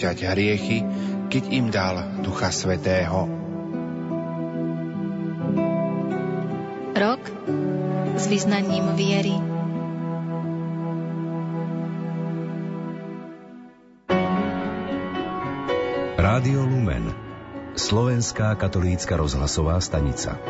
odpúšťať hriechy, keď im dal Ducha Svetého. Rok s vyznaním viery. Rádio Lumen Slovenská katolícka rozhlasová stanica.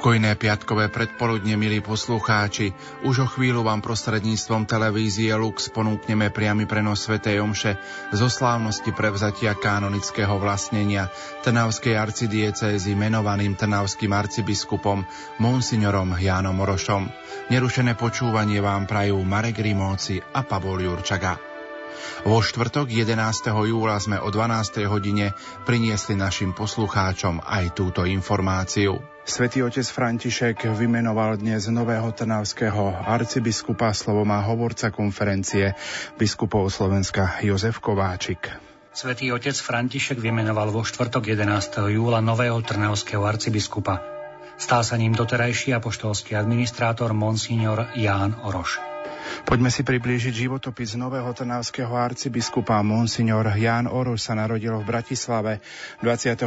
Pokojné piatkové predpoludne, milí poslucháči. Už o chvíľu vám prostredníctvom televízie Lux ponúkneme priamy prenos Svetej Omše zo slávnosti prevzatia kanonického vlastnenia Trnavskej arcidiecézy menovaným trnavským arcibiskupom Monsignorom Jánom Orošom. Nerušené počúvanie vám prajú Marek Rimóci a Pavol Jurčaga. Vo štvrtok 11. júla sme o 12. hodine priniesli našim poslucháčom aj túto informáciu. Svetý otec František vymenoval dnes nového trnavského arcibiskupa, slovo má hovorca konferencie biskupov Slovenska Jozef Kováčik. Svetý otec František vymenoval vo štvrtok 11. júla nového trnavského arcibiskupa. Stal sa ním doterajší apoštolský administrátor Monsignor Ján Oroš. Poďme si priblížiť životopis nového trnavského arcibiskupa Monsignor Ján Oroš sa narodil v Bratislave 28.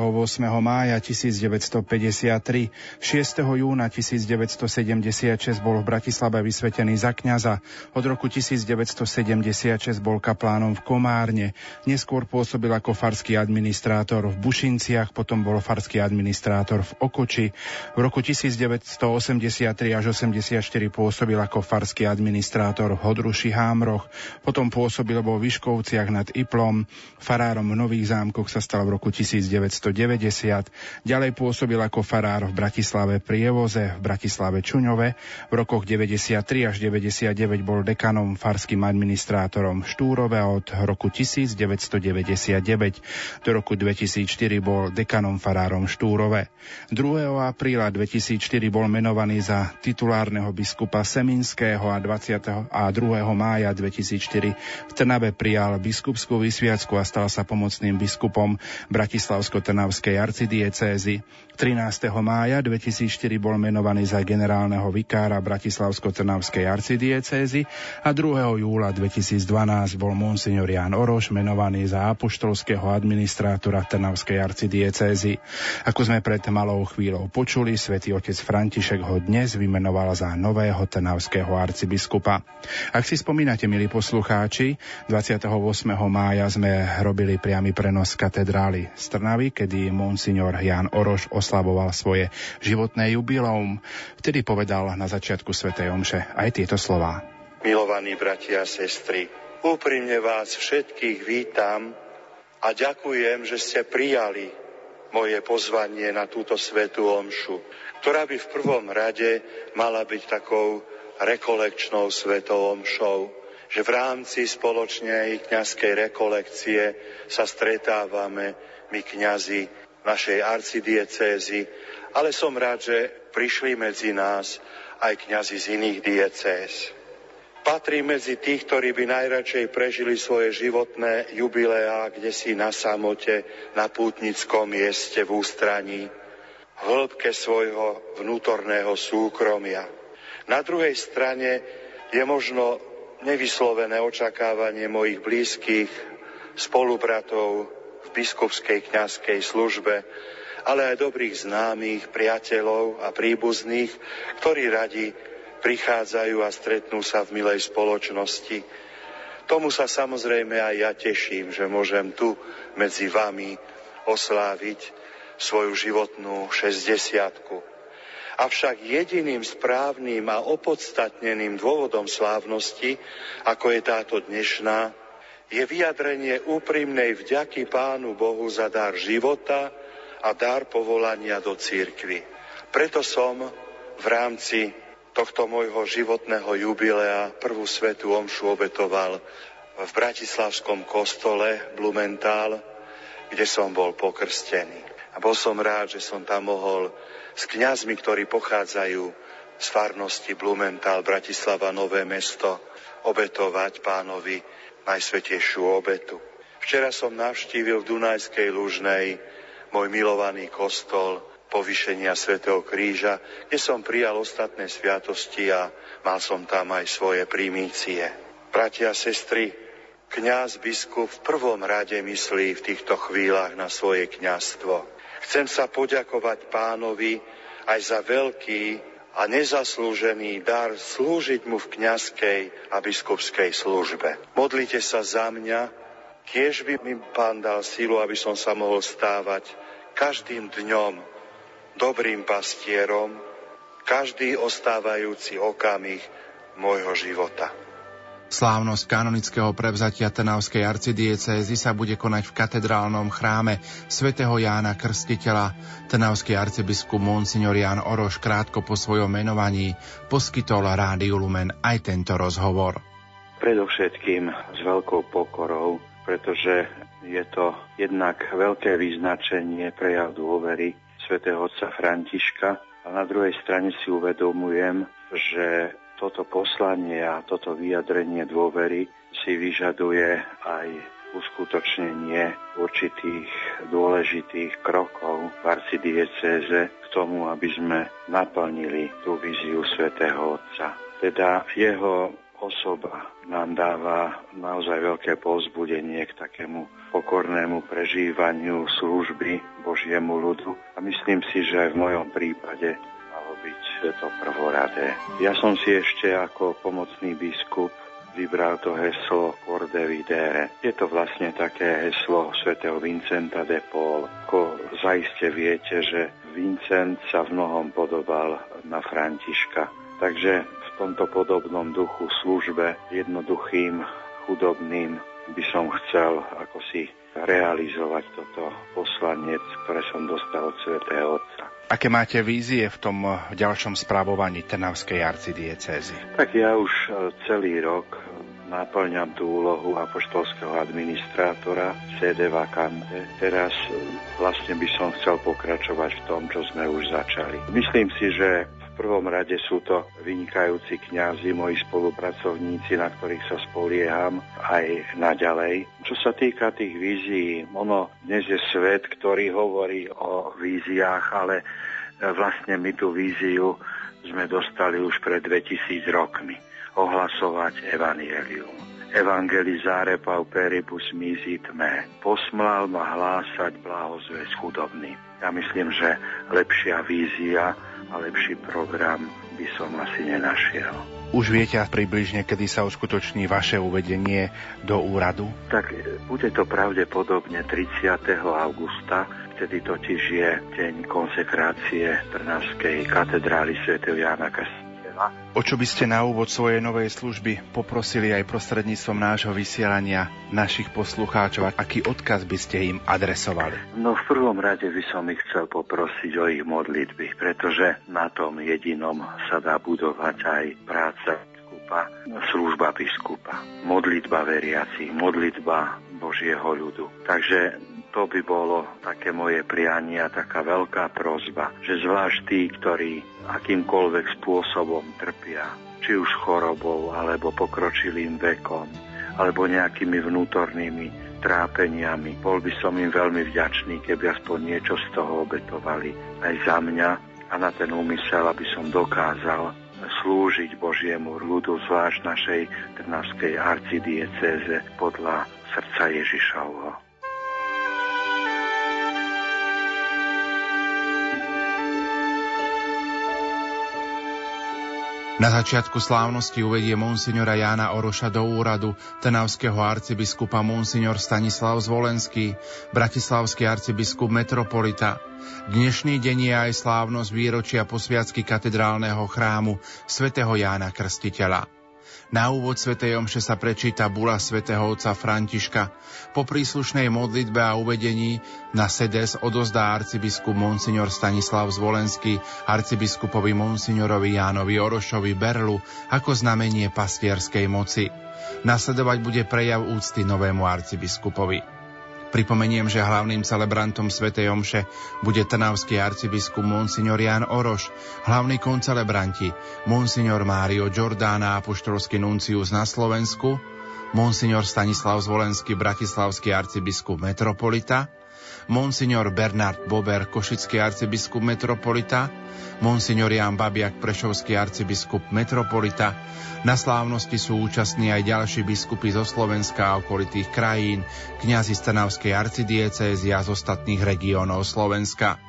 mája 1953. 6. júna 1976 bol v Bratislave vysvetený za kňaza. Od roku 1976 bol kaplánom v Komárne. Neskôr pôsobil ako farský administrátor v Bušinciach, potom bol farský administrátor v Okoči. V roku 1983 až 84 pôsobil ako farský administrátor v Hodruši Hámroch, potom pôsobil vo Vyškovciach nad Iplom, farárom v Nových zámkoch sa stal v roku 1990, ďalej pôsobil ako farár v Bratislave Prievoze, v Bratislave Čuňove, v rokoch 93 až 99 bol dekanom farským administrátorom Štúrove od roku 1999 do roku 2004 bol dekanom farárom Štúrove. 2. apríla 2004 bol menovaný za titulárneho biskupa Seminského a 20 a 2. mája 2004 v Trnave prijal biskupskú vysviacku a stal sa pomocným biskupom Bratislavsko-Trnavskej arcidiecézy. 13. mája 2004 bol menovaný za generálneho vikára Bratislavsko-Trnavskej arcidiecézy a 2. júla 2012 bol monsignor Jan Oroš menovaný za apoštolského administrátora Trnavskej arcidiecézy. Ako sme pred malou chvíľou počuli, svätý otec František ho dnes vymenoval za nového trnavského arcibiskupa. Ak si spomínate, milí poslucháči, 28. mája sme robili priamy prenos katedrály z Trnavy, kedy monsignor Jan Oroš oslavoval svoje životné jubileum. Vtedy povedal na začiatku svätej Omše aj tieto slová. Milovaní bratia a sestry, úprimne vás všetkých vítam a ďakujem, že ste prijali moje pozvanie na túto svetú omšu, ktorá by v prvom rade mala byť takou rekolekčnou svetou omšou, že v rámci spoločnej kňazskej rekolekcie sa stretávame my kňazi našej arcidiecézy, ale som rád, že prišli medzi nás aj kňazi z iných diecéz. Patrí medzi tých, ktorí by najradšej prežili svoje životné jubileá, kde si na samote, na pútnickom mieste v ústraní, v hĺbke svojho vnútorného súkromia. Na druhej strane je možno nevyslovené očakávanie mojich blízkych spolubratov v biskupskej kňazskej službe, ale aj dobrých známych, priateľov a príbuzných, ktorí radi prichádzajú a stretnú sa v milej spoločnosti. Tomu sa samozrejme aj ja teším, že môžem tu medzi vami osláviť svoju životnú 60. Avšak jediným správnym a opodstatneným dôvodom slávnosti, ako je táto dnešná, je vyjadrenie úprimnej vďaky Pánu Bohu za dar života a dar povolania do církvy. Preto som v rámci tohto môjho životného jubilea prvú svetú omšu obetoval v Bratislavskom kostole Blumentál, kde som bol pokrstený. A bol som rád, že som tam mohol s kňazmi, ktorí pochádzajú z farnosti Blumenthal, Bratislava, Nové mesto, obetovať pánovi najsvetejšiu obetu. Včera som navštívil v Dunajskej Lužnej môj milovaný kostol povýšenia svätého Kríža, kde som prijal ostatné sviatosti a mal som tam aj svoje primície. Bratia a sestry, kňaz biskup v prvom rade myslí v týchto chvíľach na svoje kňazstvo. Chcem sa poďakovať pánovi aj za veľký a nezaslúžený dar slúžiť mu v kňazskej a biskupskej službe. Modlite sa za mňa, tiež by mi pán dal sílu, aby som sa mohol stávať každým dňom dobrým pastierom každý ostávajúci okamih môjho života. Slávnosť kanonického prevzatia Trnavskej arcidiecézy sa bude konať v katedrálnom chráme svätého Jána Krstiteľa. Trnavský arcibiskup Monsignor Ján Oroš krátko po svojom menovaní poskytol Rádiu Lumen aj tento rozhovor. Predovšetkým s veľkou pokorou, pretože je to jednak veľké vyznačenie prejav dôvery svätého otca Františka a na druhej strane si uvedomujem, že toto poslanie a toto vyjadrenie dôvery si vyžaduje aj uskutočnenie určitých dôležitých krokov v arcidiecéze k tomu, aby sme naplnili tú víziu svätého Otca. Teda jeho osoba nám dáva naozaj veľké povzbudenie k takému pokornému prežívaniu služby Božiemu ľudu a myslím si, že aj v mojom prípade byť to prvoradé. Ja som si ešte ako pomocný biskup vybral to heslo Corde Videre. Je to vlastne také heslo svätého Vincenta de Paul. Ako zaiste viete, že Vincent sa v mnohom podobal na Františka. Takže tomto podobnom duchu službe jednoduchým, chudobným by som chcel ako si realizovať toto poslanie, ktoré som dostal od svätého Otca. Aké máte vízie v tom ďalšom správovaní Trnavskej arcidiecézy? Tak ja už e, celý rok naplňam tú úlohu apoštolského administrátora CD Vakante. Teraz e, vlastne by som chcel pokračovať v tom, čo sme už začali. Myslím si, že prvom rade sú to vynikajúci kňazi, moji spolupracovníci, na ktorých sa spolieham aj naďalej. Čo sa týka tých vízií, ono dnes je svet, ktorý hovorí o víziách, ale e, vlastne my tú víziu sme dostali už pred 2000 rokmi ohlasovať evanielium. Evangelizare pauperibus misit me. Posmlal ma hlásať blahozve chudobným. Ja myslím, že lepšia vízia a lepší program by som asi nenašiel. Už viete približne, kedy sa uskutoční vaše uvedenie do úradu? Tak e, bude to pravdepodobne 30. augusta, vtedy totiž je deň konsekrácie Trnavskej katedrály Sv. Jana Krstiteľa O čo by ste na úvod svojej novej služby poprosili aj prostredníctvom nášho vysielania našich poslucháčov? Aký odkaz by ste im adresovali? No v prvom rade by som ich chcel poprosiť o ich modlitby, pretože na tom jedinom sa dá budovať aj práca biskupa, služba biskupa, modlitba veriaci, modlitba Božieho ľudu. Takže to by bolo také moje prianie a taká veľká prozba, že zvlášť tí, ktorí akýmkoľvek spôsobom trpia, či už chorobou, alebo pokročilým vekom, alebo nejakými vnútornými trápeniami. Bol by som im veľmi vďačný, keby aspoň niečo z toho obetovali aj za mňa a na ten úmysel, aby som dokázal slúžiť Božiemu ľudu, zvlášť našej trnavskej arcidiecéze podľa srdca Ježišovho. Na začiatku slávnosti uvedie monsignora Jána Oroša do úradu tenavského arcibiskupa monsignor Stanislav Zvolenský, bratislavský arcibiskup metropolita. Dnešný deň je aj slávnosť výročia posviacky katedrálneho chrámu svätého Jána Krstiteľa. Na úvod Sv. Jomše sa prečíta bula svätého otca Františka. Po príslušnej modlitbe a uvedení na sedes odozdá arcibiskup Monsignor Stanislav Zvolenský arcibiskupovi Monsignorovi Jánovi Orošovi Berlu ako znamenie pastierskej moci. Nasledovať bude prejav úcty novému arcibiskupovi. Pripomeniem, že hlavným celebrantom Svetej Omše bude trnavský arcibiskup Monsignor Jan Oroš, hlavný koncelebranti Monsignor Mário Giordána, apoštolský nuncius na Slovensku, Monsignor Stanislav Zvolenský, bratislavský arcibiskup metropolita, Monsignor Bernard Bober, košický arcibiskup metropolita, Monsignor Jan Babiak, prešovský arcibiskup metropolita, na slávnosti sú účastní aj ďalší biskupy zo Slovenska a okolitých krajín, kňazi Stanavskej arcidiecézy a z ostatných regiónov Slovenska.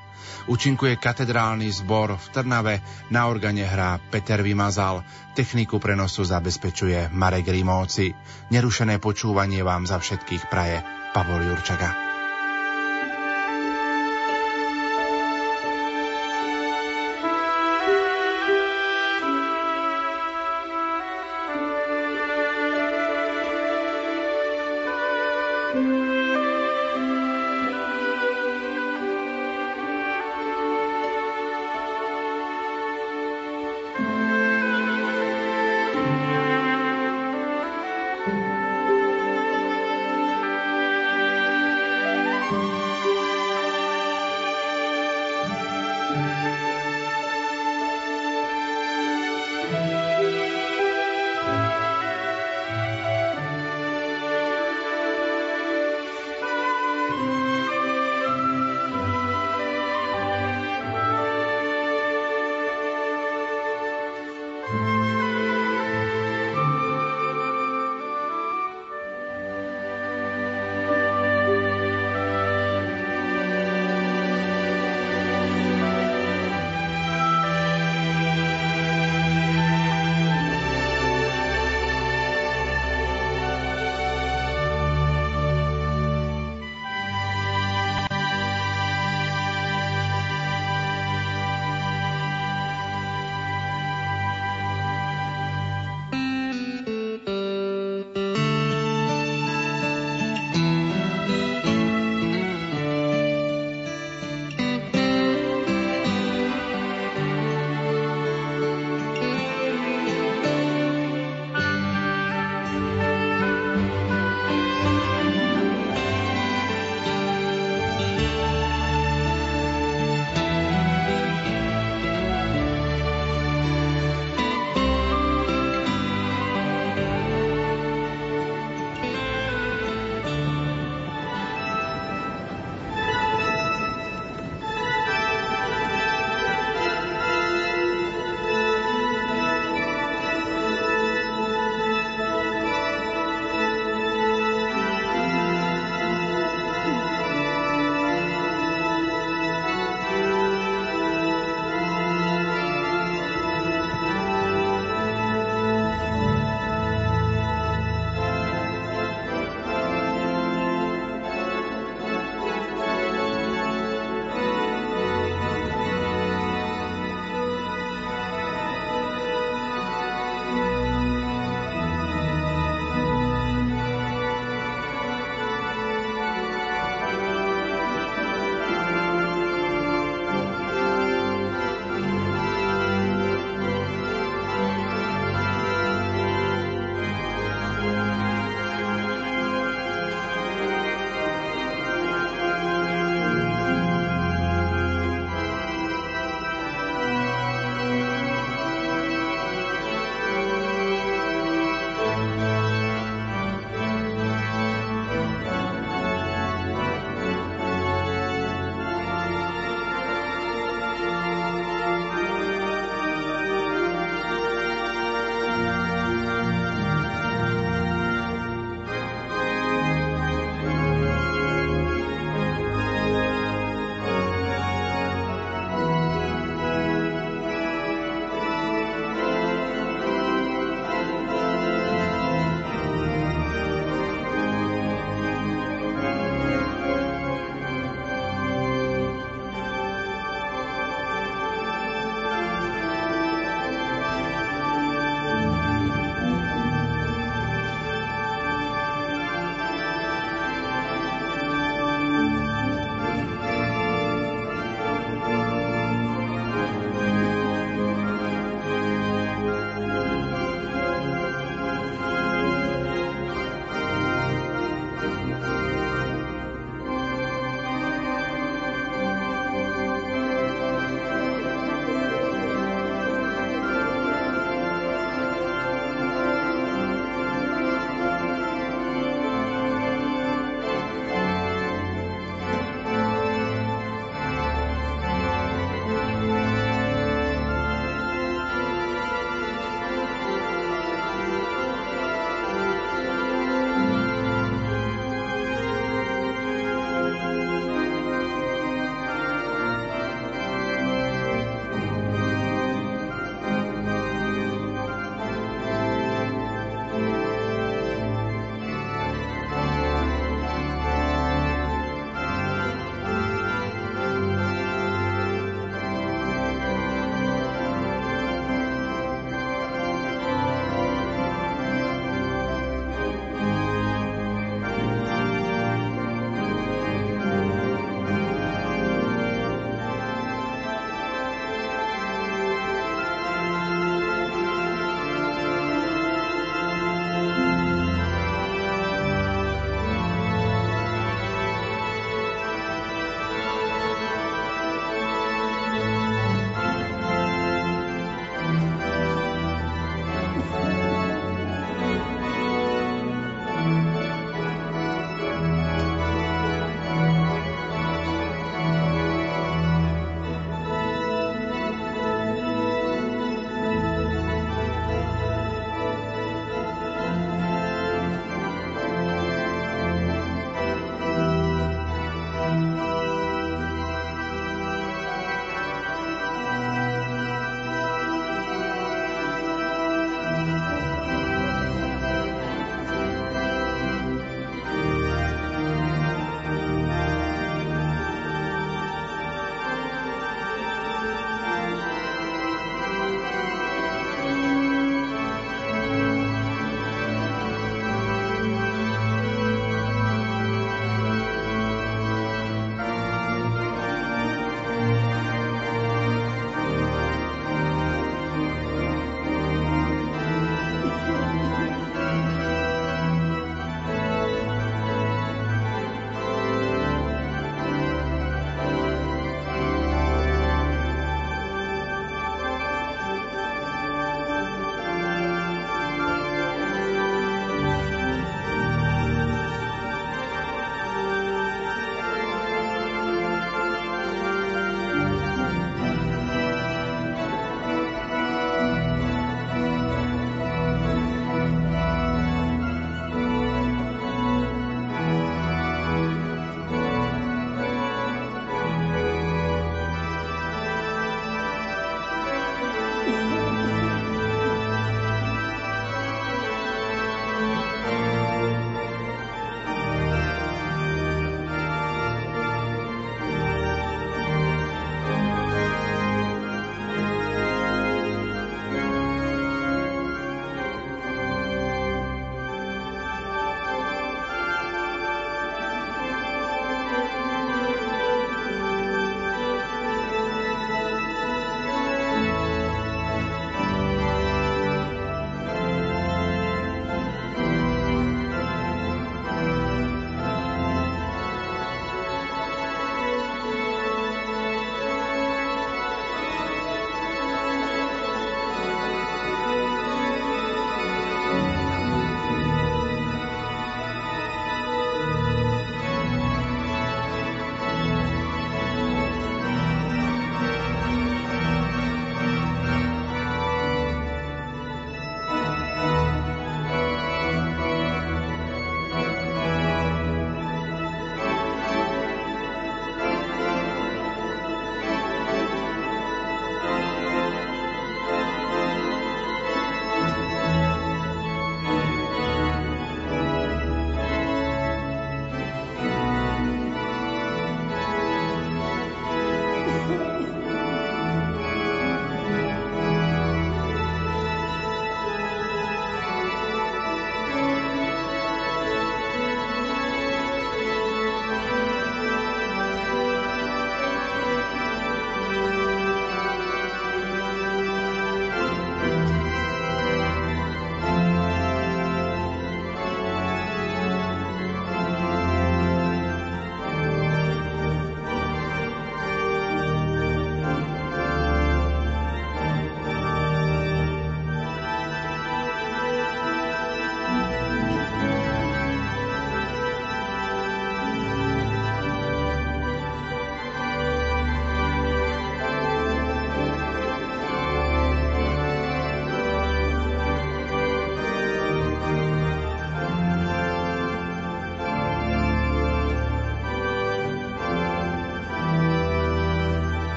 Učinkuje katedrálny zbor v Trnave, na organe hrá Peter Vymazal, techniku prenosu zabezpečuje Marek Rimóci. Nerušené počúvanie vám za všetkých praje Pavol Jurčaga.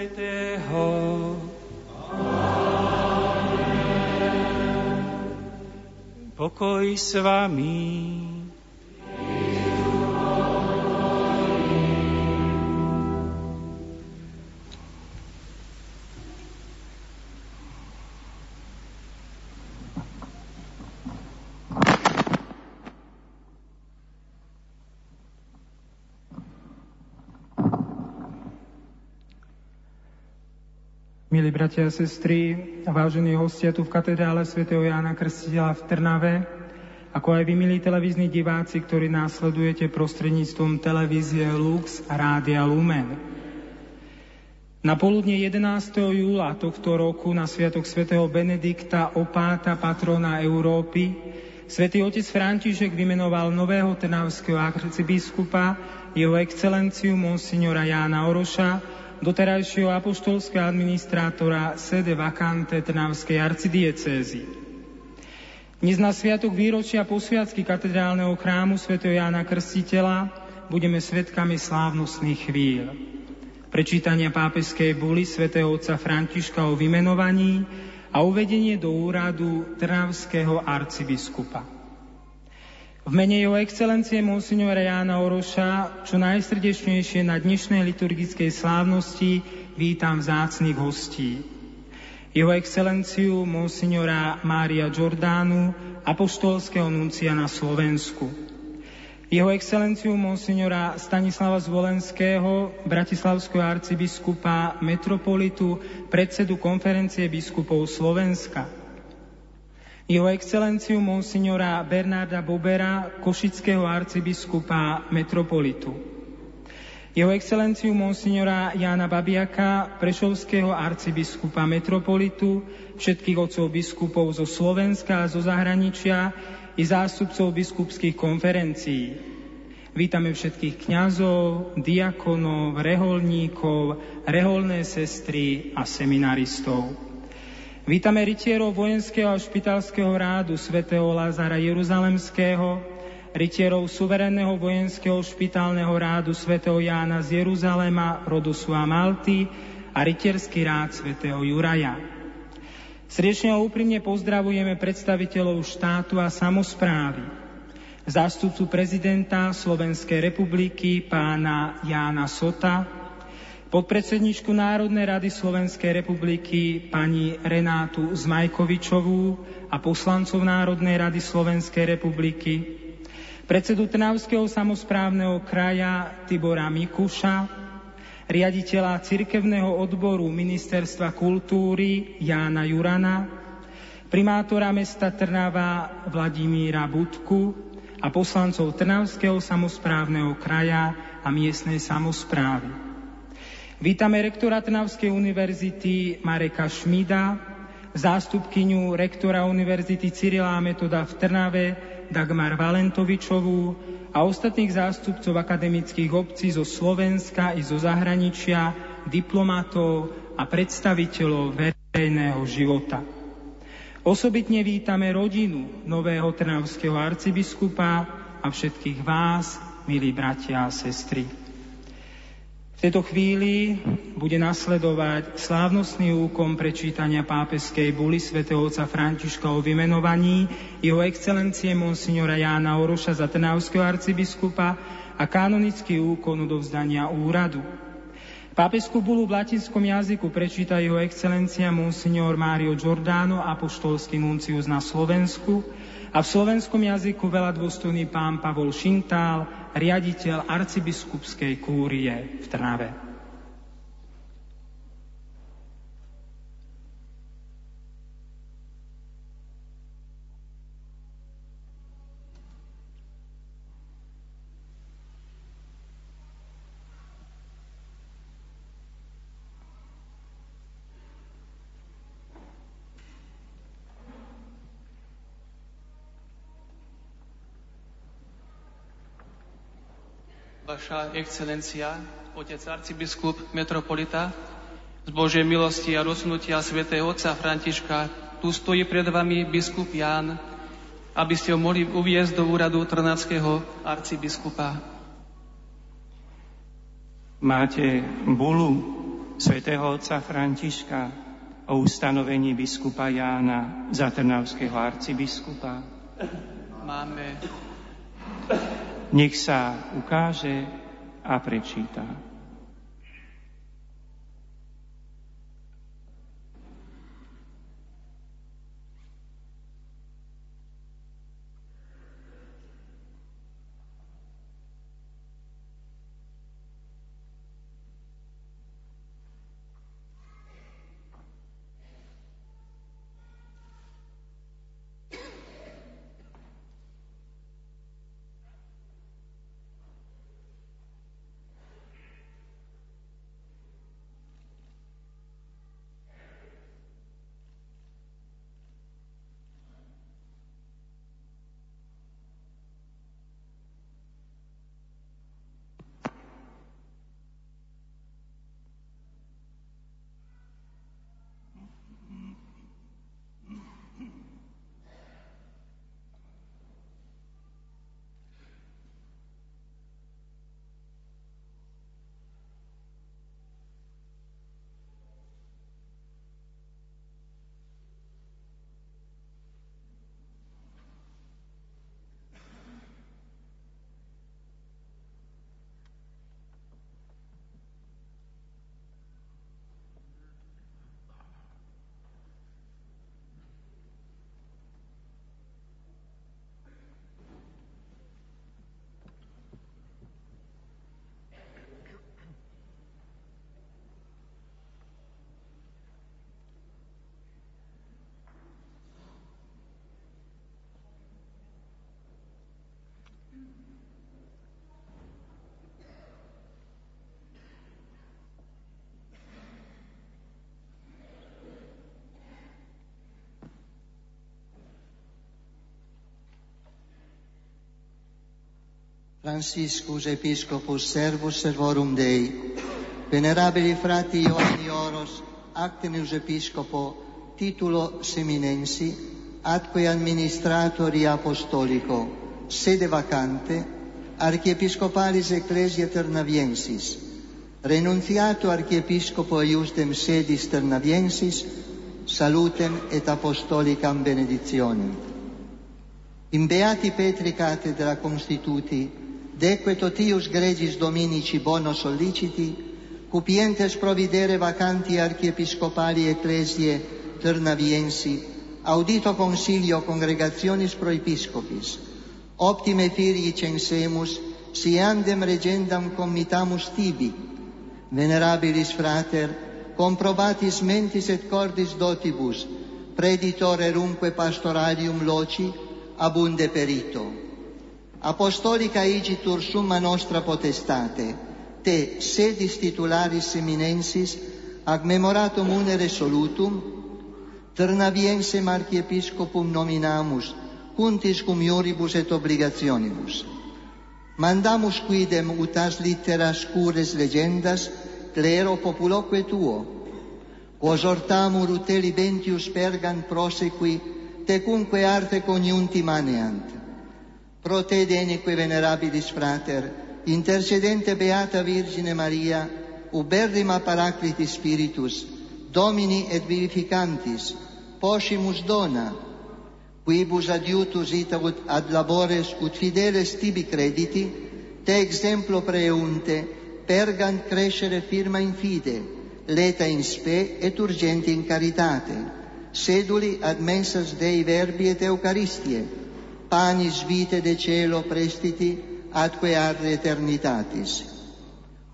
Svetého. Pokoj s vami. Bratia a sestry, vážení hostia tu v katedrále svätého Jána Krstiteľa v Trnave, ako aj vy, milí televízni diváci, ktorí následujete prostredníctvom televízie Lux a Rádia Lumen. Na poludne 11. júla tohto roku na Sviatok svätého Benedikta opáta patrona Európy Svetý otec František vymenoval nového trnavského arcibiskupa, jeho excelenciu monsignora Jána Oroša, doterajšieho apoštolského administrátora sede vakante Trnavskej arcidiecézy. Dnes na sviatok výročia posviacky katedrálneho chrámu sv. Jána Krstiteľa budeme svetkami slávnostných chvíľ. Prečítania pápeskej buly svätého otca Františka o vymenovaní a uvedenie do úradu Trnavského arcibiskupa. V mene jeho excelencie monsignora Jána Oroša čo najsrdečnejšie na dnešnej liturgickej slávnosti vítam vzácných hostí. Jeho excelenciu monsignora Mária Giordánu, apoštolského nuncia na Slovensku. Jeho excelenciu monsignora Stanislava Zvolenského, bratislavského arcibiskupa, metropolitu, predsedu konferencie biskupov Slovenska – jeho excelenciu monsignora Bernarda Bobera, košického arcibiskupa metropolitu. Jeho excelenciu monsignora Jána Babiaka, prešovského arcibiskupa metropolitu, všetkých otcov biskupov zo Slovenska a zo zahraničia i zástupcov biskupských konferencií. Vítame všetkých kňazov, diakonov, reholníkov, reholné sestry a seminaristov. Vítame rytierov vojenského a špitalského rádu svätého Lázara Jeruzalemského, rytierov suverénneho vojenského špitálneho rádu svätého Jána z Jeruzalema, rodu a Malty a rytierský rád svätého Juraja. Srdečne a úprimne pozdravujeme predstaviteľov štátu a samozprávy, zástupcu prezidenta Slovenskej republiky pána Jána Sota, podpredsedničku Národnej rady Slovenskej republiky pani Renátu Zmajkovičovú a poslancov Národnej rady Slovenskej republiky, predsedu Trnavského samozprávneho kraja Tibora Mikuša, riaditeľa cirkevného odboru Ministerstva kultúry Jána Jurana, primátora mesta Trnava Vladimíra Budku a poslancov Trnavského samozprávneho kraja a miestnej samozprávy. Vítame rektora Trnavskej univerzity Mareka Šmida, zástupkyňu rektora Univerzity Cyrila Metoda v Trnave Dagmar Valentovičovú a ostatných zástupcov akademických obcí zo Slovenska i zo zahraničia, diplomatov a predstaviteľov verejného života. Osobitne vítame rodinu nového trnavského arcibiskupa a všetkých vás, milí bratia a sestry. V tejto chvíli bude nasledovať slávnostný úkon prečítania pápeskej buly svätého otca Františka o vymenovaní jeho excelencie monsignora Jána Oroša za Trnavského arcibiskupa a kanonický úkon odovzdania úradu. Pápeskú bulu v latinskom jazyku prečíta jeho excelencia monsignor Mário Giordano, apoštolský nuncius na Slovensku, a v slovenskom jazyku veľa dôstojný pán Pavol Šintál, riaditeľ arcibiskupskej kúrie v Trnave. Vaša excelencia, otec arcibiskup metropolita, z Božej milosti a rozhodnutia svätého otca Františka, tu stojí pred vami biskup Ján, aby ste ho mohli uviezť do úradu Trnackého arcibiskupa. Máte bulu svätého otca Františka o ustanovení biskupa Jána za Trnavského arcibiskupa? Máme. Nech sa ukáže a Franciscus Episcopus Servus Servorum Dei, venerabili frati Ioanni Oros, Actenius Episcopo, titulo seminensi, atque administratori apostolico, sede vacante, archiepiscopalis ecclesia ternaviensis, renunziato archiepiscopo iusdem sedis ternaviensis, salutem et apostolicam benedictionem. In beati Petri cathedra constituti, Deque totius gregis dominici bono solliciti, cupientes providere vacanti archiepiscopali ecclesie ternaviensi, audito consilio congregationis proepiscopis, optime filii censemus, siandem regendam comitamus tibi, venerabilis frater, comprobatis mentis et cordis dotibus, preditor erunque pastoralium loci, abunde perito Apostolica igitur summa nostra potestate, te sedis titularis eminensis, ag memoratum une resolutum, Tărnaviensem archiepiscopum nominamus, cuntis cum iuribus et obligationibus. Mandamus quidem utas litteras cures legendas, clero populoque tuo, quos hortamur ut libentius pergan prosequi, tecunque arte coniunti maneant Pro te denique venerabilis frater, intercedente Beata Virgine Maria, uberrima paraclitis spiritus, domini et vivificantis, poscimus dona, quibus adiutus itagut ad labores ut fideles tibi crediti, te exemplo preunte, pergant crescere firma in fide, leta in spe et urgenti in caritate, seduli ad mensas Dei verbi et Eucharistie, panis vite de cielo prestiti atque ad eternitatis.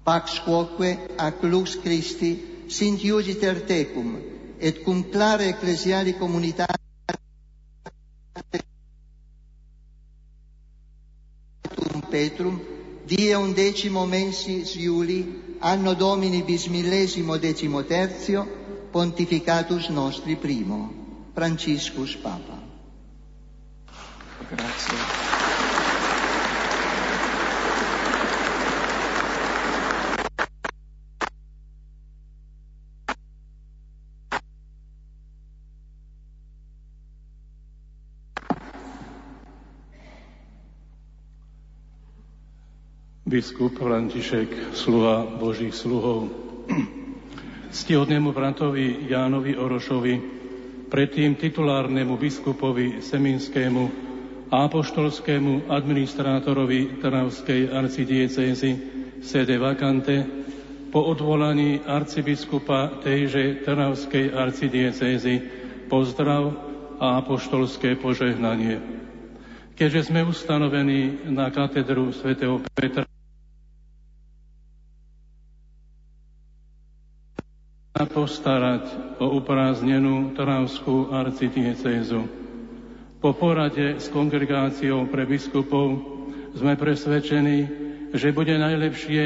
Pax quoque ac lux Christi sint iugiter tecum, et cum clare ecclesiali comunitate Petrum, die undecimo mensis Iuli, anno Domini bis millesimo decimo terzio, pontificatus nostri primo, Franciscus Papa. Grazie. Biskup František, sluha Božích sluhov, ctihodnému bratovi Jánovi Orošovi, predtým titulárnemu biskupovi Seminskému apoštolskému administrátorovi Trnavskej arcidiecézy sede vacante po odvolaní arcibiskupa tejže Trnavskej arcidiecézy pozdrav a apoštolské požehnanie. Keďže sme ustanovení na katedru svätého Petra, postarať o uprázdnenú Trnavskú arcidiecézu. Po porade s kongregáciou pre biskupov sme presvedčení, že bude najlepšie,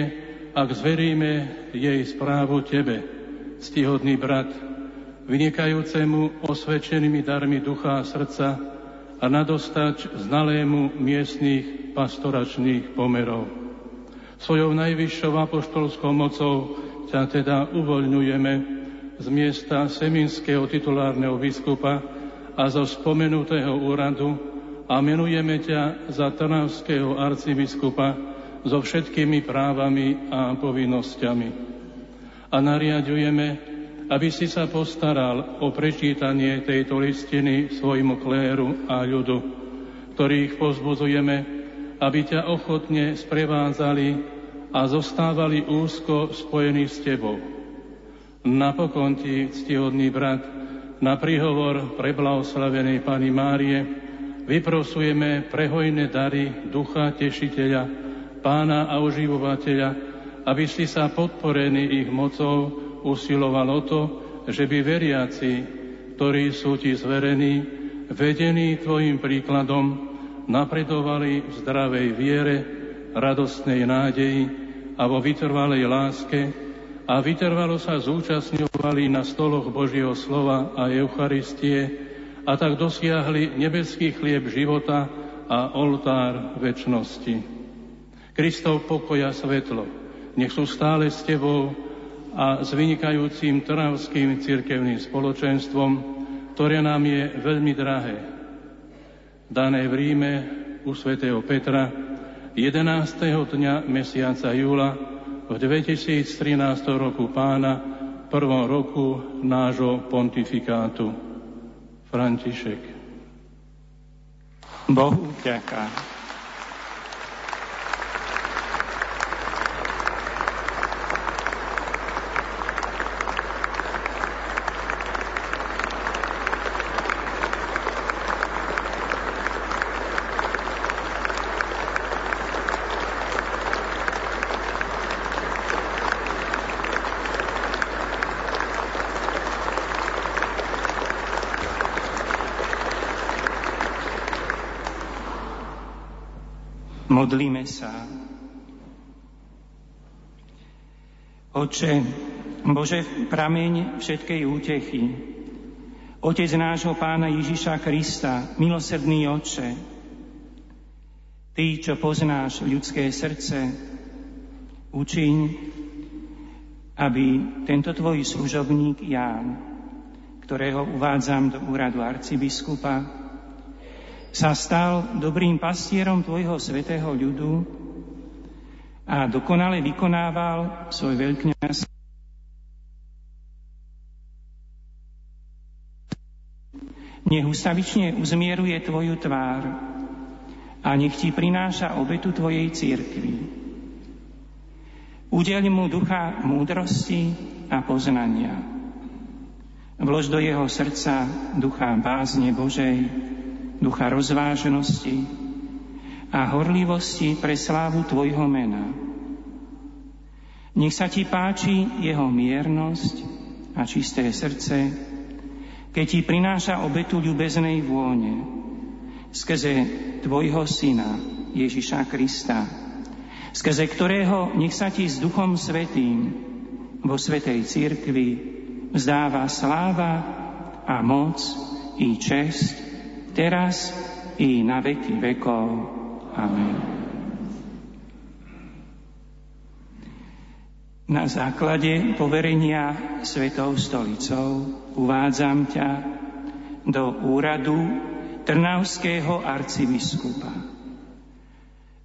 ak zveríme jej správu Tebe, stihodný brat, vynikajúcemu osvedčenými darmi ducha a srdca a nadostač znalému miestných pastoračných pomerov. Svojou najvyššou apoštolskou mocou ťa teda uvoľňujeme z miesta seminského titulárneho biskupa a zo spomenutého úradu a menujeme ťa za trnavského arcibiskupa so všetkými právami a povinnosťami. A nariadujeme, aby si sa postaral o prečítanie tejto listiny svojmu kléru a ľudu, ktorých pozbudzujeme, aby ťa ochotne sprevádzali a zostávali úzko spojení s tebou Napokon ti, ctihodný brat, na príhovor preblahoslavenej Pani Márie vyprosujeme prehojné dary Ducha Tešiteľa, Pána a Oživovateľa, aby si sa podporený ich mocou usiloval o to, že by veriaci, ktorí sú ti zverení, vedení tvojim príkladom, napredovali v zdravej viere, radostnej nádeji a vo vytrvalej láske, a vytrvalo sa zúčastňovali na stoloch Božieho slova a Eucharistie a tak dosiahli nebeský chlieb života a oltár väčnosti. Kristov pokoja svetlo, nech sú stále s Tebou a s vynikajúcim trnavským cirkevným spoločenstvom, ktoré nám je veľmi drahé. Dané v Ríme u svätého Petra 11. dňa mesiaca júla v 2013 roku pána, prvom roku nášho pontifikátu. František. Bohu ďaká. Modlíme sa. Oče, Bože, prameň všetkej útechy, Otec nášho Pána Ježiša Krista, milosrdný Oče, Ty, čo poznáš ľudské srdce, učiň, aby tento Tvoj služobník Ján, ktorého uvádzam do úradu arcibiskupa, sa stal dobrým pastierom Tvojho svetého ľudu a dokonale vykonával svoj veľkňaz. Nech ustavične uzmieruje Tvoju tvár a nech Ti prináša obetu Tvojej církvy. Udel mu ducha múdrosti a poznania. Vlož do jeho srdca ducha bázne Božej, ducha rozvážnosti a horlivosti pre slávu Tvojho mena. Nech sa Ti páči Jeho miernosť a čisté srdce, keď Ti prináša obetu ľubeznej vône, skrze Tvojho Syna, Ježiša Krista, skrze ktorého nech sa Ti s Duchom Svetým vo Svetej Církvi vzdáva sláva a moc i čest teraz i na veky vekov. Amen. Na základe poverenia Svetou stolicou uvádzam ťa do úradu Trnavského arcibiskupa.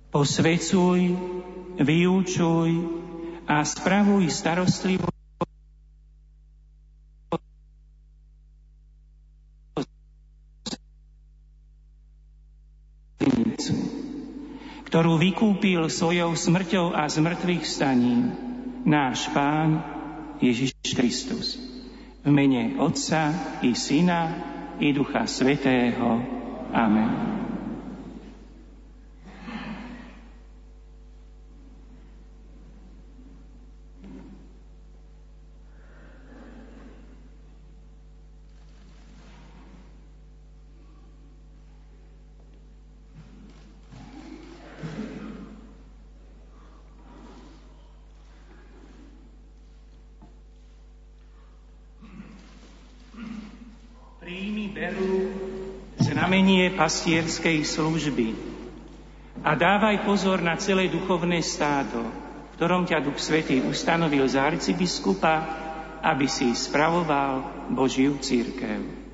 Posvecuj, vyučuj a spravuj starostlivo ktorú vykúpil svojou smrťou a zmrtvých staním náš Pán Ježiš Kristus. V mene Otca i Syna i Ducha Svetého. Amen. znamenie pastierskej služby. A dávaj pozor na celé duchovné stádo, v ktorom ťa Duch Svetý ustanovil za arcibiskupa, aby si spravoval Božiu církev.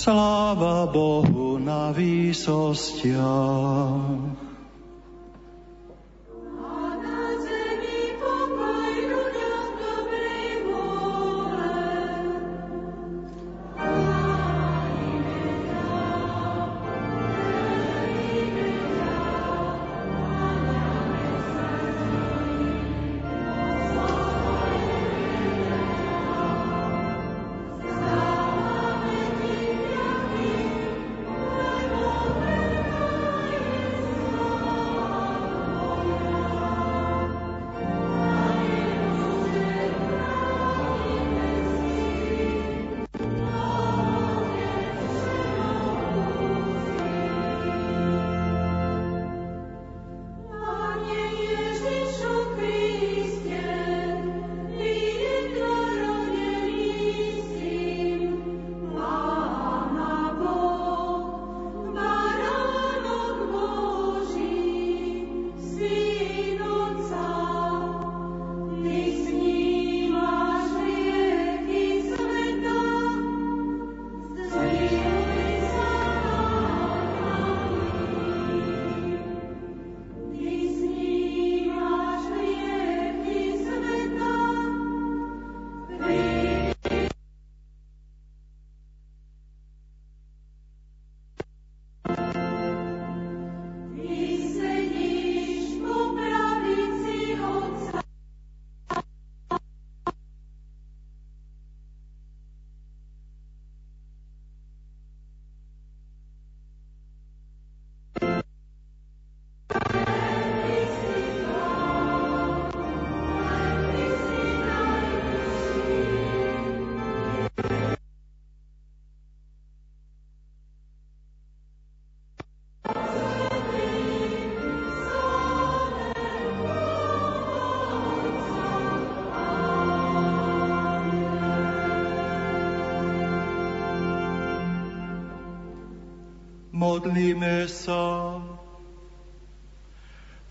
Sláva Bohu na výsostiach.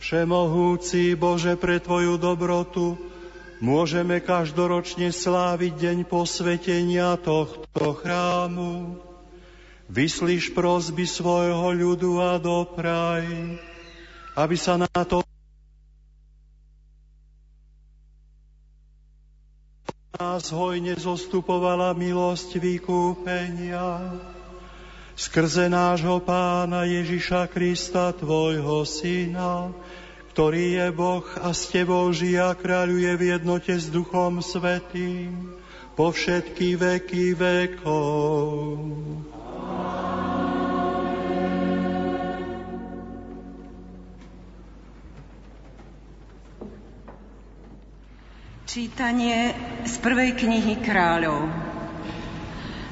Všemohúci Bože, pre Tvoju dobrotu môžeme každoročne sláviť deň posvetenia tohto chrámu. Vyslíš prosby svojho ľudu a dopraj, aby sa na to nás hojne zostupovala milosť vykúpenia skrze nášho pána Ježiša Krista, tvojho syna, ktorý je Boh a s tebou žije a kráľuje v jednote s Duchom Svetým po všetky veky vekov. Čítanie z prvej knihy kráľov.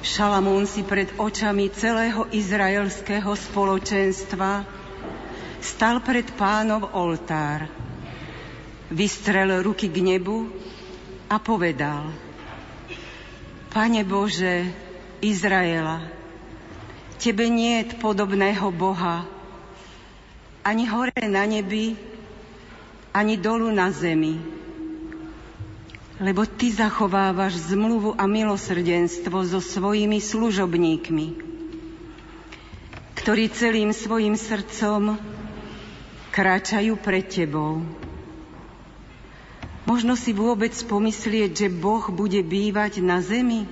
Šalamún si pred očami celého izraelského spoločenstva stal pred pánov oltár, vystrel ruky k nebu a povedal Pane Bože, Izraela, Tebe nie je podobného Boha, ani hore na nebi, ani dolu na zemi lebo Ty zachovávaš zmluvu a milosrdenstvo so svojimi služobníkmi, ktorí celým svojim srdcom kráčajú pred Tebou. Možno si vôbec pomyslieť, že Boh bude bývať na zemi?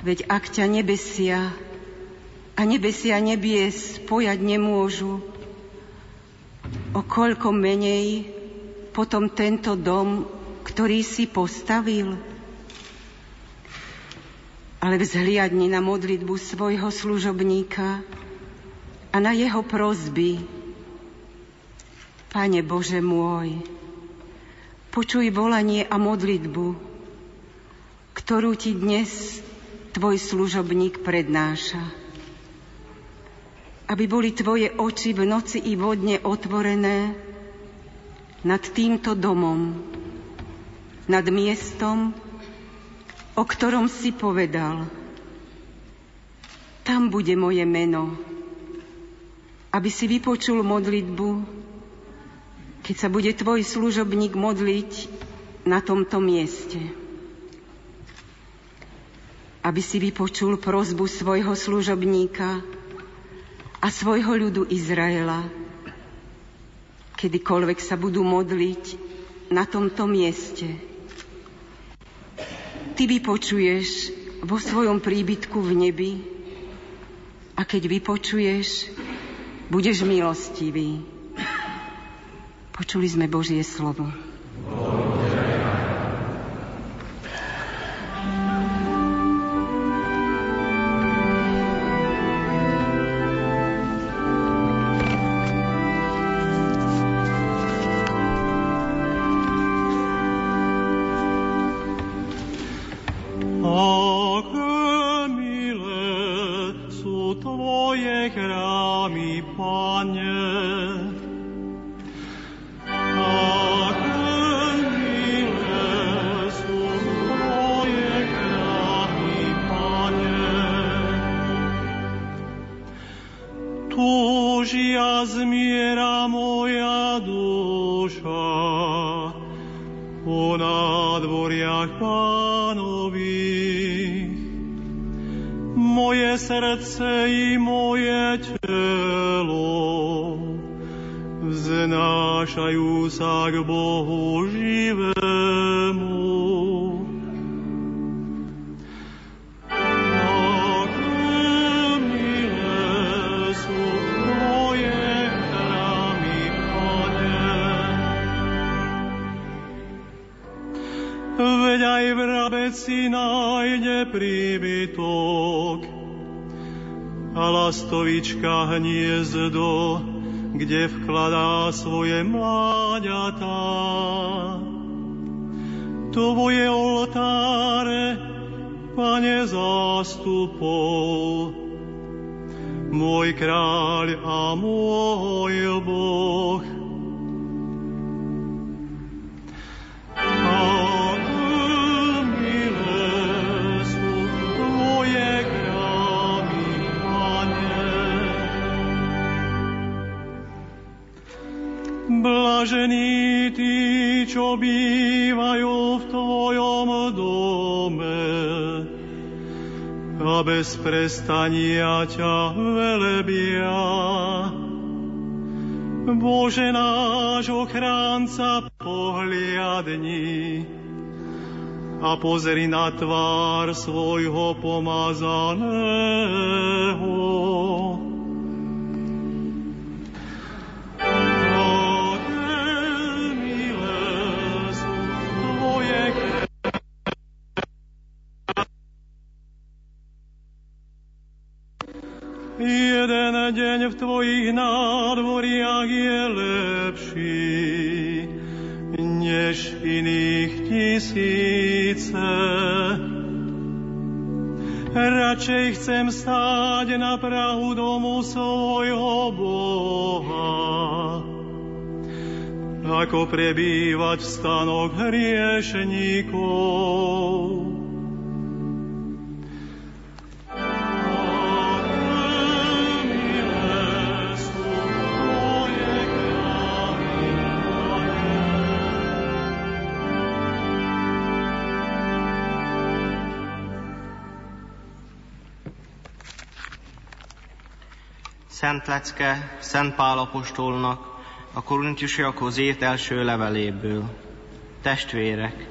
Veď ak ťa nebesia a nebesia nebie spojať nemôžu, o koľko menej potom tento dom, ktorý si postavil? Ale vzhliadni na modlitbu svojho služobníka a na jeho prozby. Pane Bože môj, počuj volanie a modlitbu, ktorú ti dnes tvoj služobník prednáša. Aby boli tvoje oči v noci i vodne otvorené, nad týmto domom, nad miestom, o ktorom si povedal, tam bude moje meno, aby si vypočul modlitbu, keď sa bude tvoj služobník modliť na tomto mieste. aby si vypočul prozbu svojho služobníka a svojho ľudu Izraela, kedykoľvek sa budú modliť na tomto mieste. Ty vypočuješ vo svojom príbytku v nebi a keď vypočuješ, budeš milostivý. Počuli sme Božie slovo. Lastovička hniezdo, kde vkladá svoje mláďatá. Tvoje oltáre, pane zástupov, môj kráľ a môj Blažení tí, čo bývajú v Tvojom dome a bez prestania ťa velebia. Bože náš ochránca, pohliadni a pozri na tvár svojho pomazaného. Jeden deň v tvojich nádvoriach je lepší než iných tisíce. Radšej chcem stáť na prahu domu svojho Boha, ako prebývať v stanok hriešníkov. Szent Lecke Szent Pál apostolnak a korintusiakhoz írt első leveléből. Testvérek,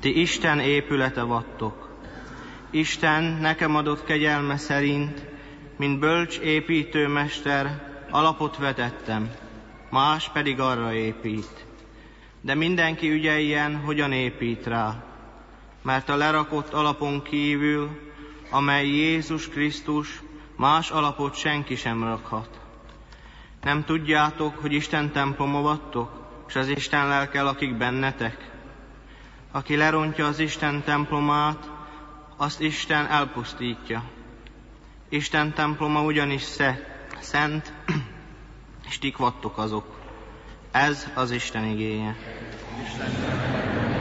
ti Isten épülete vattok. Isten nekem adott kegyelme szerint, mint bölcs építőmester, alapot vetettem, más pedig arra épít. De mindenki ügyeljen, hogyan épít rá, mert a lerakott alapon kívül, amely Jézus Krisztus, Más alapot senki sem rakhat. Nem tudjátok, hogy Isten temploma vattok, és az Isten lelke lakik bennetek? Aki lerontja az Isten templomát, azt Isten elpusztítja. Isten temploma ugyanis szent, és tik vattok azok. Ez az Isten igéje. Isten.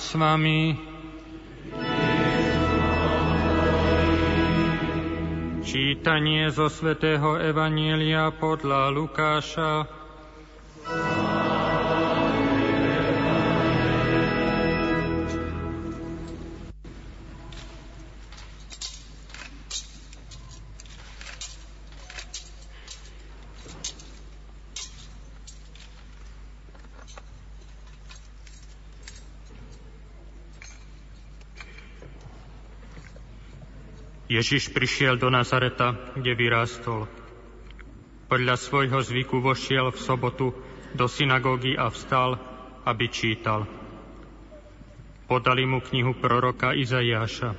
S vami. Čítanie zo svätého Evanielia podľa Lukáša. Ježiš prišiel do Nazareta, kde vyrástol. Podľa svojho zvyku vošiel v sobotu do synagógy a vstal, aby čítal. Podali mu knihu proroka Izaiáša.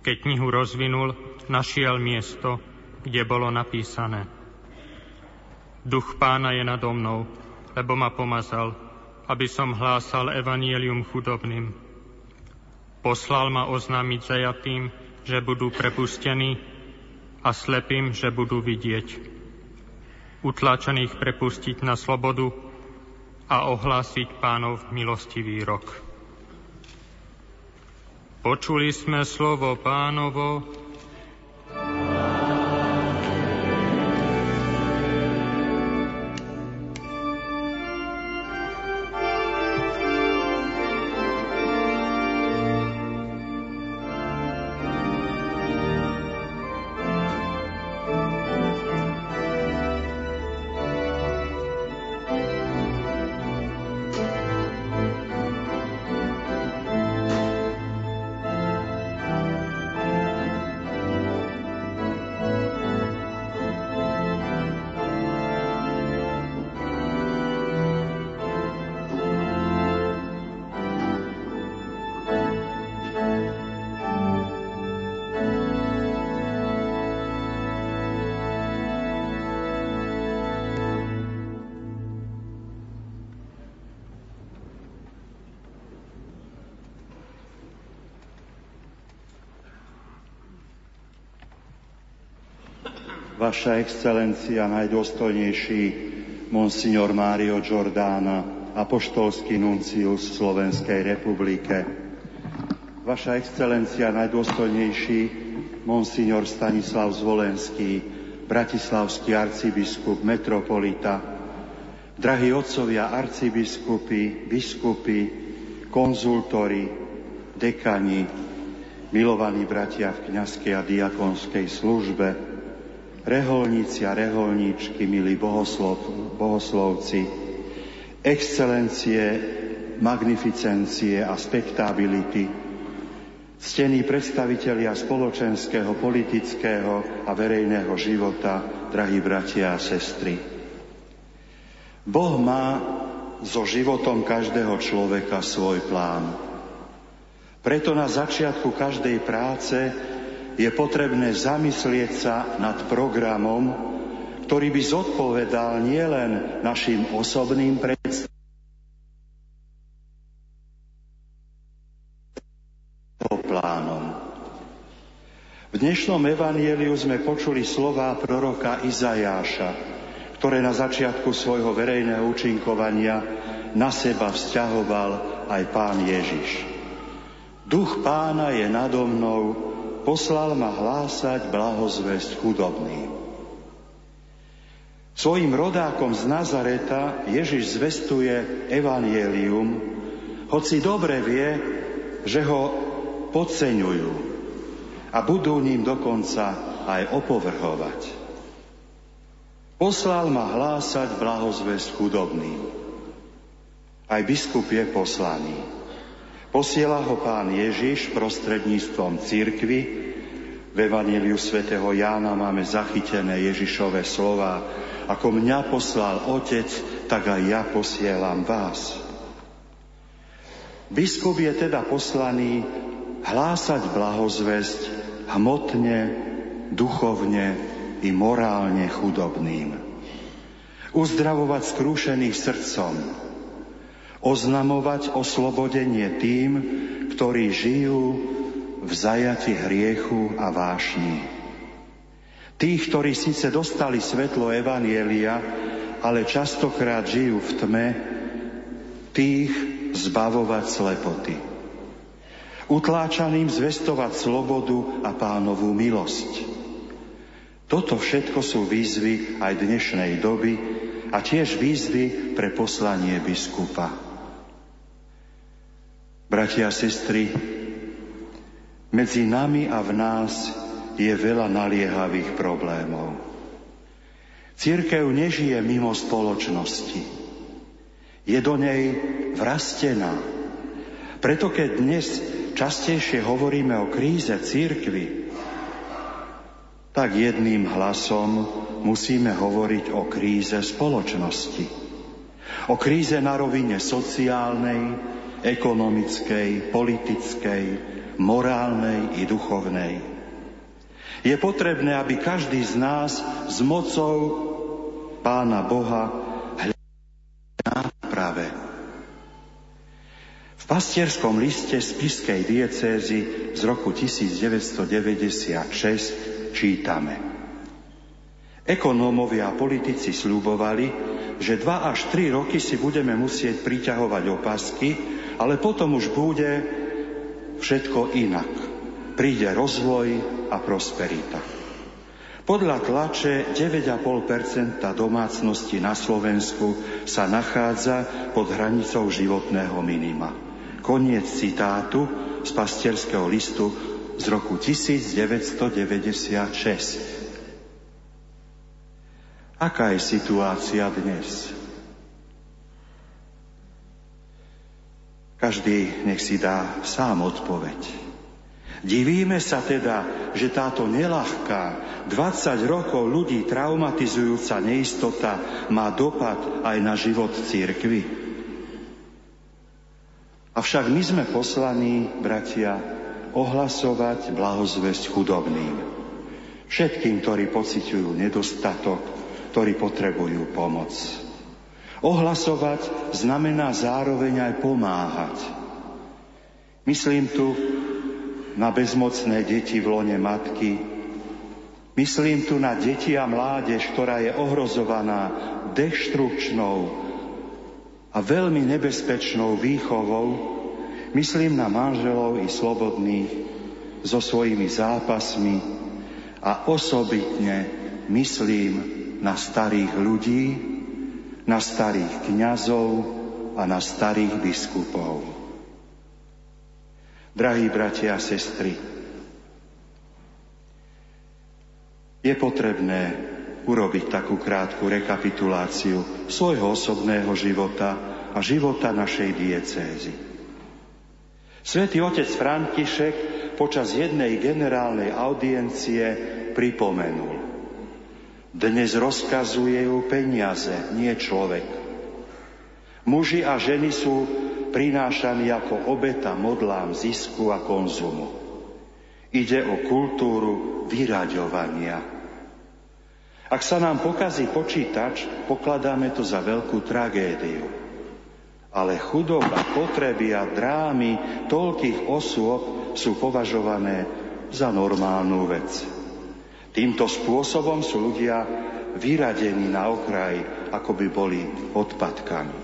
Keď knihu rozvinul, našiel miesto, kde bolo napísané. Duch pána je nado mnou, lebo ma pomazal, aby som hlásal evanielium chudobným Poslal ma oznámiť zajatým, že budú prepustení a slepým, že budú vidieť. Utlačených prepustiť na slobodu a ohlásiť pánov milostivý rok. Počuli sme slovo pánovo, Vaša excelencia, najdôstojnejší monsignor Mário Giordana, apoštolský nuncius v Slovenskej republike. Vaša excelencia, najdôstojnejší monsignor Stanislav Zvolenský, bratislavský arcibiskup, metropolita, drahí otcovia arcibiskupy, biskupy, konzultori, dekani, milovaní bratia v kniazkej a diakonskej službe, reholníci a reholníčky, milí bohoslov, bohoslovci, excelencie, magnificencie a spektability, ctení predstavitelia spoločenského, politického a verejného života, drahí bratia a sestry. Boh má so životom každého človeka svoj plán. Preto na začiatku každej práce je potrebné zamyslieť sa nad programom, ktorý by zodpovedal nielen našim osobným predstavám, plánom. V dnešnom evanieliu sme počuli slová proroka Izajáša, ktoré na začiatku svojho verejného účinkovania na seba vzťahoval aj pán Ježiš. Duch pána je nado mnou, poslal ma hlásať blahozvesť chudobným. Svojim rodákom z Nazareta Ježiš zvestuje evanielium, hoci dobre vie, že ho podceňujú a budú ním dokonca aj opovrhovať. Poslal ma hlásať blahozvesť chudobným. Aj biskup je poslaný. Posiela ho pán Ježiš prostredníctvom církvy. V Evangeliu svätého Jána máme zachytené Ježišové slova. Ako mňa poslal Otec, tak aj ja posielam vás. Biskup je teda poslaný hlásať blahozvesť hmotne, duchovne i morálne chudobným. Uzdravovať skrúšených srdcom, oznamovať oslobodenie tým, ktorí žijú v zajati hriechu a vášni. Tých, ktorí síce dostali svetlo Evanielia, ale častokrát žijú v tme, tých zbavovať slepoty. Utláčaným zvestovať slobodu a pánovú milosť. Toto všetko sú výzvy aj dnešnej doby a tiež výzvy pre poslanie biskupa. Bratia a sestry, medzi nami a v nás je veľa naliehavých problémov. Církev nežije mimo spoločnosti. Je do nej vrastená. Preto keď dnes častejšie hovoríme o kríze církvy, tak jedným hlasom musíme hovoriť o kríze spoločnosti. O kríze na rovine sociálnej, ekonomickej, politickej, morálnej i duchovnej. Je potrebné, aby každý z nás s mocou Pána Boha hľadal náprave. V pastierskom liste z Piskej diecézy z roku 1996 čítame. Ekonómovia a politici slúbovali, že dva až tri roky si budeme musieť priťahovať opasky, ale potom už bude všetko inak. Príde rozvoj a prosperita. Podľa tlače 9,5% domácnosti na Slovensku sa nachádza pod hranicou životného minima. Koniec citátu z pastierského listu z roku 1996. Aká je situácia dnes? Každý nech si dá sám odpoveď. Divíme sa teda, že táto nelahká, 20 rokov ľudí traumatizujúca neistota má dopad aj na život církvy. Avšak my sme poslaní, bratia, ohlasovať blahozvesť chudobným. Všetkým, ktorí pociťujú nedostatok, ktorí potrebujú pomoc. Ohlasovať znamená zároveň aj pomáhať. Myslím tu na bezmocné deti v lone matky, myslím tu na deti a mládež, ktorá je ohrozovaná deštrukčnou a veľmi nebezpečnou výchovou, myslím na manželov i slobodných so svojimi zápasmi a osobitne myslím na starých ľudí, na starých kňazov a na starých biskupov. Drahí bratia a sestry, je potrebné urobiť takú krátku rekapituláciu svojho osobného života a života našej diecézy. Svetý otec František počas jednej generálnej audiencie pripomenul. Dnes rozkazuje ju peniaze, nie človek. Muži a ženy sú prinášaní ako obeta modlám zisku a konzumu. Ide o kultúru vyraďovania. Ak sa nám pokazí počítač, pokladáme to za veľkú tragédiu. Ale chudoba, potreby a drámy toľkých osôb sú považované za normálnu vec. Týmto spôsobom sú ľudia vyradení na okraj, ako by boli odpadkami.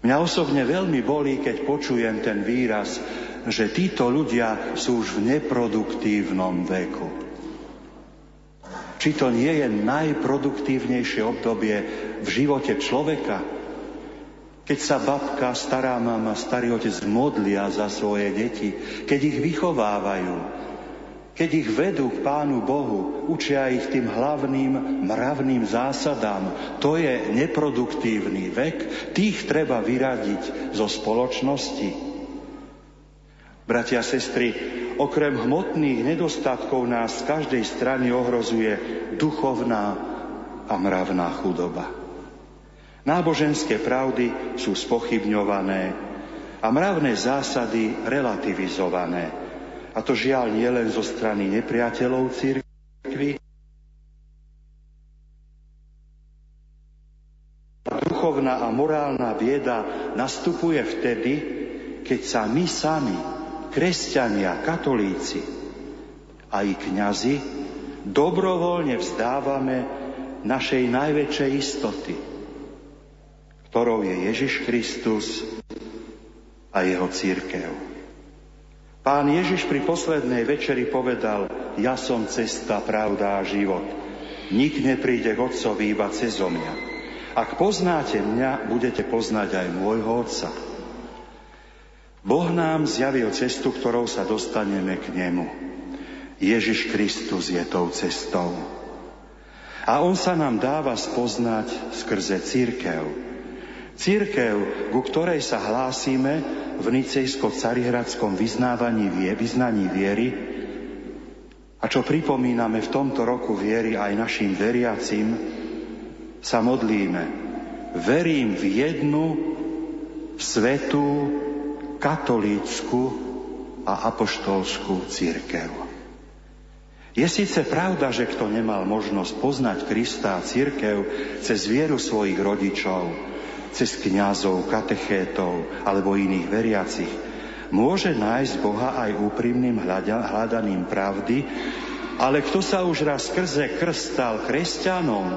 Mňa osobne veľmi bolí, keď počujem ten výraz že títo ľudia sú už v neproduktívnom veku. Či to nie je najproduktívnejšie obdobie v živote človeka, keď sa babka, stará mama, starý otec modlia za svoje deti, keď ich vychovávajú, keď ich vedú k Pánu Bohu, učia ich tým hlavným mravným zásadám. To je neproduktívny vek, tých treba vyradiť zo spoločnosti. Bratia a sestry, okrem hmotných nedostatkov nás z každej strany ohrozuje duchovná a mravná chudoba. Náboženské pravdy sú spochybňované a mravné zásady relativizované. A to žiaľ nie len zo strany nepriateľov církvy, duchovná a morálna bieda nastupuje vtedy, keď sa my sami kresťania, katolíci a i kňazi dobrovoľne vzdávame našej najväčšej istoty, ktorou je Ježiš Kristus a jeho církev. Pán Ježiš pri poslednej večeri povedal, ja som cesta, pravda a život. Nik nepríde k Otcovi iba cez mňa. Ak poznáte mňa, budete poznať aj môjho Otca. Boh nám zjavil cestu, ktorou sa dostaneme k nemu. Ježiš Kristus je tou cestou. A on sa nám dáva spoznať skrze církev. Církev, ku ktorej sa hlásime v nicejsko-carihradskom vyznávaní vyznaní viery a čo pripomíname v tomto roku viery aj našim veriacim, sa modlíme. Verím v jednu, svetú, katolícku a apoštolskú církev. Je síce pravda, že kto nemal možnosť poznať Krista a církev cez vieru svojich rodičov, cez kňazov, katechétov alebo iných veriacich, môže nájsť Boha aj úprimným hľadaním pravdy, ale kto sa už raz skrze krst stal kresťanom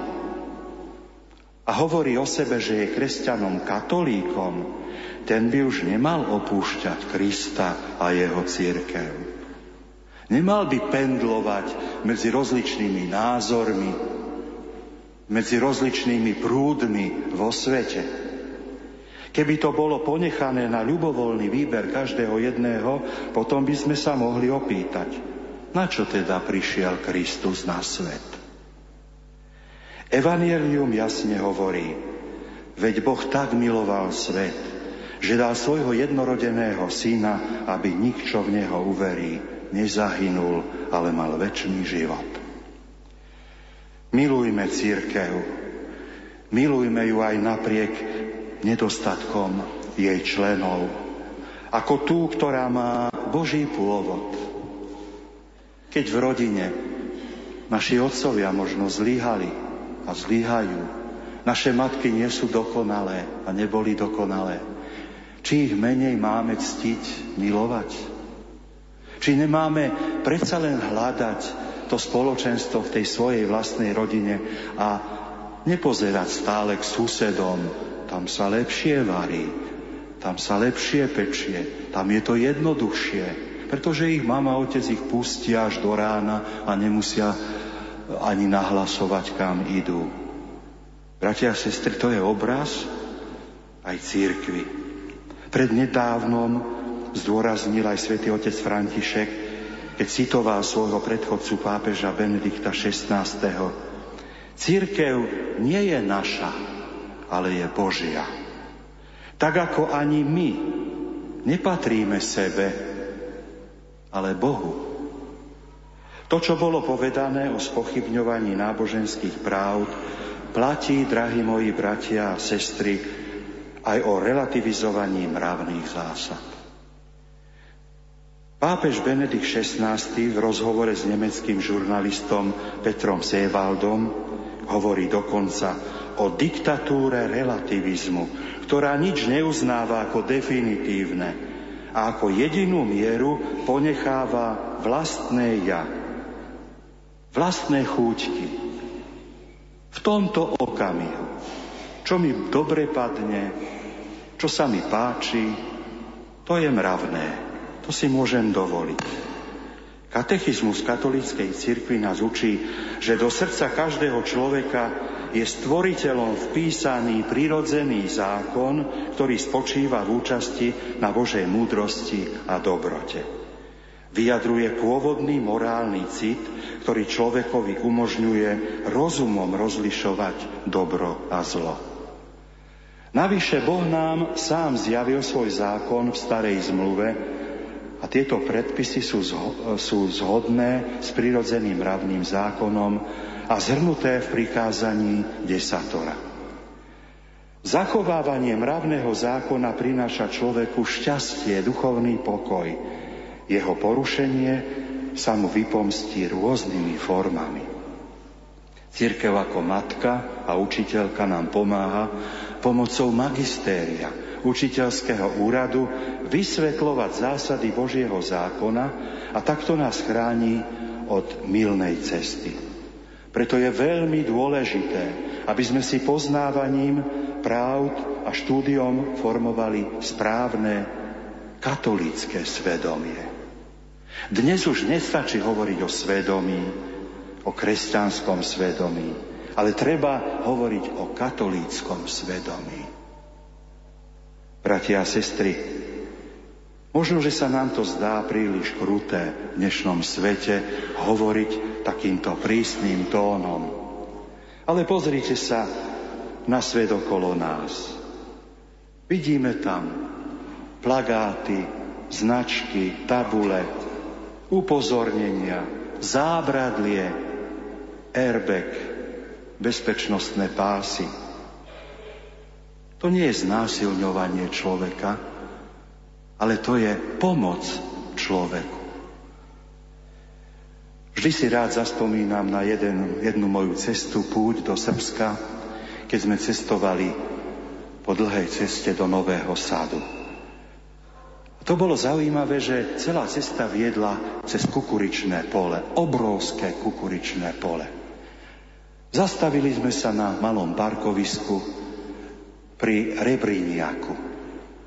a hovorí o sebe, že je kresťanom katolíkom, ten by už nemal opúšťať Krista a jeho církev. Nemal by pendlovať medzi rozličnými názormi, medzi rozličnými prúdmi vo svete. Keby to bolo ponechané na ľubovoľný výber každého jedného, potom by sme sa mohli opýtať, na čo teda prišiel Kristus na svet. Evangelium jasne hovorí, veď Boh tak miloval svet, že dal svojho jednorodeného syna, aby nik, čo v neho uverí, nezahynul, ale mal väčší život. Milujme církev. Milujme ju aj napriek nedostatkom jej členov. Ako tú, ktorá má Boží pôvod. Keď v rodine naši otcovia možno zlíhali a zlíhajú, naše matky nie sú dokonalé a neboli dokonalé či ich menej máme ctiť, milovať? Či nemáme predsa len hľadať to spoločenstvo v tej svojej vlastnej rodine a nepozerať stále k susedom, tam sa lepšie varí, tam sa lepšie pečie, tam je to jednoduchšie, pretože ich mama a otec ich pustia až do rána a nemusia ani nahlasovať, kam idú. Bratia a sestry, to je obraz aj církvy. Prednedávnom zdôraznil aj svätý otec František, keď citoval svojho predchodcu pápeža Benedikta XVI. Církev nie je naša, ale je Božia. Tak ako ani my nepatríme sebe, ale Bohu. To, čo bolo povedané o spochybňovaní náboženských práv, platí, drahí moji bratia a sestry, aj o relativizovaní mravných zásad. Pápež Benedikt XVI v rozhovore s nemeckým žurnalistom Petrom Sévaldom hovorí dokonca o diktatúre relativizmu, ktorá nič neuznáva ako definitívne a ako jedinú mieru ponecháva vlastné ja, vlastné chúťky. V tomto okamihu, čo mi dobre padne, čo sa mi páči, to je mravné. To si môžem dovoliť. Katechizmus katolíckej cirkvi nás učí, že do srdca každého človeka je stvoriteľom vpísaný prirodzený zákon, ktorý spočíva v účasti na Božej múdrosti a dobrote. Vyjadruje pôvodný morálny cit, ktorý človekovi umožňuje rozumom rozlišovať dobro a zlo. Navyše Boh nám sám zjavil svoj zákon v starej zmluve a tieto predpisy sú, sú zhodné s prirodzeným mravným zákonom a zhrnuté v prikázaní desatora. Zachovávanie mravného zákona prináša človeku šťastie, duchovný pokoj. Jeho porušenie sa mu vypomstí rôznymi formami. Církev ako matka a učiteľka nám pomáha pomocou magistéria, učiteľského úradu, vysvetľovať zásady Božieho zákona a takto nás chráni od milnej cesty. Preto je veľmi dôležité, aby sme si poznávaním pravd a štúdiom formovali správne katolícke svedomie. Dnes už nestačí hovoriť o svedomí, o kresťanskom svedomí, ale treba hovoriť o katolíckom svedomí. Bratia a sestry, možno, že sa nám to zdá príliš kruté v dnešnom svete hovoriť takýmto prísnym tónom. Ale pozrite sa na svet okolo nás. Vidíme tam plagáty, značky, tabule, upozornenia, zábradlie, airbag, bezpečnostné pásy. To nie je znásilňovanie človeka, ale to je pomoc človeku. Vždy si rád zaspomínam na jeden, jednu moju cestu, púť do Srbska, keď sme cestovali po dlhej ceste do Nového sádu. To bolo zaujímavé, že celá cesta viedla cez kukuričné pole, obrovské kukuričné pole. Zastavili sme sa na malom parkovisku pri Rebriniaku.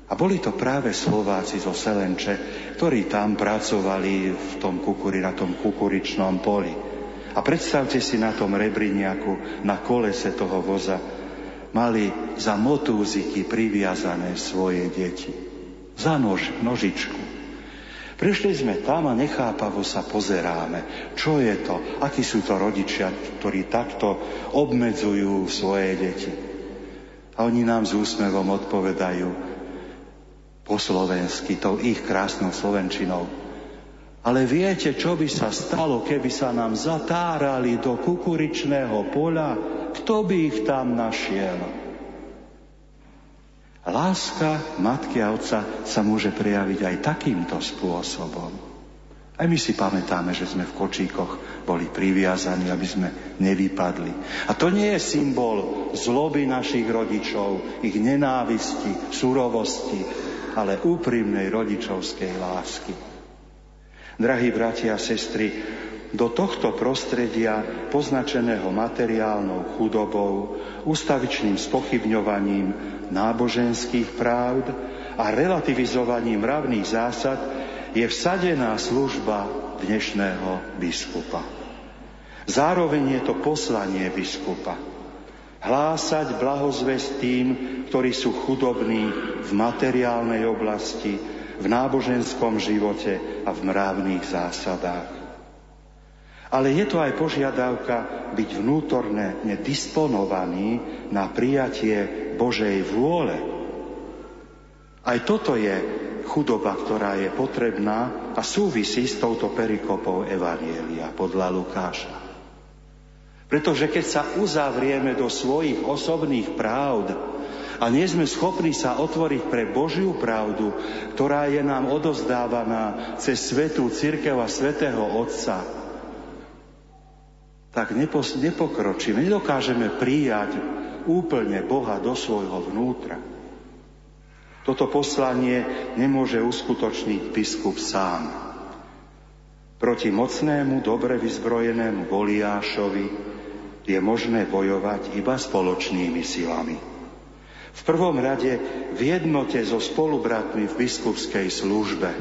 A boli to práve Slováci zo Selenče, ktorí tam pracovali v tom kukuri, na tom kukuričnom poli. A predstavte si na tom rebriniaku, na kolese toho voza, mali za motúziky priviazané svoje deti. Za nož, nožičku. Prišli sme tam a nechápavo sa pozeráme, čo je to, akí sú to rodičia, ktorí takto obmedzujú svoje deti. A oni nám s úsmevom odpovedajú, po slovensky, tou ich krásnou slovenčinou. Ale viete, čo by sa stalo, keby sa nám zatárali do kukuričného poľa? Kto by ich tam našiel? Láska matky a otca sa môže prejaviť aj takýmto spôsobom. Aj my si pamätáme, že sme v kočíkoch boli priviazaní, aby sme nevypadli. A to nie je symbol zloby našich rodičov, ich nenávisti, surovosti, ale úprimnej rodičovskej lásky. Drahí bratia a sestry, do tohto prostredia, poznačeného materiálnou chudobou, ustavičným spochybňovaním náboženských pravd a relativizovaním mravných zásad, je vsadená služba dnešného biskupa. Zároveň je to poslanie biskupa – Hlásať blahozvesť tým, ktorí sú chudobní v materiálnej oblasti, v náboženskom živote a v mravných zásadách. Ale je to aj požiadavka byť vnútorne disponovaný na prijatie Božej vôle. Aj toto je chudoba, ktorá je potrebná a súvisí s touto perikopou Evanielia podľa Lukáša. Pretože keď sa uzavrieme do svojich osobných pravd a nie sme schopní sa otvoriť pre Božiu pravdu, ktorá je nám odozdávaná cez svetú církev a svetého Otca, tak nepos- nepokročíme, nedokážeme prijať úplne Boha do svojho vnútra. Toto poslanie nemôže uskutočniť biskup sám. Proti mocnému, dobre vyzbrojenému Goliášovi je možné bojovať iba spoločnými silami. V prvom rade v jednote so spolubratmi v biskupskej službe.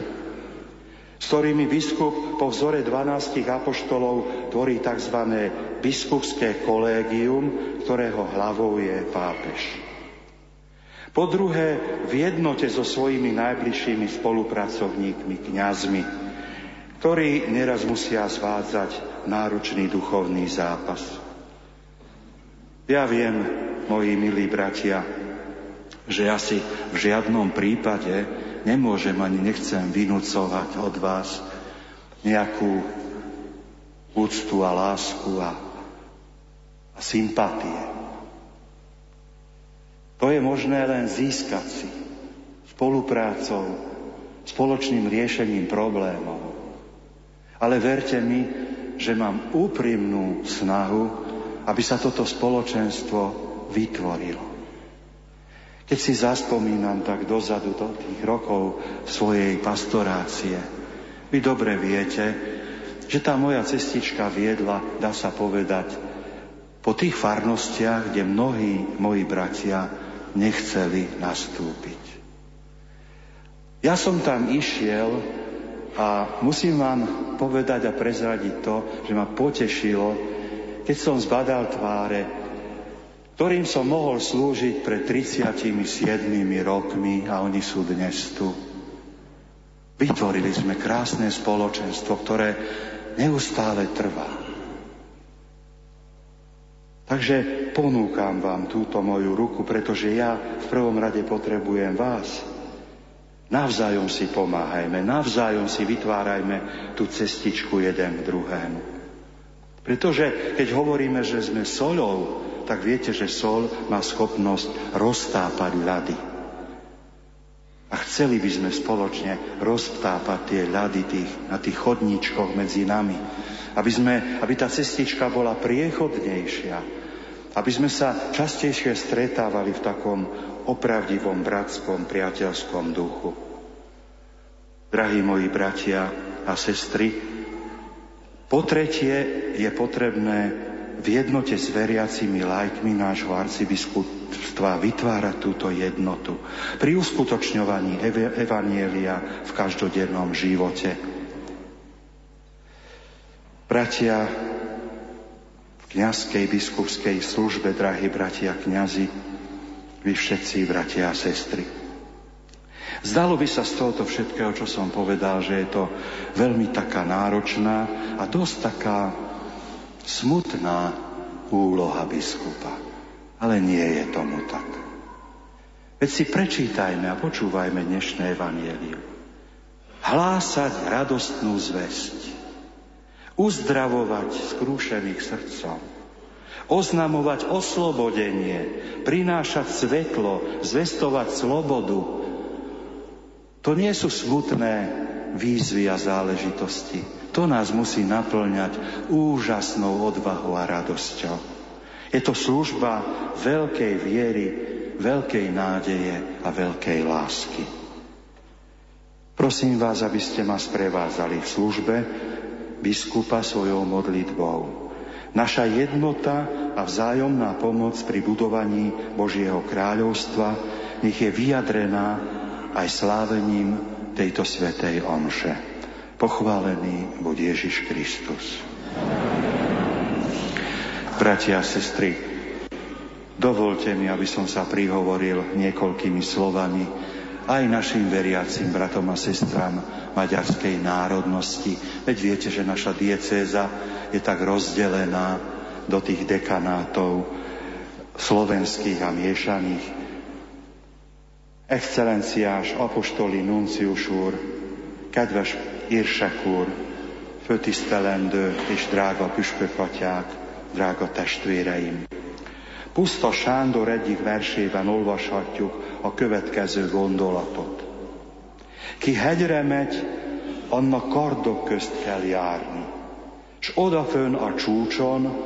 s ktorými biskup po vzore 12 apoštolov tvorí tzv. biskupské kolégium, ktorého hlavou je pápež. Po druhé, v jednote so svojimi najbližšími spolupracovníkmi, kňazmi, ktorí neraz musia zvádzať náročný duchovný zápas. Ja viem, moji milí bratia, že ja si v žiadnom prípade nemôžem ani nechcem vynúcovať od vás nejakú úctu a lásku a, a sympatie. To je možné len získať si spoluprácou, spoločným riešením problémov. Ale verte mi, že mám úprimnú snahu, aby sa toto spoločenstvo vytvorilo. Keď si zaspomínam tak dozadu do tých rokov svojej pastorácie, vy dobre viete, že tá moja cestička viedla, dá sa povedať, po tých farnostiach, kde mnohí moji bratia nechceli nastúpiť. Ja som tam išiel a musím vám povedať a prezradiť to, že ma potešilo, keď som zbadal tváre ktorým som mohol slúžiť pred 37 rokmi a oni sú dnes tu. Vytvorili sme krásne spoločenstvo, ktoré neustále trvá. Takže ponúkam vám túto moju ruku, pretože ja v prvom rade potrebujem vás. Navzájom si pomáhajme, navzájom si vytvárajme tú cestičku jeden k druhému. Pretože keď hovoríme, že sme soľou, tak viete, že sol má schopnosť roztápať ľady. A chceli by sme spoločne roztápať tie ľady tých, na tých chodníčkoch medzi nami. Aby, sme, aby tá cestička bola priechodnejšia. Aby sme sa častejšie stretávali v takom opravdivom bratskom, priateľskom duchu. Drahí moji bratia a sestry, po tretie je potrebné v jednote s veriacimi lajkmi nášho arcibiskupstva vytvárať túto jednotu pri uskutočňovaní Evanielia v každodennom živote. Bratia, v kniazkej biskupskej službe, drahí bratia kňazi, vy všetci, bratia a sestry. Zdalo by sa z tohoto všetkého, čo som povedal, že je to veľmi taká náročná a dosť taká smutná úloha biskupa. Ale nie je tomu tak. Veď si prečítajme a počúvajme dnešné evanielium. Hlásať radostnú zväzť. Uzdravovať skrúšených srdcom. Oznamovať oslobodenie. Prinášať svetlo. Zvestovať slobodu. To nie sú smutné výzvy a záležitosti to nás musí naplňať úžasnou odvahou a radosťou. Je to služba veľkej viery, veľkej nádeje a veľkej lásky. Prosím vás, aby ste ma sprevázali v službe biskupa svojou modlitbou. Naša jednota a vzájomná pomoc pri budovaní Božieho kráľovstva nech je vyjadrená aj slávením tejto svetej omše. Pochválený buď Ježiš Kristus. Bratia a sestry, dovolte mi, aby som sa prihovoril niekoľkými slovami aj našim veriacim bratom a sestram maďarskej národnosti. Veď viete, že naša diecéza je tak rozdelená do tých dekanátov slovenských a miešaných. Excelenciás, apostoli nunciusúr, kedves Érsekúr, főtisztelendő és drága püspökatyák, drága testvéreim. Puszta Sándor egyik versében olvashatjuk a következő gondolatot. Ki hegyre megy, annak kardok közt kell járni, s odafön a csúcson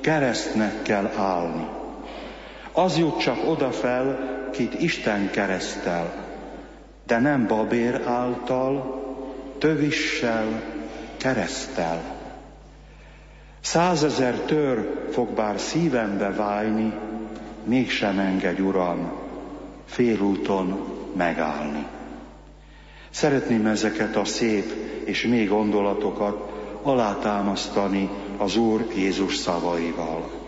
keresztnek kell állni. Az jut csak odafel, kit Isten keresztel, de nem babér által, tövissel, keresztel. Százezer tör fog bár szívembe válni, mégsem engedj, Uram, félúton megállni. Szeretném ezeket a szép és még gondolatokat alátámasztani az Úr Jézus szavaival.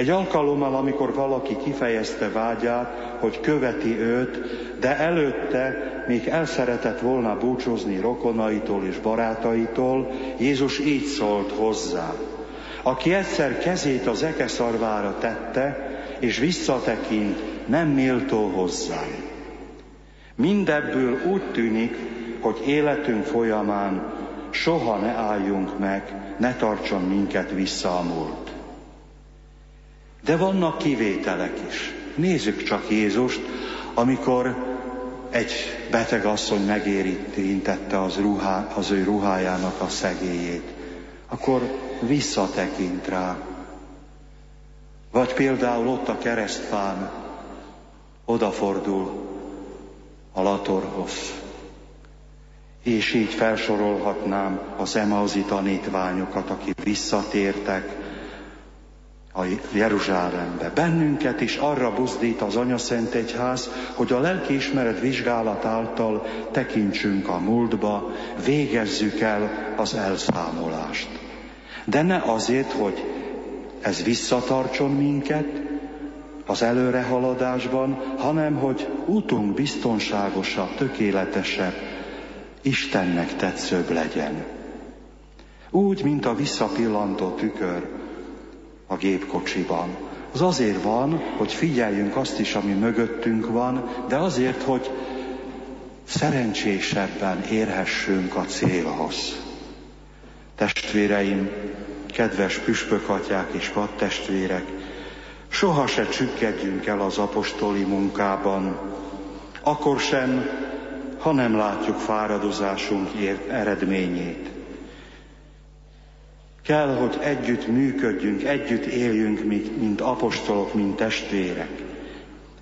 Egy alkalommal, amikor valaki kifejezte vágyát, hogy követi őt, de előtte még el szeretett volna búcsúzni rokonaitól és barátaitól, Jézus így szólt hozzá. Aki egyszer kezét az ekeszarvára tette, és visszatekint, nem méltó hozzám. Mindebből úgy tűnik, hogy életünk folyamán soha ne álljunk meg, ne tartson minket vissza a múlt. De vannak kivételek is. Nézzük csak Jézust, amikor egy beteg asszony megérintette az, ruhá, az ő ruhájának a szegélyét, akkor visszatekint rá. Vagy például ott a keresztfán odafordul a latorhoz. És így felsorolhatnám az emauzi tanítványokat, akik visszatértek a Jeruzsálembe. Bennünket is arra buzdít az Szent Egyház, hogy a lelkiismeret vizsgálat által tekintsünk a múltba, végezzük el az elszámolást. De ne azért, hogy ez visszatartson minket az előrehaladásban, hanem hogy útunk biztonságosabb, tökéletesebb, Istennek tetszőbb legyen. Úgy, mint a visszapillantó tükör a gépkocsiban. Az azért van, hogy figyeljünk azt is, ami mögöttünk van, de azért, hogy szerencsésebben érhessünk a célhoz. Testvéreim, kedves püspökatyák és pattestvérek, soha se csükkedjünk el az apostoli munkában, akkor sem, ha nem látjuk fáradozásunk eredményét. Kell, hogy együtt működjünk, együtt éljünk, mint apostolok, mint testvérek.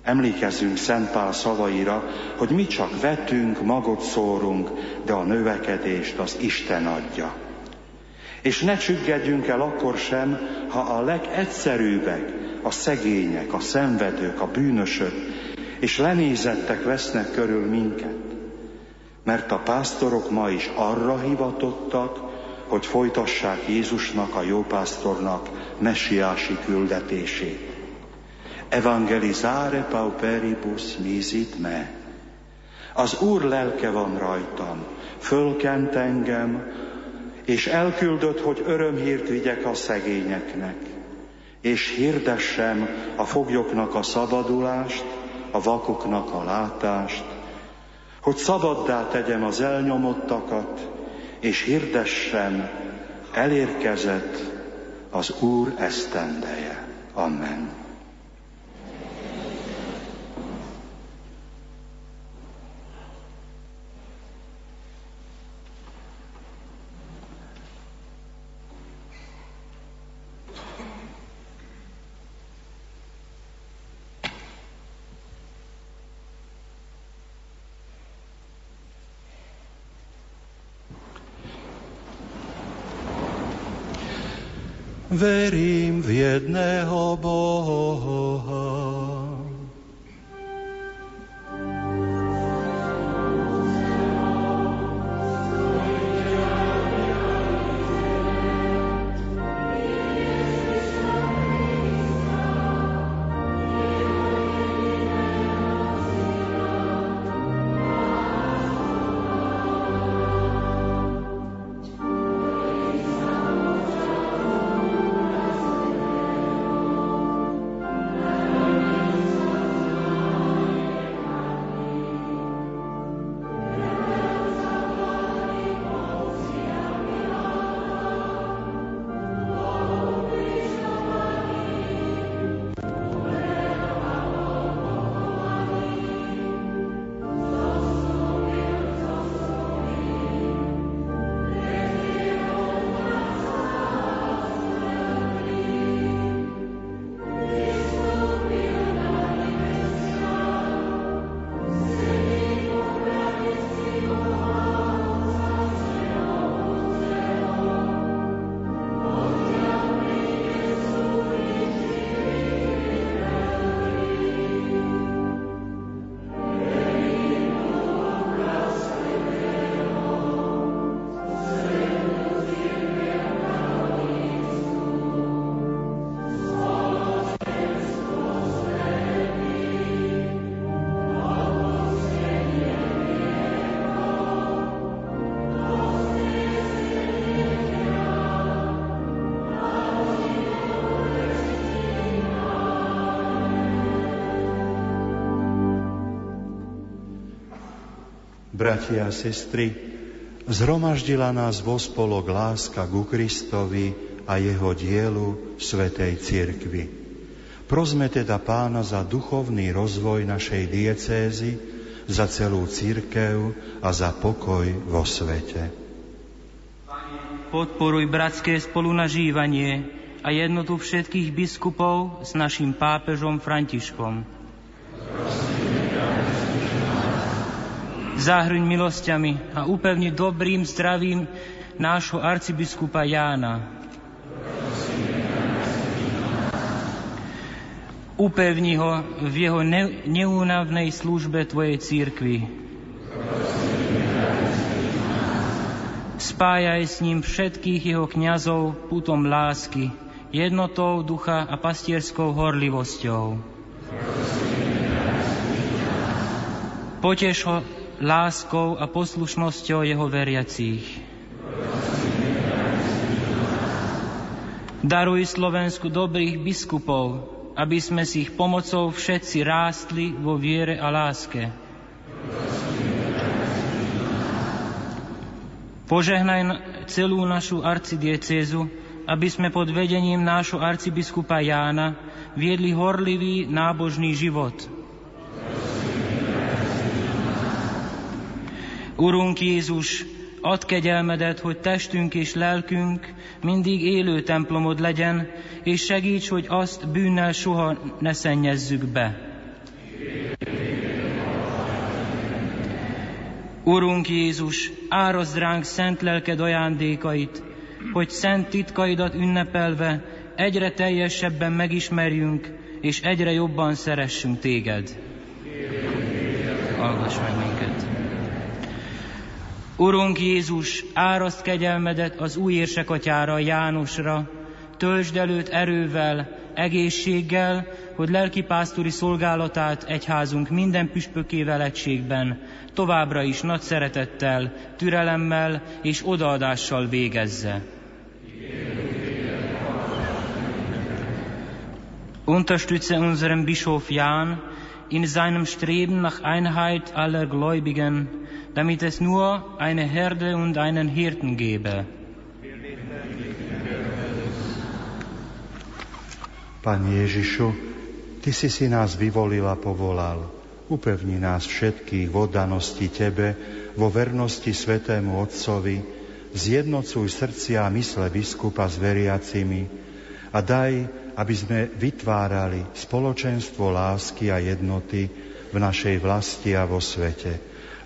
Emlékezzünk Szent Pál szavaira, hogy mi csak vetünk, magot szórunk, de a növekedést az Isten adja. És ne csüggedjünk el akkor sem, ha a legegyszerűbbek, a szegények, a szenvedők, a bűnösök és lenézettek vesznek körül minket. Mert a pásztorok ma is arra hivatottak, hogy folytassák Jézusnak, a jópásztornak messiási küldetését. Evangelizare pauperibus misit me. Az Úr lelke van rajtam, fölkent engem, és elküldött, hogy örömhírt vigyek a szegényeknek, és hirdessem a foglyoknak a szabadulást, a vakoknak a látást, hogy szabaddá tegyem az elnyomottakat, és hirdessem, elérkezett az Úr esztendeje. Amen. Verím v jedného Boha. Bratia a sestry, zhromaždila nás vo spolok láska ku Kristovi a jeho dielu Svetej Cirkvi. Prosme teda pána za duchovný rozvoj našej diecézy, za celú církev a za pokoj vo svete. Podporuj bratské spolunažívanie a jednotu všetkých biskupov s našim pápežom Františkom. Zahrň milosťami a upevni dobrým zdravím nášho arcibiskupa Jána. Upevni ho v jeho ne- neúnavnej službe Tvojej církvy. Spájaj s ním všetkých jeho kňazov putom lásky, jednotou ducha a pastierskou horlivosťou. Poteš ho láskou a poslušnosťou jeho veriacích. Daruj Slovensku dobrých biskupov, aby sme si ich pomocou všetci rástli vo viere a láske. Požehnaj celú našu arcidiecezu, aby sme pod vedením nášho arcibiskupa Jána viedli horlivý nábožný život. Urunk Jézus, add kegyelmedet, hogy testünk és lelkünk mindig élő templomod legyen, és segíts, hogy azt bűnnel soha ne szennyezzük be. Urunk Jézus, árazd ránk szent lelked ajándékait, hogy szent titkaidat ünnepelve egyre teljesebben megismerjünk, és egyre jobban szeressünk téged. Hallgass meg minket. Urunk Jézus, áraszt kegyelmedet az új érsekatyára, Jánosra, töltsd előtt erővel, egészséggel, hogy lelkipásztori szolgálatát egyházunk minden püspökével egységben, továbbra is nagy szeretettel, türelemmel és odaadással végezze. Unterstütze unseren Bischof Jan in seinem Streben nach Einheit aller Gläubigen, damit es nur eine Herde und einen Hirten gebe. Pane Ježišu, Ty si si nás vyvolil a povolal. Upevni nás všetkých v oddanosti Tebe, vo vernosti Svetému Otcovi, zjednocuj srdcia a mysle biskupa s veriacimi a daj, aby sme vytvárali spoločenstvo lásky a jednoty v našej vlasti a vo svete,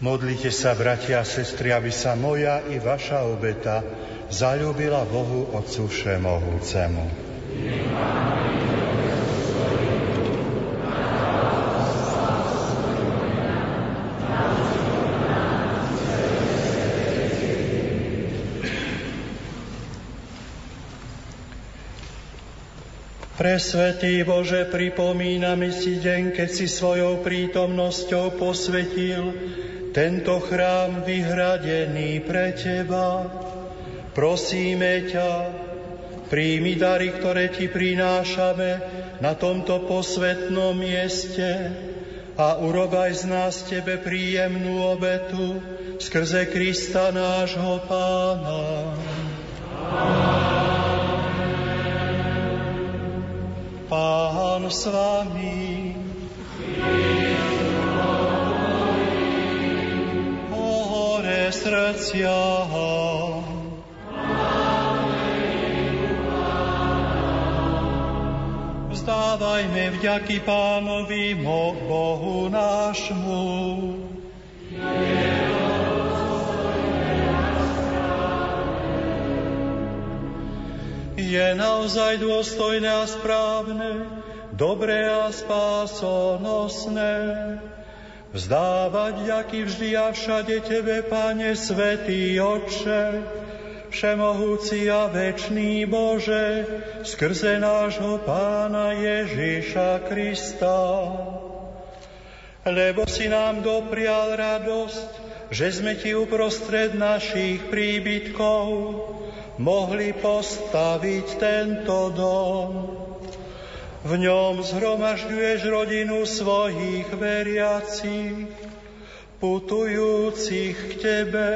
Modlite sa, bratia a sestry, aby sa moja i vaša obeta zalúbila Bohu Otcu Všemohúcemu. Presvetý Bože, pripomíname si deň, keď si svojou prítomnosťou posvetil tento chrám vyhradený pre Teba. Prosíme ťa, príjmi dary, ktoré Ti prinášame na tomto posvetnom mieste a urob aj z nás Tebe príjemnú obetu skrze Krista nášho Pána. Pán s vami. Srdcia. Vzdávajme vďaky Pánovi, Bohu nášmu. Je naozaj dôstojné a správne, dobré a spásonosné, Vzdávať ďaky vždy a všade Tebe, Pane, Svetý Otče, Všemohúci a večný Bože, skrze nášho Pána Ježíša Krista. Lebo si nám doprial radosť, že sme Ti uprostred našich príbytkov mohli postaviť tento dom v ňom zhromažďuješ rodinu svojich veriacich, putujúcich k Tebe,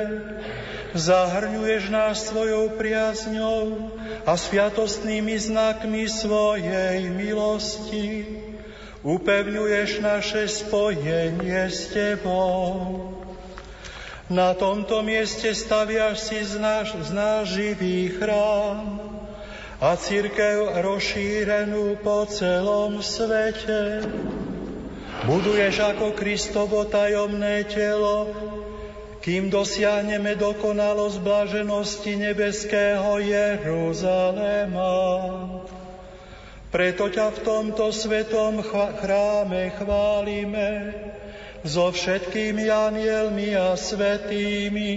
zahrňuješ nás svojou priazňou a sviatostnými znakmi svojej milosti, upevňuješ naše spojenie s Tebou. Na tomto mieste staviaš si z náš, z náš živý chrám, a církev rozšírenú po celom svete. Buduješ ako Kristovo tajomné telo, kým dosiahneme dokonalosť blaženosti nebeského Jeruzalema. Preto ťa v tomto svetom chráme chválime so všetkými anielmi a svetými,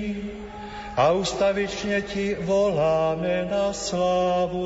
a ustavične ti voláme na slávu.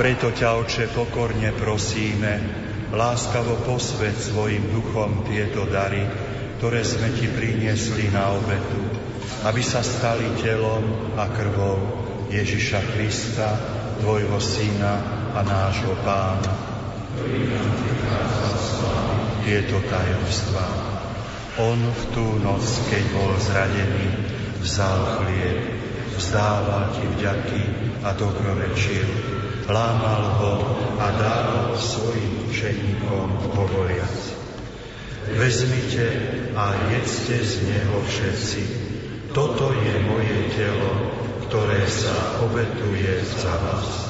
Preto ťa, Oče, pokorne prosíme, láskavo posved svojim duchom tieto dary, ktoré sme Ti priniesli na obetu, aby sa stali telom a krvou Ježiša Krista, Tvojho Syna a nášho Pána. Tieto tajomstvá. On v tú noc, keď bol zradený, vzal chlieb, vzdával Ti vďaky a dobrorečil lámal ho a dával svojim učeníkom hovoriac. Vezmite a jedzte z neho všetci. Toto je moje telo, ktoré sa obetuje za vás.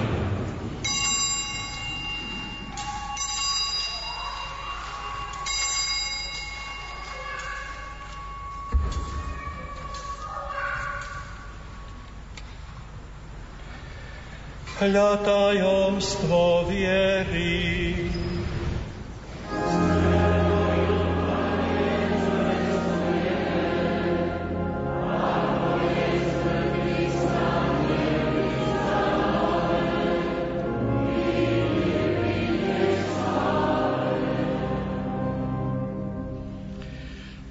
Hľa tajomstvo viery.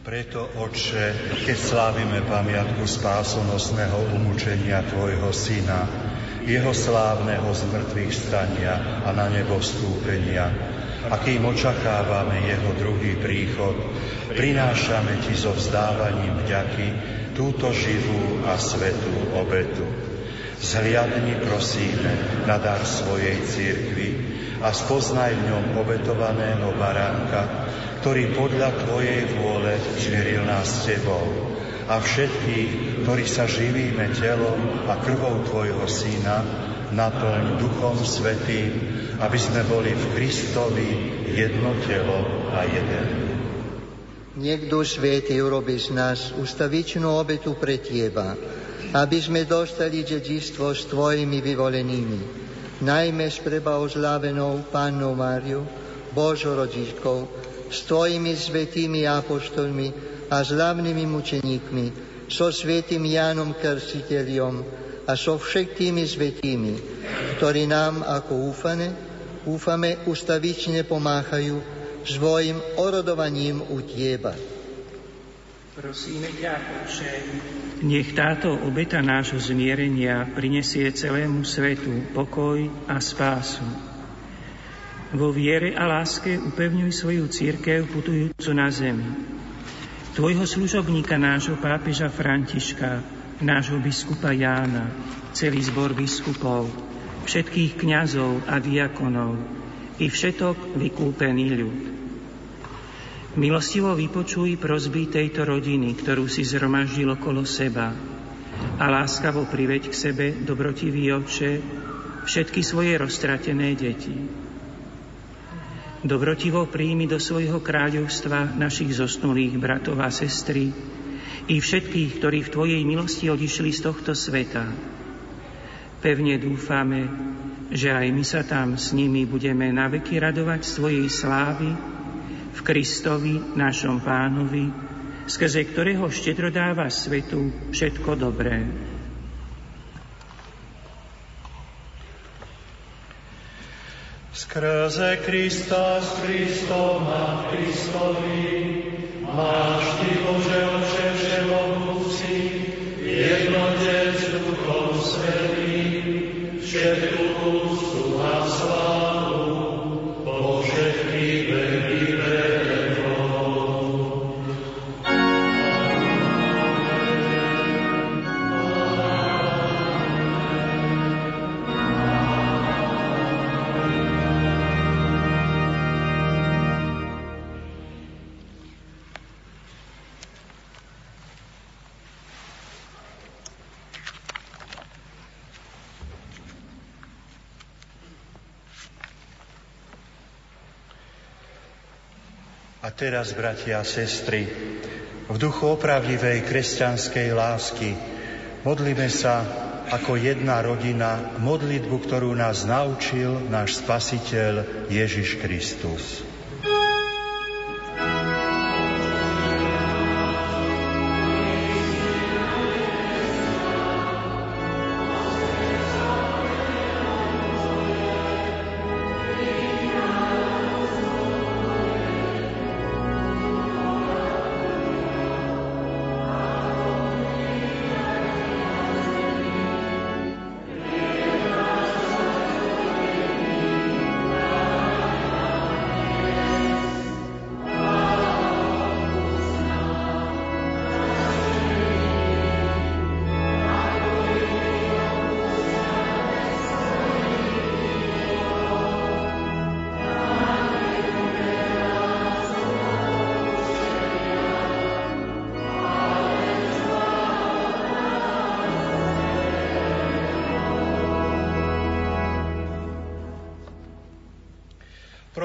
Preto, Otče, keď slávime pamiatku spásonosného umúčenia Tvojho Syna, jeho slávneho zmrtvých stania a na nebo vstúpenia. A kým očakávame jeho druhý príchod, prinášame ti so vzdávaním vďaky túto živú a svetú obetu. Zhliadni prosíme na dar svojej církvy a spoznaj v ňom obetovaného baránka, ktorý podľa Tvojej vôle zmieril nás s Tebou a všetkých, ktorí sa živíme telom a krvou Tvojho Syna, naplň Duchom Svetým, aby sme boli v Kristovi jedno telo a jeden. Nech Duch urobi z nás ustavičnú obetu pre Teba, aby sme dostali dedistvo s Tvojimi vyvolenými, najmä s prebaozlávenou Pannou Máriu, Božou rodičkou, s Tvojimi svetými apoštolmi, a s hlavnými mučeníkmi, so svetým Jánom Krstiteľom a so všetkými svetými, ktorí nám ako úfane, úfame ustavične pomáhajú svojim orodovaním u Tieba. Prosíme ťa, Oče, nech táto obeta nášho zmierenia prinesie celému svetu pokoj a spásu. Vo viere a láske upevňuj svoju církev putujúcu na zemi Tvojho služobníka, nášho pápeža Františka, nášho biskupa Jána, celý zbor biskupov, všetkých kňazov a diakonov i všetok vykúpený ľud. Milostivo vypočuj prozby tejto rodiny, ktorú si zhromaždil okolo seba a láskavo priveď k sebe, dobrotivý oče, všetky svoje roztratené deti Dobrotivo príjmi do svojho kráľovstva našich zosnulých bratov a sestry i všetkých, ktorí v Tvojej milosti odišli z tohto sveta. Pevne dúfame, že aj my sa tam s nimi budeme naveky radovať svojej slávy v Kristovi, našom pánovi, skrze ktorého štedro dáva svetu všetko dobré. Skrze Krista, s Kristom a Kristovi, máš Ty, Bože Oče Všemohúci, teraz, bratia a sestry, v duchu opravdivej kresťanskej lásky modlíme sa ako jedna rodina modlitbu, ktorú nás naučil náš Spasiteľ Ježiš Kristus.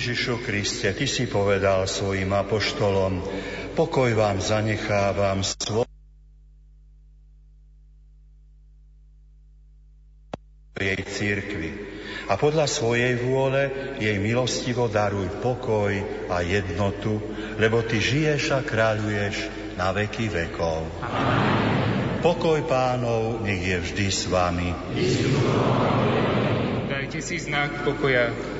Ježišu Kriste, Ty si povedal svojim apoštolom, pokoj vám zanechávam svoj jej církvi a podľa svojej vôle jej milostivo daruj pokoj a jednotu, lebo Ty žiješ a kráľuješ na veky vekov. Pokoj pánov nech je vždy s vami. Dajte si znak pokoja.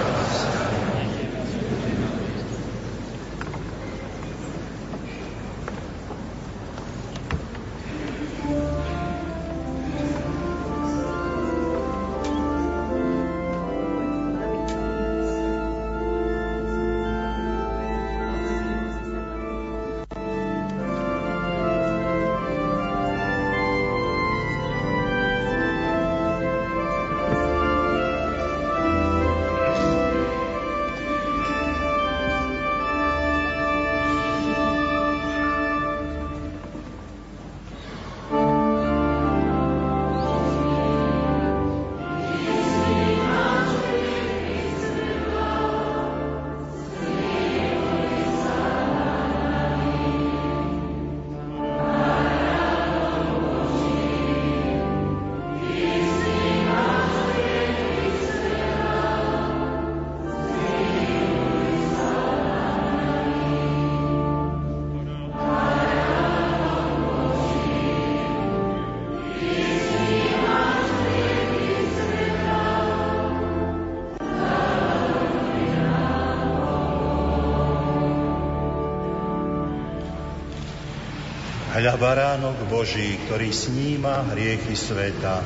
Hľa baránok Boží, ktorý sníma hriechy sveta.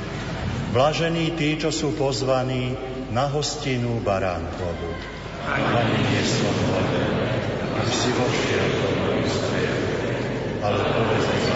Blažení tí, čo sú pozvaní na hostinu baránkovu. Pane, nie som hoden, aby si vošiel do ale povedz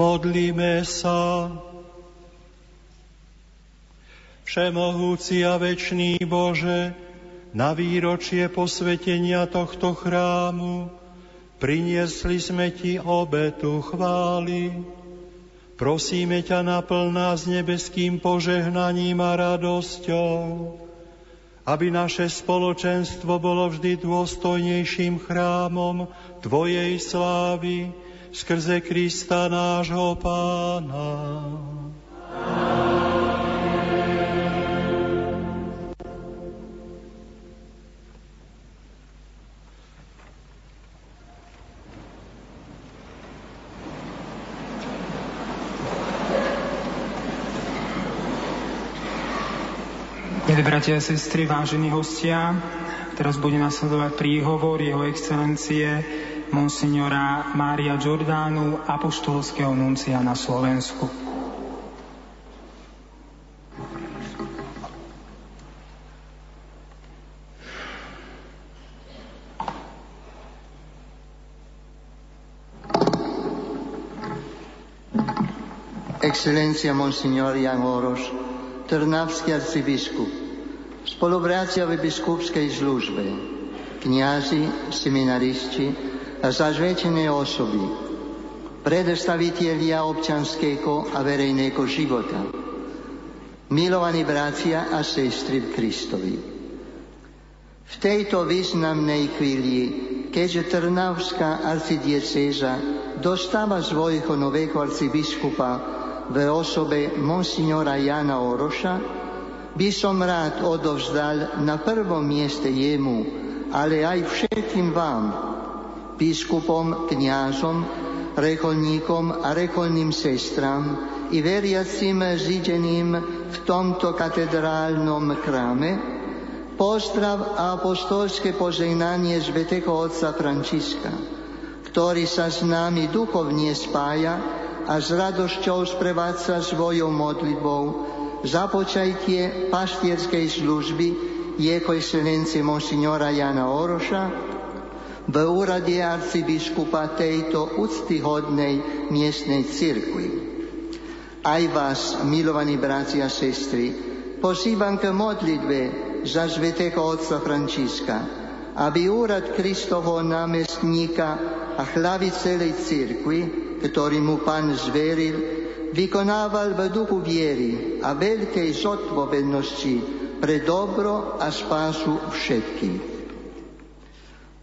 Modlíme sa. Všemohúci a večný Bože, na výročie posvetenia tohto chrámu priniesli sme Ti obetu chvály. Prosíme ťa naplň nás nebeským požehnaním a radosťou, aby naše spoločenstvo bolo vždy dôstojnejším chrámom Tvojej slávy, skrze Krista nášho Pána. Milí bratia a sestry, vážení hostia, teraz bude nasledovať príhovor jeho excelencie monsignora Mária Giordánu, apoštolského nuncia na Slovensku. Excelencia Monsignor Jan Oroš, Trnavský arcibiskup, spoluprácia v biskupskej službe, kniazy, seminaristi, zažvečené osoby, predstavitelia občanského a verejného života, milovaní bratia a sestry v Kristovi. V tejto významnej chvíli, keďže Trnavská arcidiecéza dostáva svojho nového arcibiskupa v osobe monsignora Jana Oroša, by som rád odovzdal na prvom mieste jemu, ale aj všetkým vám, biskupom, kňazom, reholníkom a reholným sestram i veriacim zideným v tomto katedrálnom chráme, pozdrav a apostolské požehnanie Svetého Otca Františka, ktorý sa s nami duchovne spája a s radosťou sprevádza svojou modlitbou započajtie pastierskej služby jeho excelencie monsignora Jana Oroša v úrade arcibiskupa tejto úctyhodnej miestnej cirkvi. Aj vás, milovaní bratia a sestry, pozývam k modlitbe za svetého otca Františka, aby úrad Kristovho námestníka a hlavy celej cirkvi, ktorý mu pán zveril, vykonával v duchu viery a veľkej zodpovednosti pre dobro a spásu všetkých.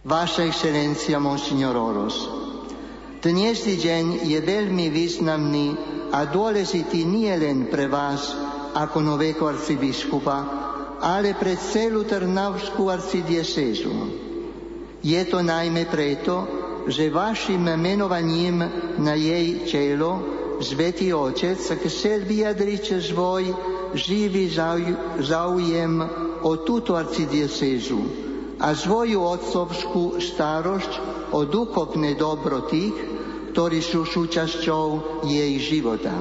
Vaša excelencia, monsignor Oros. Dnešný deň je veľmi významný a dôležitý nie len pre vás ako nového arcibiskupa, ale pre celú Trnavskú arcidiecezu. Je to najmä preto, že vašim menovaním na jej čelo Svetý Otec chcel vyjadriť svoj živý záujem o túto arcidiecezu a svoju otcovskú starosť o duchovné dobro tých, ktorí sú súčasťou jej života.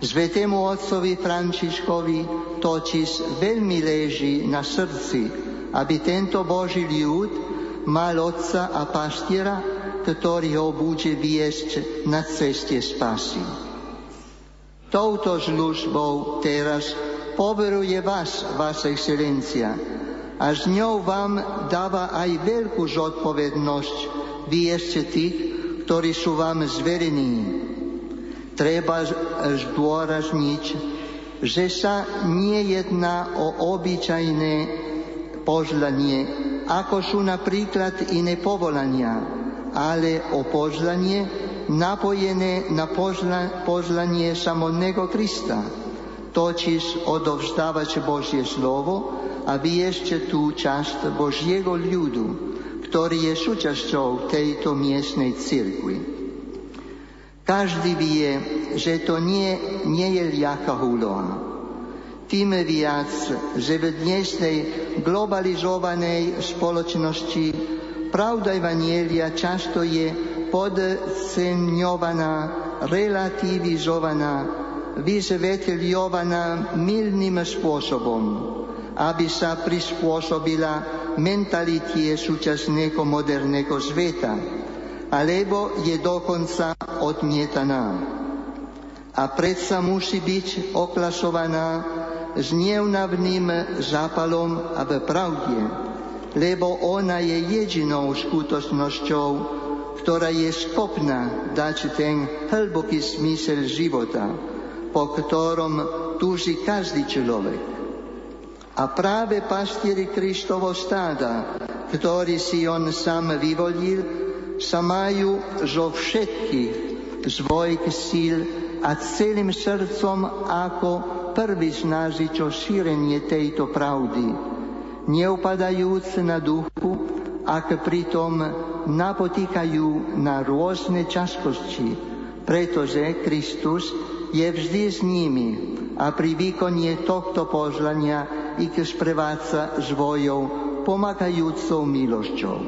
Svetému otcovi Františkovi totiž veľmi leží na srdci, aby tento Boží ľud mal otca a pastiera, ktorý ho bude viesť na ceste spasy. Touto službou teraz poveruje vás, Vaša excelencia, a s ňou vám dáva aj veľkú zodpovednosť viesť tých, ktorí sú vám zverení. Treba zdôrazniť, že sa nie jedná o obyčajné požlanie, ako sú napríklad iné povolania, ale o požlanie napojené na požlanie samotného Krista, totiž odovzdávať Božie slovo a ešte tú časť Božieho ľudu, ktorý je súčasťou tejto miestnej cirkvi. Každý vie, že to nie, nie je ľahká úloha. Tým viac, že v dnešnej globalizovanej spoločnosti pravda Evanielia často je podceňovaná, relativizovaná, vysvetľovaná milným spôsobom aby sa prispôsobila mentalite súčasného moderného sveta, alebo je dokonca odmietaná. A predsa musí byť oklasovaná s neunavným zápalom a v pravde, lebo ona je jedinou skutočnosťou, ktorá je schopná dať ten hlboký smysel života, po ktorom túži každý človek. A práve pastieri Kristovo stáda, ktorý si on sám vyvolil, sa majú zo všetkých svojich síl a celým srdcom ako prvý snažiť o šírenie tejto pravdy, neupadajúc na duchu, ak pritom napotýkajú na rôzne ťažkosti, pretože Kristus je vždy s nimi a pri výkonie tohto požlania ich sprevádza svojou pomáhajúcou milosťou.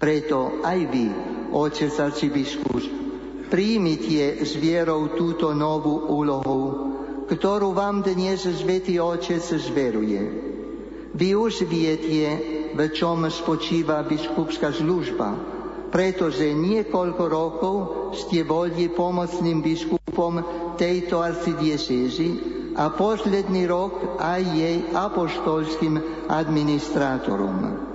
Preto aj vy, otec arcibiskus, príjmite s vierou túto novú úlohu, ktorú vám dnes Svetý Otec zveruje. Vy už viete, v čom spočíva biskupská služba, pretože niekoľko rokov ste boli pomocným biskupom tejto arcidiecézy a posledný rok aj jej apoštolským administrátorom.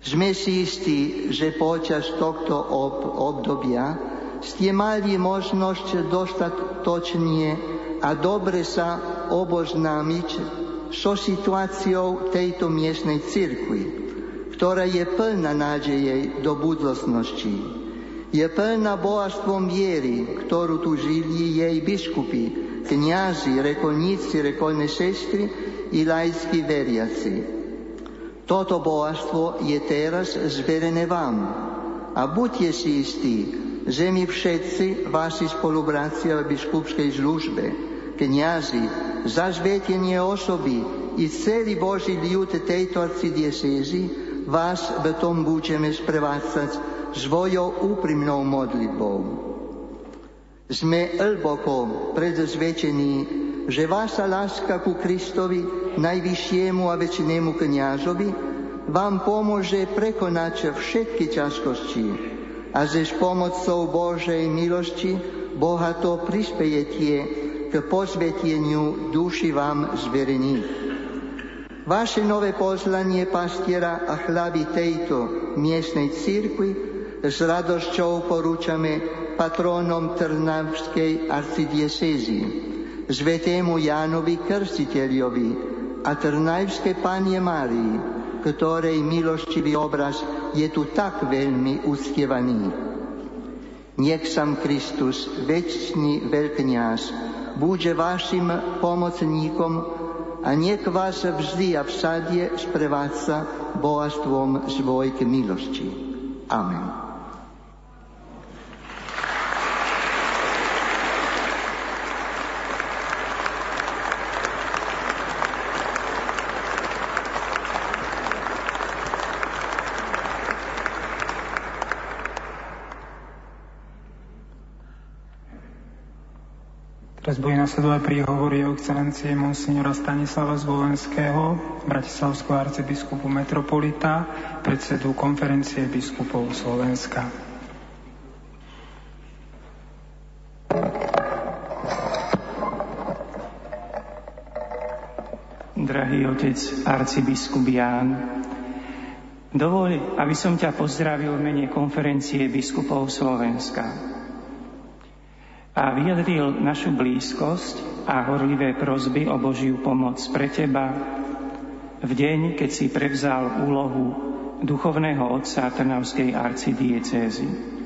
Sme si istí, že počas tohto ob- obdobia ste mali možnosť dostatočne a dobre sa oboznámiť so situáciou tejto miestnej cirkvi ktorá je plná nádeje do budúcnosti. Je plná bohatstvom viery, ktorú tu žili jej biskupy, kniazy, rekolníci, rekolné sestry i laickí veriaci. Toto bohatstvo je teraz zverené vám. A buďte si istí, že my všetci, vaši spolubráci v biskupskej službe, kniazy, zažvetenie osoby i celý Boží ľud tejto arcidiecézy, vás v tom budeme sprevádzať svojou úprimnou modlitbou. Sme hlboko predzvedčení, že vaša láska ku Kristovi, najvyššiemu a väčšinému kniažovi, vám pomôže prekonať všetky ťažkosti a že s pomocou Božej milosti bohato prispejete k posveteniu duši vám zverených. Vaše nové poslanie pastiera a chlaby tejto miestnej církvy s radosťou porúčame patrónom Trnavskej arcidiecézy, svetému Jánovi Krstiteľovi a Trnavskej Panie Márii, ktorej milostivý obraz je tu tak veľmi uctievaný. Nech sam Kristus, väčší veľkňaz, bude vašim pomocníkom a nech vás vždy a všade sprevádza bohatstvom svojich milosti. Amen. Teraz bude nasledovať príhovor jeho excelencie monsignora Stanislava Zvolenského, bratislavského arcibiskupu metropolita, predsedu konferencie biskupov Slovenska. Drahý otec arcibiskup Ján, dovoľ, aby som ťa pozdravil v mene konferencie biskupov Slovenska a vyjadril našu blízkosť a horlivé prozby o Božiu pomoc pre teba v deň, keď si prevzal úlohu duchovného otca Trnavskej arcidiecézy.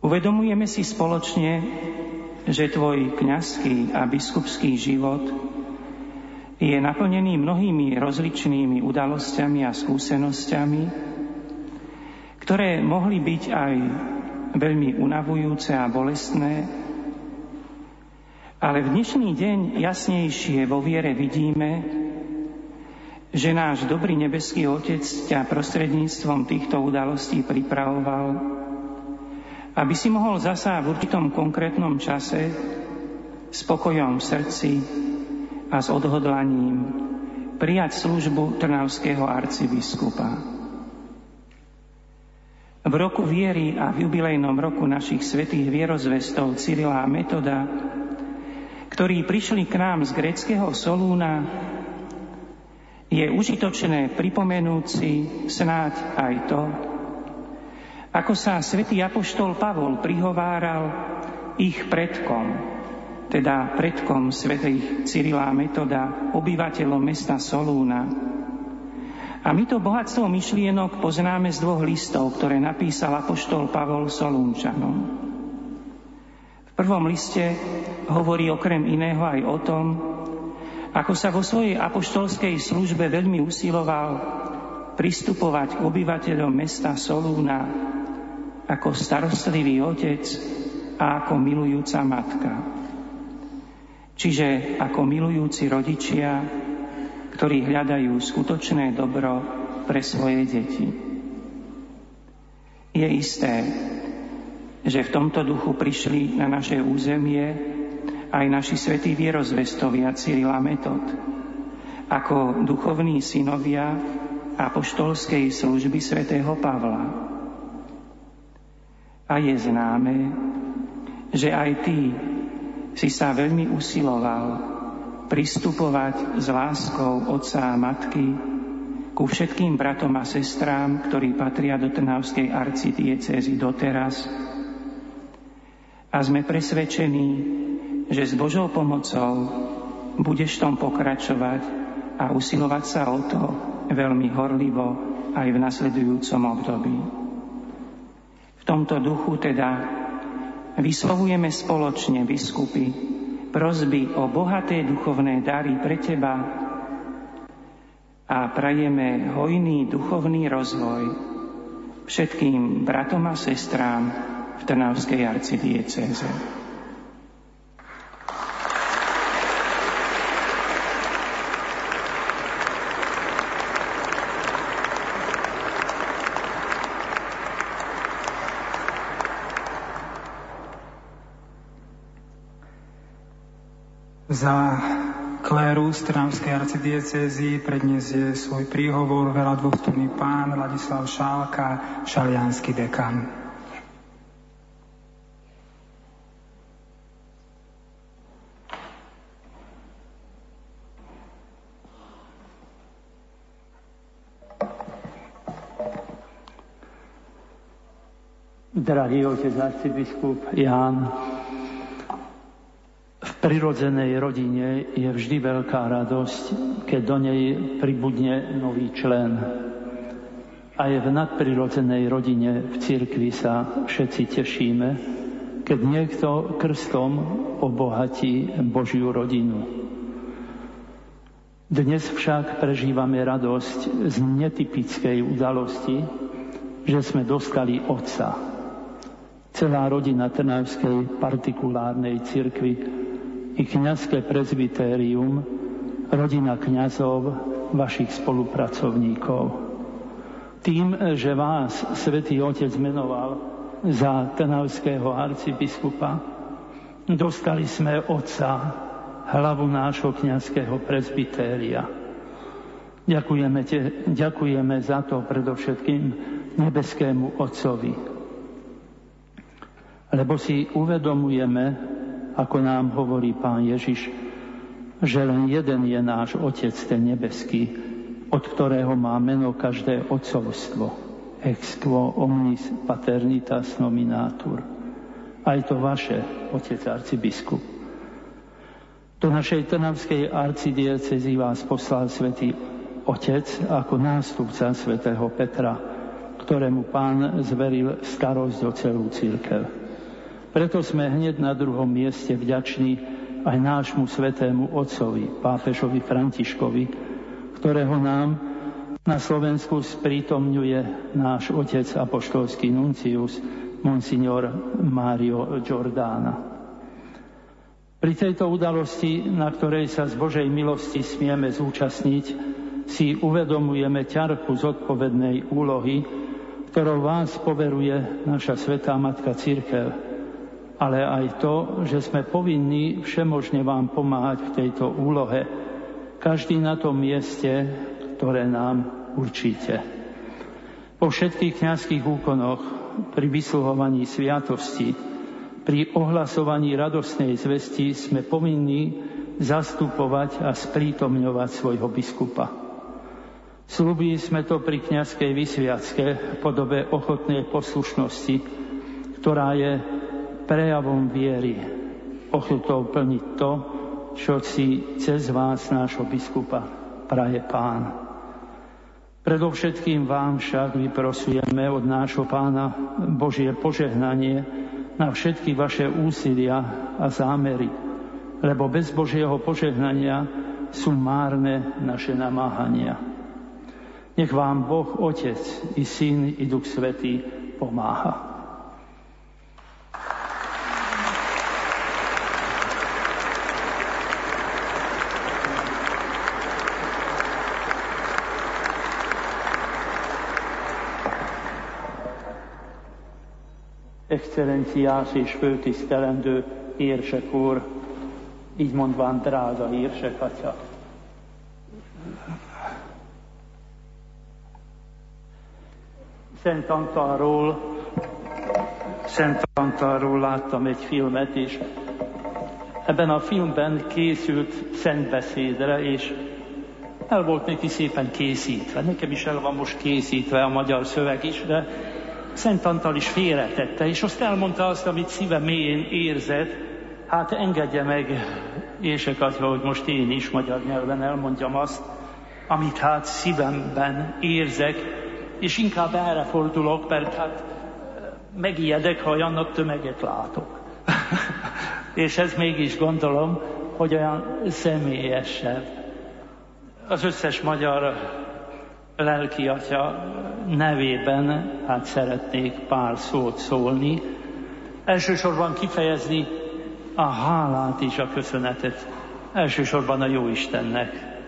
Uvedomujeme si spoločne, že tvoj kňazský a biskupský život je naplnený mnohými rozličnými udalosťami a skúsenosťami, ktoré mohli byť aj veľmi unavujúce a bolestné, ale v dnešný deň jasnejšie vo viere vidíme, že náš dobrý nebeský Otec ťa prostredníctvom týchto udalostí pripravoval, aby si mohol zasa v určitom konkrétnom čase spokojom v srdci a s odhodlaním prijať službu Trnavského arcibiskupa. V roku viery a v jubilejnom roku našich svetých vierozvestov Cyrila a Metoda, ktorí prišli k nám z greckého Solúna, je užitočné pripomenúť si snáď aj to, ako sa svätý Apoštol Pavol prihováral ich predkom, teda predkom svätých Cyrila Metoda, obyvateľom mesta Solúna. A my to bohatstvo myšlienok poznáme z dvoch listov, ktoré napísal Apoštol Pavol Solúnčanom. V prvom liste hovorí okrem iného aj o tom, ako sa vo svojej apoštolskej službe veľmi usiloval pristupovať k obyvateľom mesta Solúna ako starostlivý otec a ako milujúca matka. Čiže ako milujúci rodičia, ktorí hľadajú skutočné dobro pre svoje deti. Je isté, že v tomto duchu prišli na naše územie aj naši svätí vierozvestovia Cyrila Metod, ako duchovní synovia apoštolskej služby svätého Pavla. A je známe, že aj ty si sa veľmi usiloval pristupovať s láskou otca a matky ku všetkým bratom a sestrám, ktorí patria do Trnavskej arcidiecezy doteraz. A sme presvedčení, že s Božou pomocou budeš tom pokračovať a usilovať sa o to veľmi horlivo aj v nasledujúcom období. V tomto duchu teda vyslovujeme spoločne biskupy prozby o bohaté duchovné dary pre teba a prajeme hojný duchovný rozvoj všetkým bratom a sestrám v Trnavskej arcidiecéze. Za kléru Trnavskej arcidiecezy predniesie svoj príhovor veľa dôstojný pán Ladislav Šálka, šalianský dekan. Drahý otec arcibiskup Ján, prirodzenej rodine je vždy veľká radosť, keď do nej pribudne nový člen. Aj v nadprirodzenej rodine v cirkvi sa všetci tešíme, keď niekto krstom obohatí Božiu rodinu. Dnes však prežívame radosť z netypickej udalosti, že sme dostali otca. Celá rodina Trnavskej partikulárnej cirkvi i kniazské prezbytérium, rodina kňazov, vašich spolupracovníkov. Tým, že vás svätý Otec menoval za trnavského arcibiskupa, dostali sme Otca, hlavu nášho kniazského prezbytéria. Ďakujeme, te, ďakujeme za to predovšetkým nebeskému Otcovi. Lebo si uvedomujeme, ako nám hovorí pán Ježiš, že len jeden je náš Otec, ten nebeský, od ktorého má meno každé otcovstvo. Ex quo omnis paternitas nominatur. Aj to vaše, otec arcibiskup. Do našej Trnavskej arcidiecezy vás poslal svätý Otec ako nástupca svätého Petra, ktorému pán zveril starosť o celú církev. Preto sme hneď na druhom mieste vďační aj nášmu svetému otcovi, pápežovi Františkovi, ktorého nám na Slovensku sprítomňuje náš otec apoštolský nuncius, monsignor Mario Giordana. Pri tejto udalosti, na ktorej sa z Božej milosti smieme zúčastniť, si uvedomujeme ťarku zodpovednej úlohy, ktorou vás poveruje naša Svetá Matka Církev, ale aj to, že sme povinní všemožne vám pomáhať v tejto úlohe, každý na tom mieste, ktoré nám určíte. Po všetkých kniazských úkonoch, pri vysluhovaní sviatosti, pri ohlasovaní radosnej zvesti sme povinní zastupovať a sprítomňovať svojho biskupa. Slúbili sme to pri kniazkej vysviacke v podobe ochotnej poslušnosti, ktorá je prejavom viery, ochotou plniť to, čo si cez vás, nášho biskupa, praje pán. Predovšetkým vám však vyprosujeme od nášho pána Božie požehnanie na všetky vaše úsilia a zámery, lebo bez Božieho požehnania sú márne naše namáhania. Nech vám Boh, Otec i Syn i Duch Svetý pomáha. Excellenciás és főtisztelendő érsek úr, így mondván drága érsek atya. Szent Antalról, Szent Antalról láttam egy filmet, és ebben a filmben készült szentbeszédre, és el volt neki szépen készítve. Nekem is el van most készítve a magyar szöveg is, de Szent Antal is félretette, és azt elmondta azt, amit szíve mélyén érzett, hát engedje meg, Ések az, hogy most én is magyar nyelven elmondjam azt, amit hát szívemben érzek, és inkább erre fordulok, mert hát megijedek, ha olyan nagy tömeget látok. és ez mégis gondolom, hogy olyan személyesebb. Az összes magyar lelki atya nevében hát szeretnék pár szót szólni. Elsősorban kifejezni a hálát és a köszönetet. Elsősorban a jó Istennek,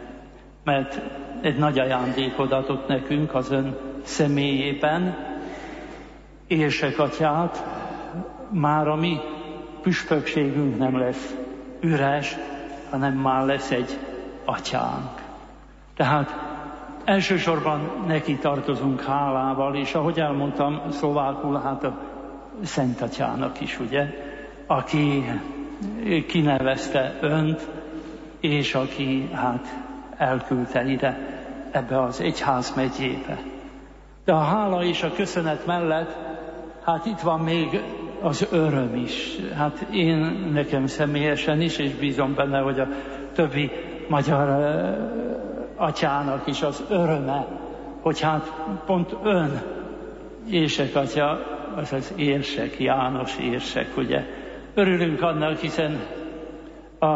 mert egy nagy ajándékot adott nekünk az ön személyében, érsek atyát, már a mi püspökségünk nem lesz üres, hanem már lesz egy atyánk. Tehát elsősorban neki tartozunk hálával, és ahogy elmondtam, szlovákul, hát a Szent Atyának is, ugye, aki kinevezte önt, és aki hát elküldte ide ebbe az egyház megyébe. De a hála és a köszönet mellett, hát itt van még az öröm is. Hát én nekem személyesen is, és bízom benne, hogy a többi magyar atyának is az öröme, hogy hát pont ön, Érsek atya, az az érsek, János érsek, ugye. Örülünk annak, hiszen a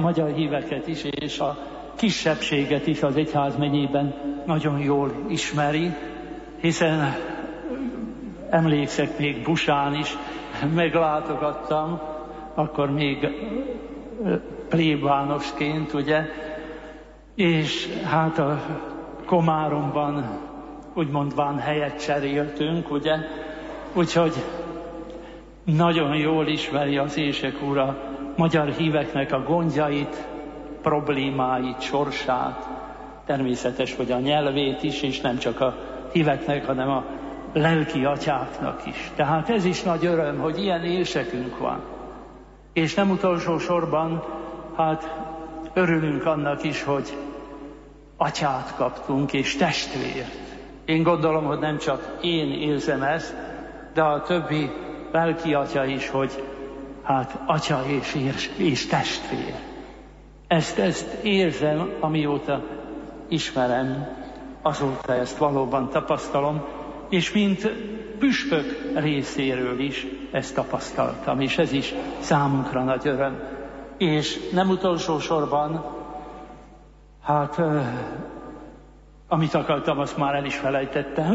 magyar híveket is, és a kisebbséget is az egyházmegyében nagyon jól ismeri, hiszen emlékszek még Busán is, meglátogattam, akkor még plébánosként, ugye, és hát a Komáromban úgymondván helyet cseréltünk, ugye, úgyhogy nagyon jól ismeri az Ések úr a magyar híveknek a gondjait, problémáit, sorsát, természetes, hogy a nyelvét is, és nem csak a híveknek, hanem a lelki atyáknak is. Tehát ez is nagy öröm, hogy ilyen élsekünk van. És nem utolsó sorban, hát örülünk annak is, hogy atyát kaptunk, és testvért. Én gondolom, hogy nem csak én érzem ezt, de a többi lelki atya is, hogy hát atya és, és, és testvér. Ezt, ezt érzem, amióta ismerem, azóta ezt valóban tapasztalom, és mint püspök részéről is ezt tapasztaltam, és ez is számunkra nagy öröm. És nem utolsó sorban, hát amit akartam, azt már el is felejtettem.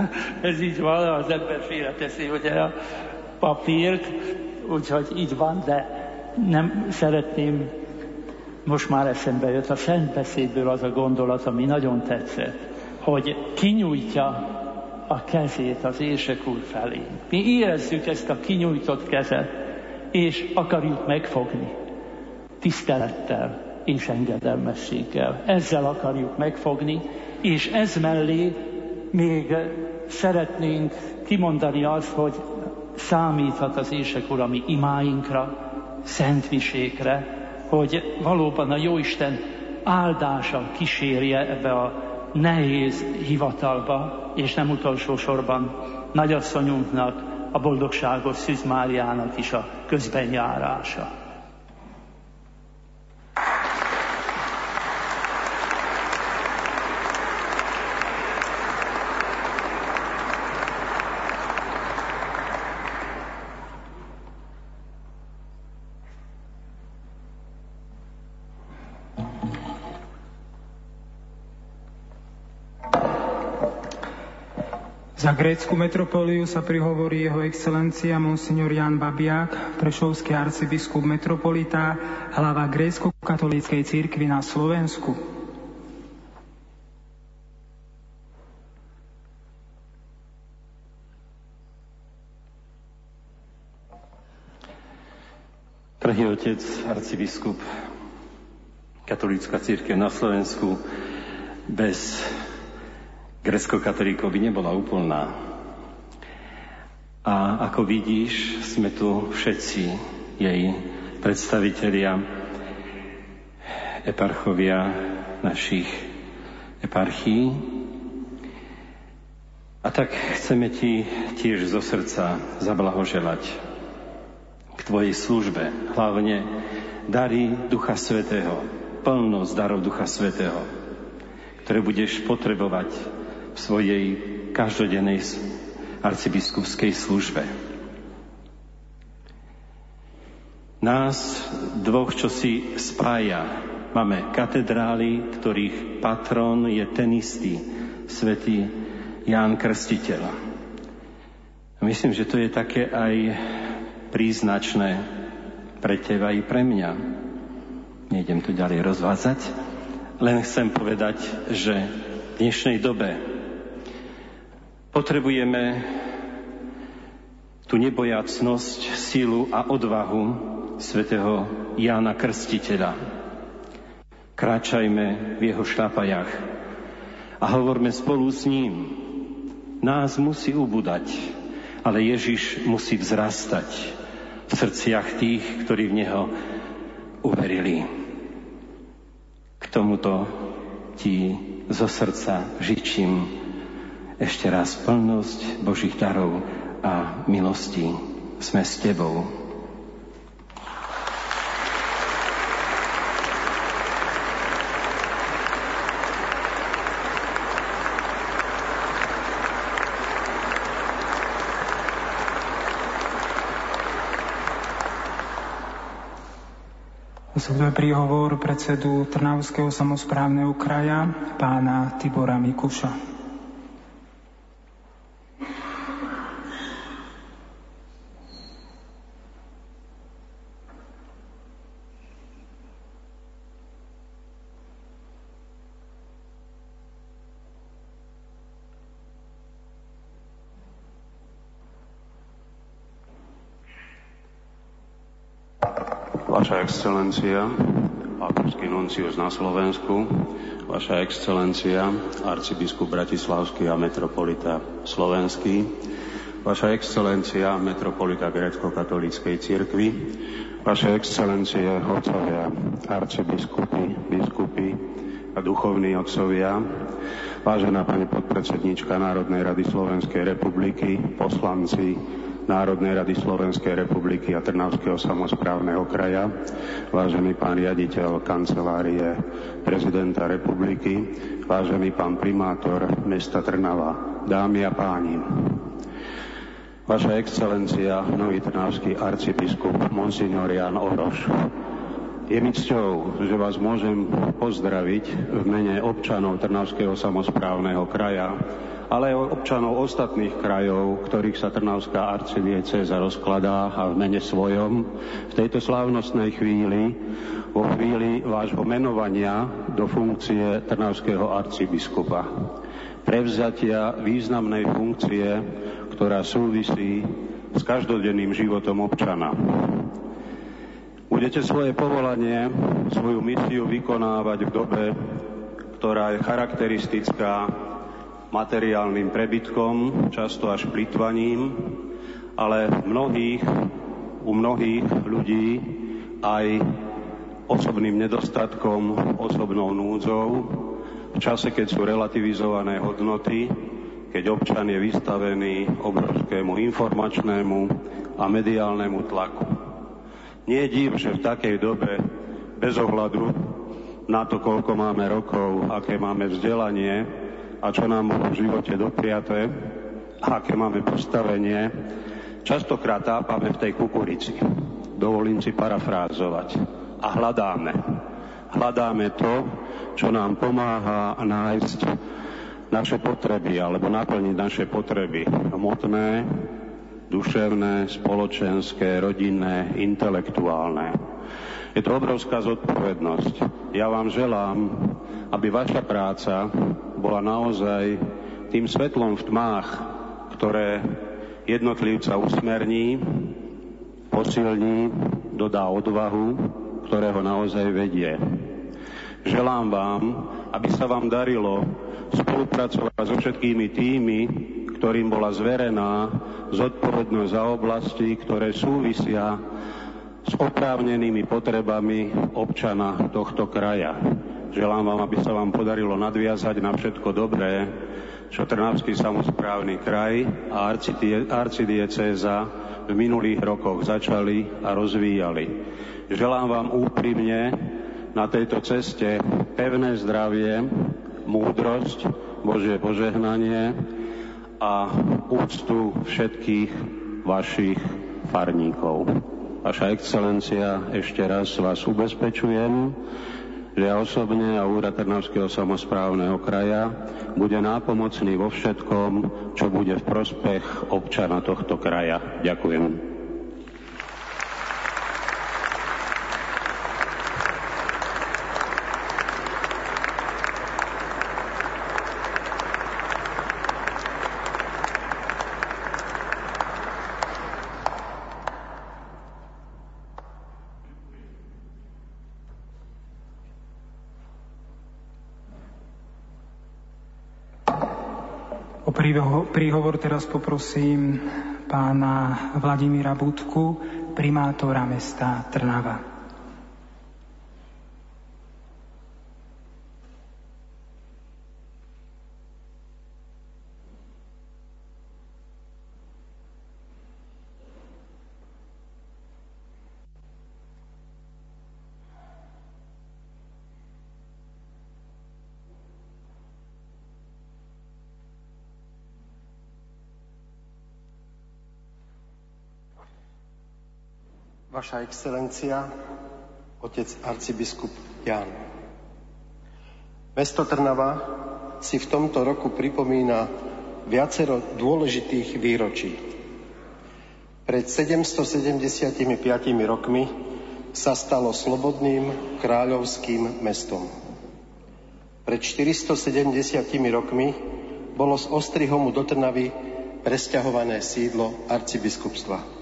ez így van, az ember félreteszi ugye a papírt, úgyhogy így van, de nem szeretném most már eszembe jött a szent beszédből az a gondolat, ami nagyon tetszett, hogy kinyújtja a kezét az érsek úr felé. Mi érezzük ezt a kinyújtott kezet, és akarjuk megfogni tisztelettel és engedelmességgel. Ezzel akarjuk megfogni, és ez mellé még szeretnénk kimondani azt, hogy számíthat az Ések Ura mi imáinkra, szentvisékre, hogy valóban a Jóisten áldása kísérje ebbe a nehéz hivatalba, és nem utolsó sorban nagyasszonyunknak, a boldogságos Szűz Máriának is a közbenjárása. Za grécku metropoliu sa prihovorí jeho excelencia Monsignor Jan Babiak, prešovský arcibiskup metropolita, hlava grécko-katolíckej církvy na Slovensku. Drahý otec, arcibiskup, katolícka církev na Slovensku, bez grecko-katolíkov by nebola úplná. A ako vidíš, sme tu všetci jej predstavitelia, eparchovia našich eparchií. A tak chceme ti tiež zo srdca zablahoželať k tvojej službe, hlavne dary Ducha Svetého, plnosť darov Ducha Svetého, ktoré budeš potrebovať v svojej každodennej arcibiskupskej službe. Nás dvoch, čo si spája, máme katedrály, ktorých patron je ten istý, svätý Ján Krstiteľ. Myslím, že to je také aj príznačné pre teba i pre mňa. Nejdem to ďalej rozvádzať, len chcem povedať, že v dnešnej dobe Potrebujeme tú nebojacnosť, sílu a odvahu svätého Jána Krstiteľa. Kráčajme v jeho šlápajach a hovorme spolu s ním. Nás musí ubudať, ale Ježiš musí vzrastať v srdciach tých, ktorí v Neho uverili. K tomuto ti zo srdca žičím ešte raz plnosť Božích darov a milostí. Sme s Tebou. Nasleduje príhovor predsedu Trnavského samozprávneho kraja, pána Tibora Mikuša. Vaša excelencia, Pápežský nuncius na Slovensku, Vaša excelencia, arcibiskup Bratislavský a metropolita Slovenský, Vaša excelencia, metropolita grécko-katolíckej cirkvi, Vaše excelencie, otcovia, arcibiskupy, biskupy a duchovní otcovia, vážená pani podpredsednička Národnej rady Slovenskej republiky, poslanci, Národnej rady Slovenskej republiky a Trnavského samozprávneho kraja, vážený pán riaditeľ kancelárie prezidenta republiky, vážený pán primátor mesta Trnava, dámy a páni. Vaša excelencia, nový trnavský arcibiskup Monsignor Jan Oroš, je mi cťou, že vás môžem pozdraviť v mene občanov Trnavského samozprávneho kraja, ale aj občanov ostatných krajov, ktorých sa Trnavská arcidieceza rozkladá a v mene svojom v tejto slávnostnej chvíli, vo chvíli vášho menovania do funkcie Trnavského arcibiskupa. Prevzatia významnej funkcie, ktorá súvisí s každodenným životom občana. Budete svoje povolanie, svoju misiu vykonávať v dobe, ktorá je charakteristická materiálnym prebytkom, často až plitvaním, ale mnohých, u mnohých ľudí aj osobným nedostatkom, osobnou núdzou, v čase, keď sú relativizované hodnoty, keď občan je vystavený obrovskému informačnému a mediálnemu tlaku. Nie je div, že v takej dobe, bez ohľadu na to, koľko máme rokov, aké máme vzdelanie a čo nám bolo v živote dopriaté, aké máme postavenie, častokrát tápame v tej kukurici. Dovolím si parafrázovať. A hľadáme. Hľadáme to, čo nám pomáha nájsť naše potreby alebo naplniť naše potreby hmotné, duševné, spoločenské, rodinné, intelektuálne. Je to obrovská zodpovednosť. Ja vám želám, aby vaša práca bola naozaj tým svetlom v tmách, ktoré jednotlivca usmerní, posilní, dodá odvahu, ktoré ho naozaj vedie. Želám vám, aby sa vám darilo spolupracovať so všetkými tými, ktorým bola zverená zodpovednosť za oblasti, ktoré súvisia s oprávnenými potrebami občana tohto kraja. Želám vám, aby sa vám podarilo nadviazať na všetko dobré, čo Trnavský samozprávny kraj a arcidiecéza v minulých rokoch začali a rozvíjali. Želám vám úprimne na tejto ceste pevné zdravie, múdrosť, Božie požehnanie a úctu všetkých vašich farníkov. Vaša excelencia, ešte raz vás ubezpečujem, že ja osobne a Úrad Trnavského samozprávneho kraja bude nápomocný vo všetkom, čo bude v prospech občana tohto kraja. Ďakujem. Príhovor teraz poprosím pána Vladimíra Budku, primátora mesta Trnava. Vaša excelencia, otec arcibiskup Jan. Mesto Trnava si v tomto roku pripomína viacero dôležitých výročí. Pred 775 rokmi sa stalo slobodným kráľovským mestom. Pred 470 rokmi bolo z Ostrihomu do Trnavy presťahované sídlo arcibiskupstva.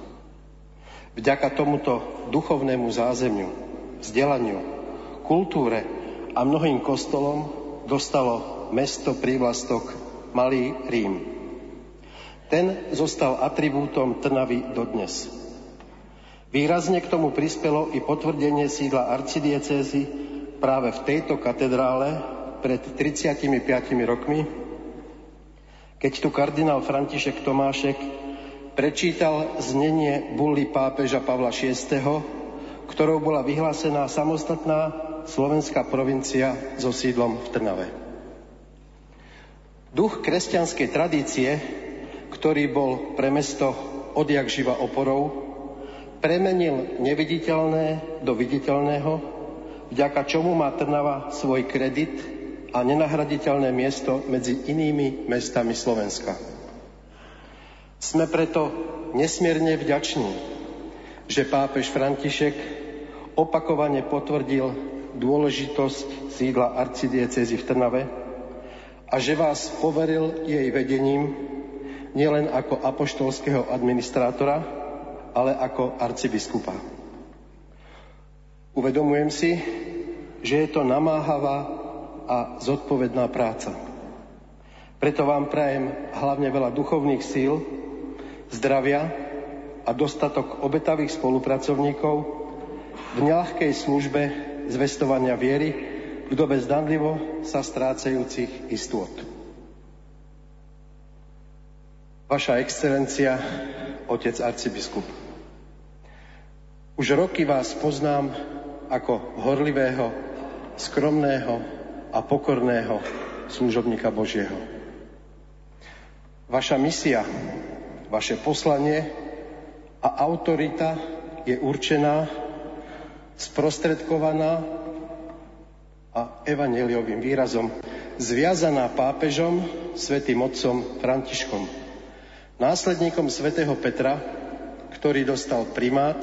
Vďaka tomuto duchovnému zázemiu, vzdelaniu, kultúre a mnohým kostolom dostalo mesto prívlastok Malý Rím. Ten zostal atribútom Trnavy dodnes. Výrazne k tomu prispelo i potvrdenie sídla arcidiecézy práve v tejto katedrále pred 35 rokmi, keď tu kardinál František Tomášek prečítal znenie bully pápeža Pavla VI, ktorou bola vyhlásená samostatná slovenská provincia so sídlom v Trnave. Duch kresťanskej tradície, ktorý bol pre mesto odjak živa oporou, premenil neviditeľné do viditeľného, vďaka čomu má Trnava svoj kredit a nenahraditeľné miesto medzi inými mestami Slovenska. Sme preto nesmierne vďační, že pápež František opakovane potvrdil dôležitosť sídla arcidiecezy v Trnave a že vás poveril jej vedením nielen ako apoštolského administrátora, ale ako arcibiskupa. Uvedomujem si, že je to namáhavá a zodpovedná práca. Preto vám prajem hlavne veľa duchovných síl, zdravia a dostatok obetavých spolupracovníkov v neľahkej službe zvestovania viery v dobe zdanlivo sa strácajúcich istôt. Vaša excelencia, otec arcibiskup. Už roky vás poznám ako horlivého, skromného a pokorného služobníka Božieho. Vaša misia, vaše poslanie a autorita je určená, sprostredkovaná a evaneliovým výrazom zviazaná pápežom, svätým otcom Františkom následníkom svätého Petra, ktorý dostal primát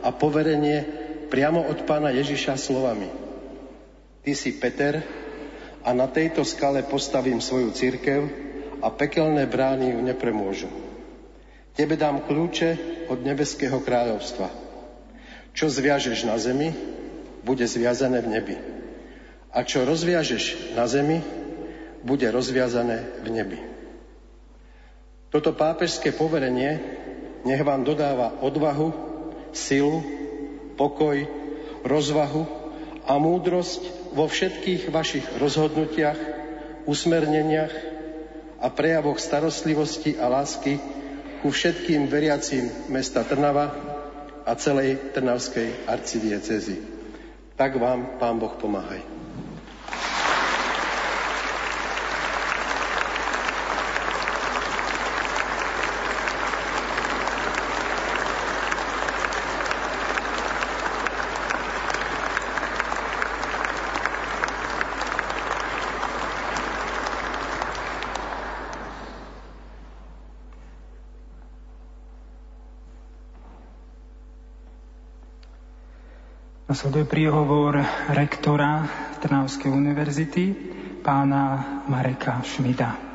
a poverenie priamo od pána Ježiša slovami. Ty si Peter a na tejto skale postavím svoju církev a pekelné brány ju nepremôžu. Tebe dám kľúče od nebeského kráľovstva. Čo zviažeš na zemi, bude zviazané v nebi. A čo rozviažeš na zemi, bude rozviazané v nebi. Toto pápežské poverenie nech vám dodáva odvahu, silu, pokoj, rozvahu a múdrosť vo všetkých vašich rozhodnutiach, usmerneniach a prejavoch starostlivosti a lásky ku všetkým veriacím mesta Trnava a celej Trnavskej arcidiecezy. Tak vám, Pán Boh, pomáhaj. Nasleduje príhovor rektora Trnavskej univerzity, pána Mareka Šmida.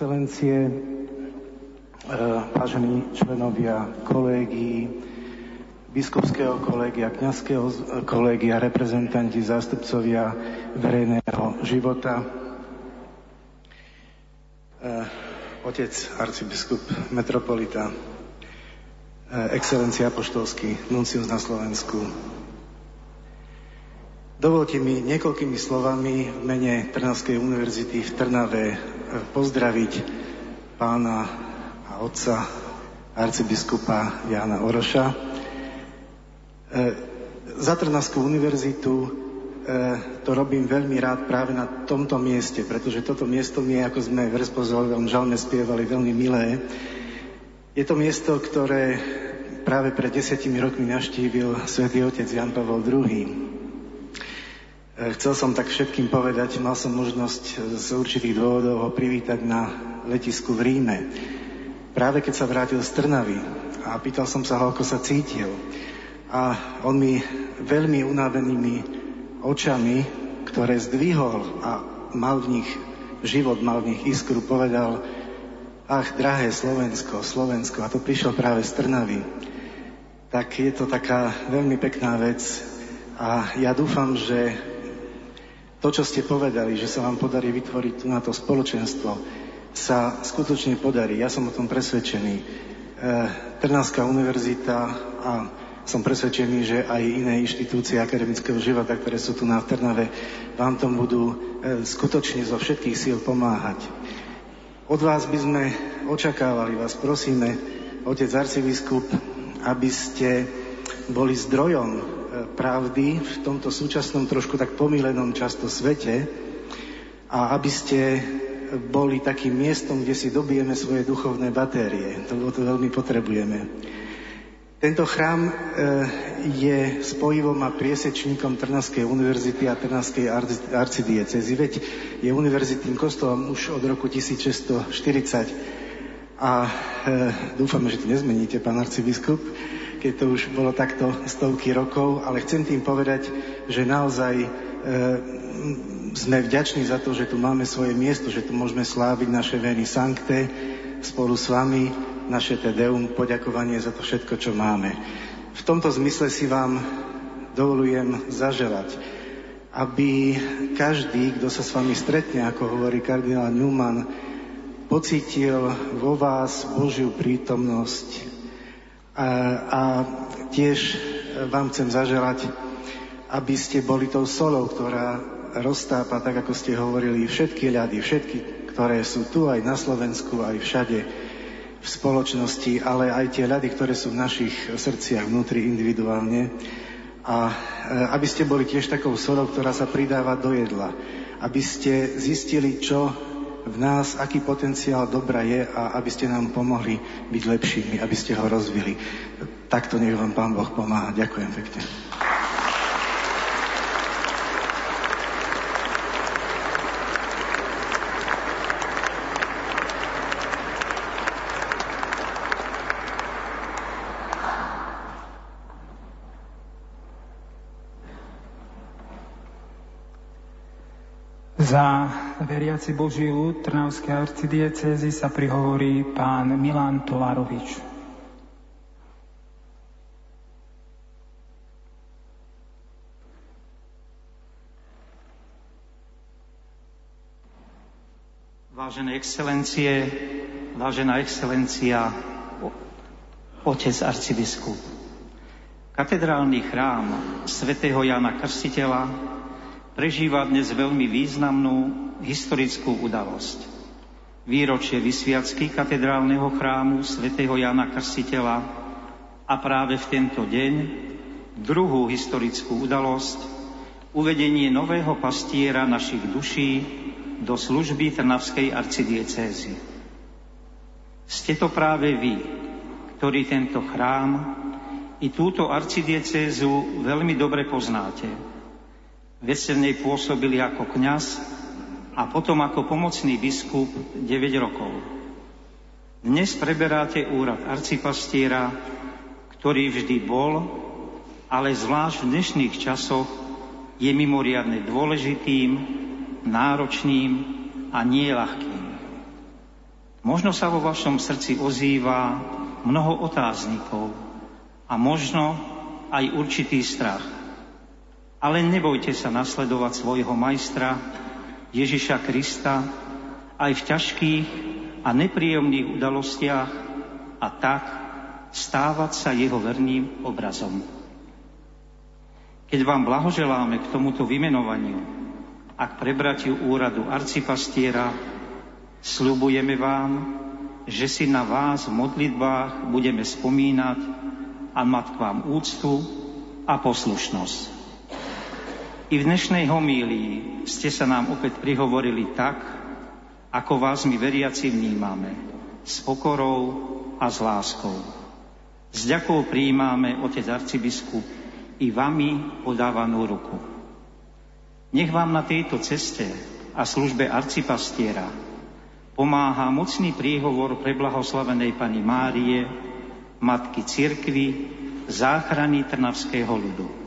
Excelencie, e, vážení členovia kolegii, biskupského kolegia, kňazského kolegia, reprezentanti, zástupcovia verejného života, e, otec arcibiskup metropolita, e, excelencia apoštolský nuncius na Slovensku. Dovolte mi niekoľkými slovami v mene Trnavskej univerzity v Trnave pozdraviť pána a otca arcibiskupa Jana Oroša. E, za Trnavskú univerzitu e, to robím veľmi rád práve na tomto mieste, pretože toto miesto mi ako sme v Respozovom žalme spievali, veľmi milé. Je to miesto, ktoré práve pred desiatimi rokmi naštívil svätý otec Jan Pavel II. E, chcel som tak všetkým povedať, mal som možnosť z určitých dôvodov ho privítať na letisku v Ríme. Práve keď sa vrátil z Trnavy a pýtal som sa ho, ako sa cítil. A on mi veľmi unavenými očami, ktoré zdvihol a mal v nich život, mal v nich iskru, povedal, ach, drahé Slovensko, Slovensko, a to prišiel práve z Trnavy. Tak je to taká veľmi pekná vec a ja dúfam, že to, čo ste povedali, že sa vám podarí vytvoriť na to spoločenstvo, sa skutočne podarí. Ja som o tom presvedčený. E, Trnavská univerzita a som presvedčený, že aj iné inštitúcie akademického života, ktoré sú tu na Trnave, vám tom budú e, skutočne zo všetkých síl pomáhať. Od vás by sme očakávali, vás prosíme, otec arcibiskup, aby ste boli zdrojom pravdy v tomto súčasnom trošku tak pomílenom často svete a aby ste boli takým miestom, kde si dobijeme svoje duchovné batérie. To, to veľmi potrebujeme. Tento chrám e, je spojivom a priesečníkom Trnavskej univerzity a Trnavskej arcidiecezy. Veď je univerzitným kostolom už od roku 1640. A e, dúfame, že to nezmeníte, pán arcibiskup, keď to už bolo takto stovky rokov, ale chcem tým povedať, že naozaj e, sme vďační za to, že tu máme svoje miesto, že tu môžeme sláviť naše Veny Sancte spolu s vami, naše Tedeum, poďakovanie za to všetko, čo máme. V tomto zmysle si vám dovolujem zaželať, aby každý, kto sa s vami stretne, ako hovorí kardinál Newman, pocítil vo vás Božiu prítomnosť. A, a tiež vám chcem zaželať, aby ste boli tou solou, ktorá roztápa, tak ako ste hovorili, všetky ľady, všetky, ktoré sú tu aj na Slovensku, aj všade v spoločnosti, ale aj tie ľady, ktoré sú v našich srdciach vnútri individuálne. A e, aby ste boli tiež takou solou, ktorá sa pridáva do jedla. Aby ste zistili, čo v nás, aký potenciál dobra je a aby ste nám pomohli byť lepšími, aby ste ho rozvili. Takto nech vám Pán Boh pomáha. Ďakujem pekne. Za veriaci Boží ľud Trnavskej arcidiecezy sa prihovorí pán Milan Tolárovič. Vážené excelencie, vážená excelencia, otec arcibiskup. Katedrálny chrám svätého Jana Krstiteľa prežíva dnes veľmi významnú historickú udalosť. Výročie vysviacky katedrálneho chrámu svätého Jana Krstiteľa a práve v tento deň druhú historickú udalosť uvedenie nového pastiera našich duší do služby Trnavskej arcidiecézy. Ste to práve vy, ktorí tento chrám i túto arcidiecézu veľmi dobre poznáte Veď ste v nej pôsobili ako kňaz a potom ako pomocný biskup 9 rokov. Dnes preberáte úrad arcipastiera, ktorý vždy bol, ale zvlášť v dnešných časoch je mimoriadne dôležitým, náročným a nie ľahkým. Možno sa vo vašom srdci ozýva mnoho otáznikov a možno aj určitý strach. Ale nebojte sa nasledovať svojho majstra Ježiša Krista aj v ťažkých a nepríjemných udalostiach a tak stávať sa jeho verným obrazom. Keď vám blahoželáme k tomuto vymenovaniu a k prebratiu úradu arcipastiera, slubujeme vám, že si na vás v modlitbách budeme spomínať a mať k vám úctu a poslušnosť. I v dnešnej homílii ste sa nám opäť prihovorili tak, ako vás my veriaci vnímame, s pokorou a s láskou. S ďakou prijímame, otec arcibiskup, i vami podávanú ruku. Nech vám na tejto ceste a službe arcipastiera pomáha mocný príhovor pre blahoslavenej pani Márie, matky cirkvy, záchrany trnavského ľudu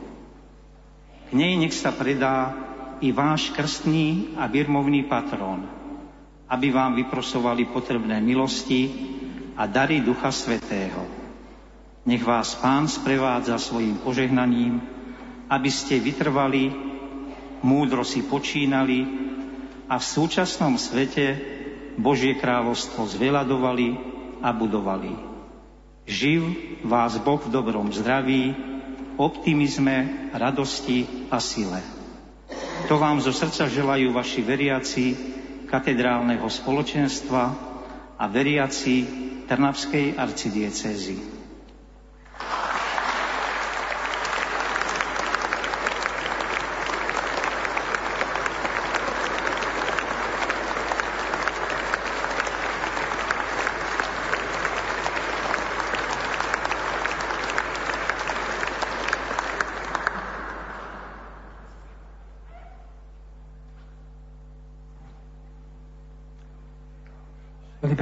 nej nech sa predá i váš krstný a birmovný patrón, aby vám vyprosovali potrebné milosti a dary Ducha Svetého. Nech vás Pán sprevádza svojim požehnaním, aby ste vytrvali, múdro si počínali a v súčasnom svete Božie kráľovstvo zveľadovali a budovali. Živ vás Boh v dobrom zdraví, optimizme, radosti a sile. To vám zo srdca želajú vaši veriaci katedrálneho spoločenstva a veriaci Trnavskej arcidiecezy.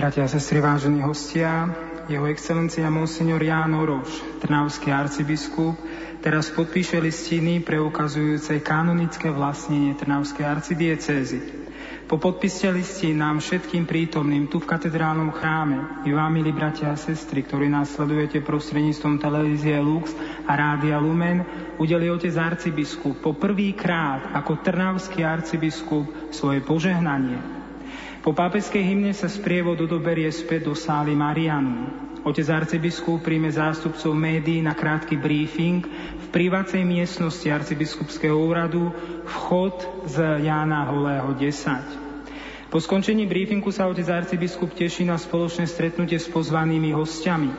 Bratia a sestry, vážení hostia, jeho excelencia Monsignor Ján Oroš, trnavský arcibiskup, teraz podpíše listiny preukazujúce kanonické vlastnenie Trnavskej arcidiecézy. Po podpise listín nám všetkým prítomným tu v katedrálnom chráme i vám, milí bratia a sestry, ktorí nás sledujete prostredníctvom televízie Lux a Rádia Lumen, udeli otec arcibiskup po prvý krát ako trnavský arcibiskup svoje požehnanie po pápežskej hymne sa sprievod odoberie späť do sály Marianu. Otec arcibiskup príjme zástupcov médií na krátky briefing v privácej miestnosti arcibiskupského úradu vchod z Jána Holého 10. Po skončení briefingu sa otec arcibiskup teší na spoločné stretnutie s pozvanými hostiami.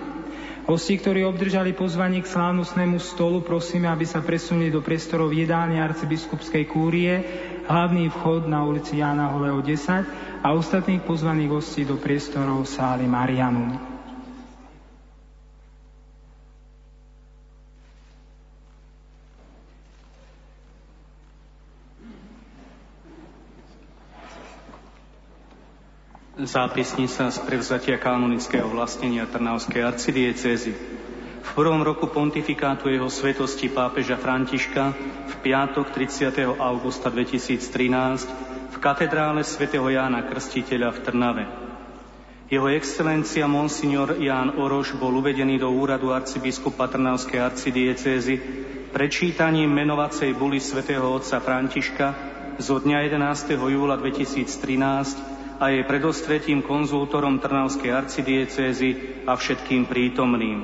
Hosti, ktorí obdržali pozvanie k slávnostnému stolu, prosíme, aby sa presunuli do priestorov jedálne arcibiskupskej kúrie, hlavný vchod na ulici Jána Holého 10 a ostatných pozvaných hostí do priestorov sály Marianum. Zápisnica z prevzatia kanonického vlastnenia Trnavskej arcidiecézy. V prvom roku pontifikátu jeho svetosti pápeža Františka v piatok 30. augusta 2013 katedrále svätého Jána Krstiteľa v Trnave. Jeho excelencia Monsignor Ján Oroš bol uvedený do úradu arcibiskupa Trnavskej arcidiecézy prečítaním menovacej buly svätého otca Františka zo dňa 11. júla 2013 a jej predostretím konzultorom Trnavskej arcidiecézy a všetkým prítomným.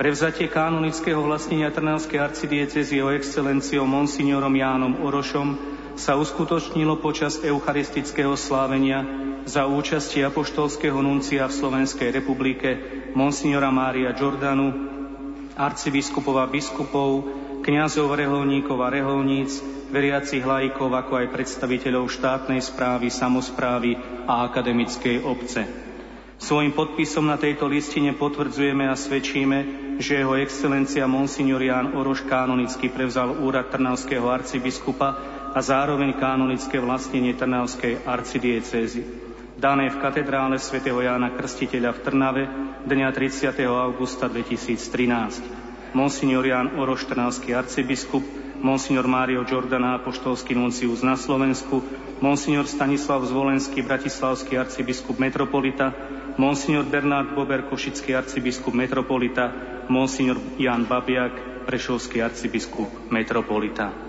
Prevzatie kanonického vlastnenia Trnavskej arcidiecezy jeho excelenciou Monsignorom Jánom Orošom sa uskutočnilo počas eucharistického slávenia za účasti apoštolského nuncia v Slovenskej republike Monsignora Mária Giordanu, arcibiskupova biskupov, kňazov, reholníkov a reholníc, veriacich laikov, ako aj predstaviteľov štátnej správy, samozprávy a akademickej obce. Svojim podpisom na tejto listine potvrdzujeme a svedčíme, že jeho excelencia Monsignor Ján Oroš kanonicky prevzal úrad Trnavského arcibiskupa a zároveň kanonické vlastnenie Trnavskej arcidiecézy, dané v katedrále svätého Jána Krstiteľa v Trnave dňa 30. augusta 2013. Monsignor Ján Oroš, trnavský arcibiskup, Monsignor Mário Giordana, apoštolský nuncius na Slovensku, Monsignor Stanislav Zvolenský, bratislavský arcibiskup metropolita, Monsignor Bernard Bober, košický arcibiskup metropolita, Monsignor Jan Babiak, prešovský arcibiskup metropolita.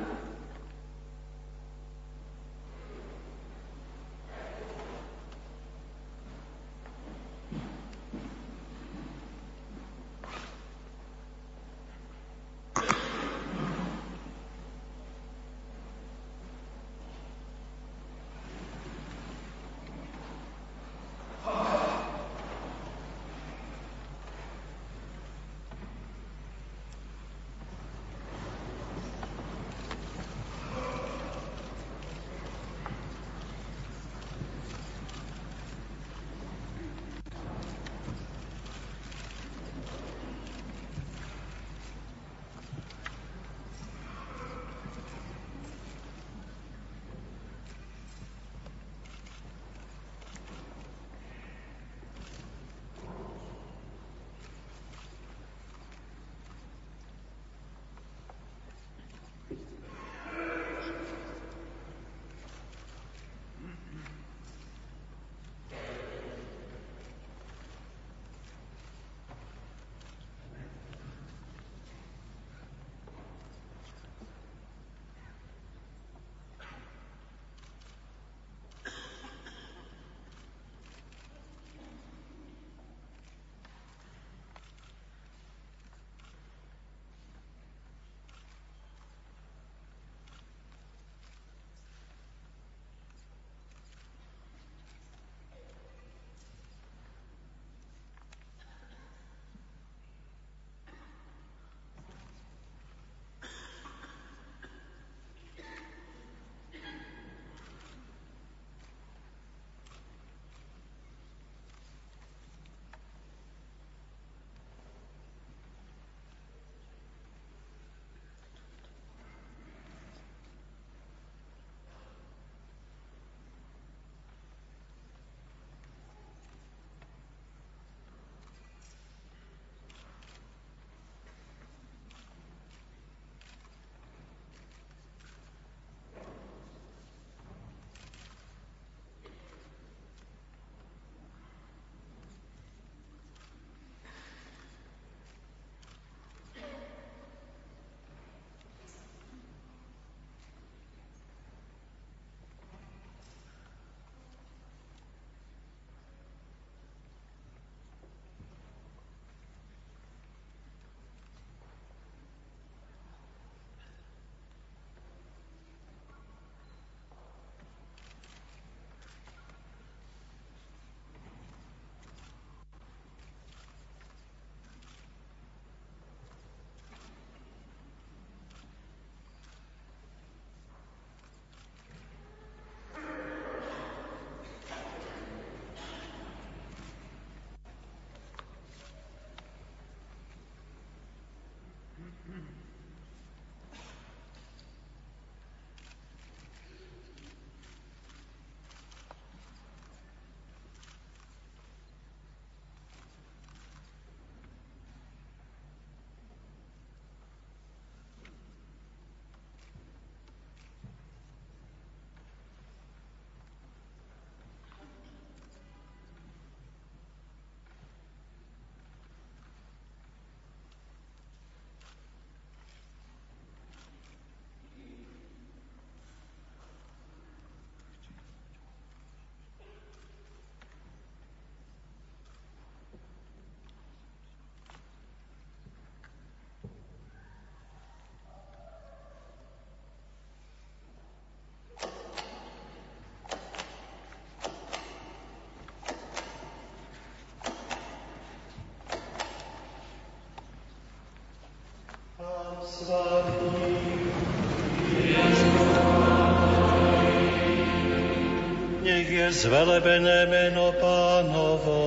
Nech je zvelebené meno pánovo.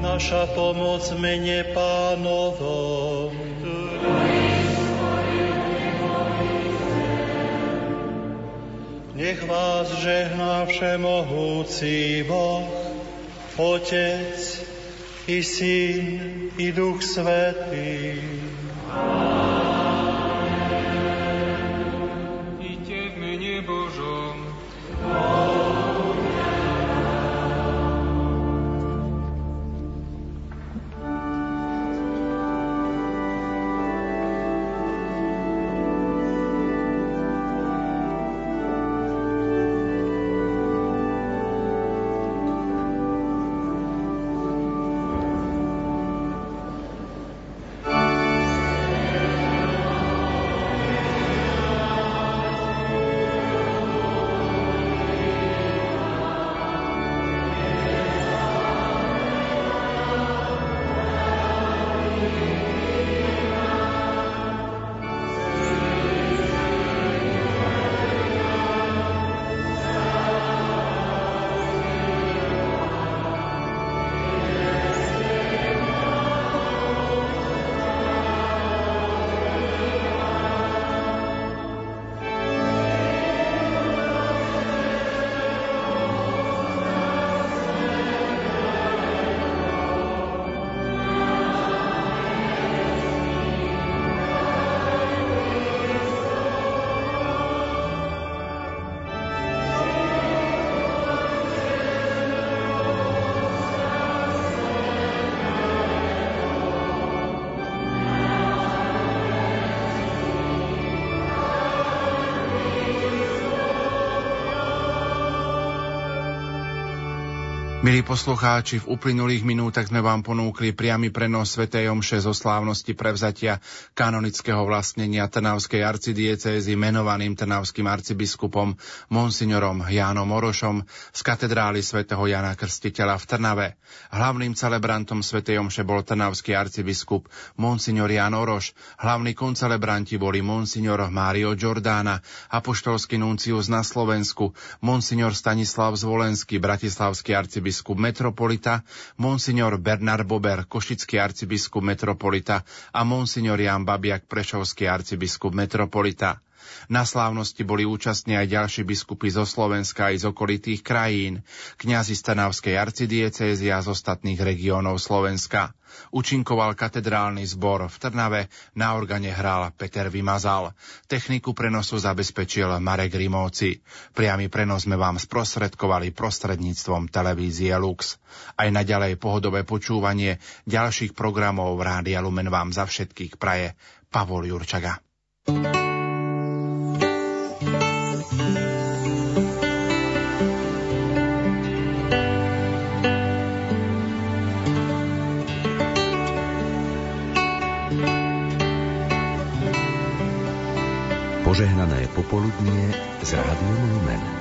Naša pomoc mene pánovo. Nech vás žehná všemohúci Boh, Otec i Syn i Duch Svetý. Milí poslucháči, v uplynulých minútach sme vám ponúkli priamy prenos Sv. Omše zo slávnosti prevzatia kanonického vlastnenia Trnavskej arcidiecézy menovaným trnavským arcibiskupom monsignorom Jánom Orošom z katedrály svätého Jana Krstiteľa v Trnave. Hlavným celebrantom Sv. Omše bol trnavský arcibiskup monsignor Ján Oroš, hlavní koncelebranti boli monsignor Mário Giordana, apoštolský nuncius na Slovensku, monsignor Stanislav Zvolenský, bratislavský arcibiskup arcibiskup metropolita, monsignor Bernard Bober, košický arcibiskup metropolita a monsignor Jan Babiak, prešovský arcibiskup metropolita. Na slávnosti boli účastní aj ďalší biskupy zo Slovenska aj z okolitých krajín, kňazi Stanavskej arcidiecézy a z ostatných regiónov Slovenska. Učinkoval katedrálny zbor v Trnave, na organe hral Peter Vymazal. Techniku prenosu zabezpečil Marek Rimovci. Priamy prenos sme vám sprostredkovali prostredníctvom televízie Lux. Aj naďalej pohodové počúvanie ďalších programov Rádia Lumen vám za všetkých praje Pavol Jurčaga. thank you popoludnie z Rádiom Lumen.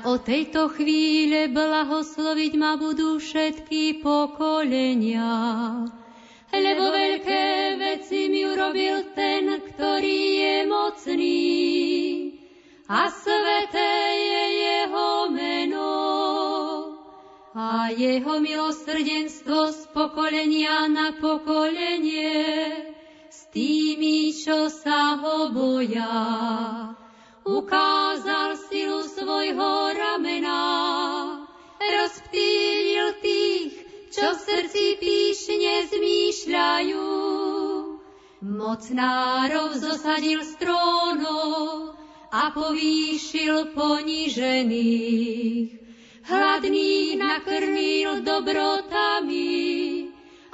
Hľa o tejto chvíle blahosloviť ma budú všetky pokolenia. Lebo veľké veci mi urobil ten, ktorý je mocný a sveté je jeho meno. A jeho milosrdenstvo z pokolenia na pokolenie tými, čo sa ho boja. Ukázal silu svojho ramena, rozptýlil tých, čo v srdci píšne zmýšľajú. Mocnárov zosadil z trónov a povýšil ponižených. Hladných nakrmil dobrotami,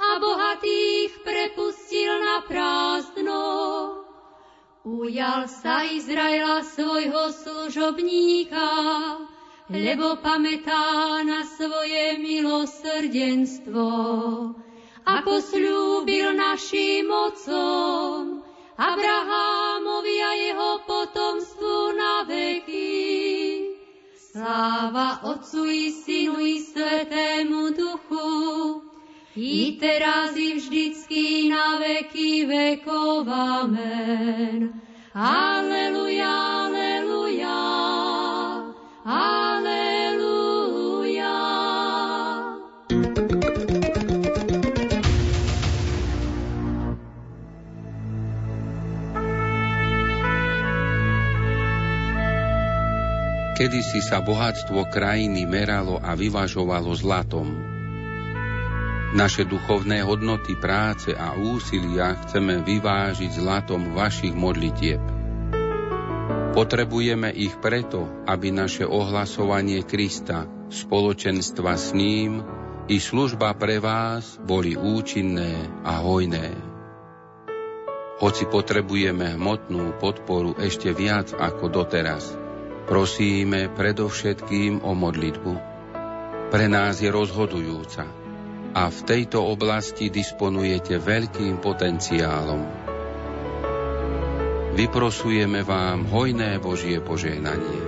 a bohatých prepustil na prázdno. Ujal sa Izraela svojho služobníka, lebo pamätá na svoje milosrdenstvo, ako slúbil našim mocom, Abrahámovi a jeho potomstvu na veky. Sláva Otcu i Synu i Svetému Duchu, i teraz i vždycky na veky vekov. Amen. Aleluja, aleluja, aleluja. Kedy si sa bohatstvo krajiny meralo a vyvažovalo zlatom, naše duchovné hodnoty práce a úsilia chceme vyvážiť zlatom vašich modlitieb. Potrebujeme ich preto, aby naše ohlasovanie Krista, spoločenstva s ním i služba pre vás boli účinné a hojné. Hoci potrebujeme hmotnú podporu ešte viac ako doteraz, prosíme predovšetkým o modlitbu. Pre nás je rozhodujúca, a v tejto oblasti disponujete veľkým potenciálom. Vyprosujeme vám hojné Božie požehnanie.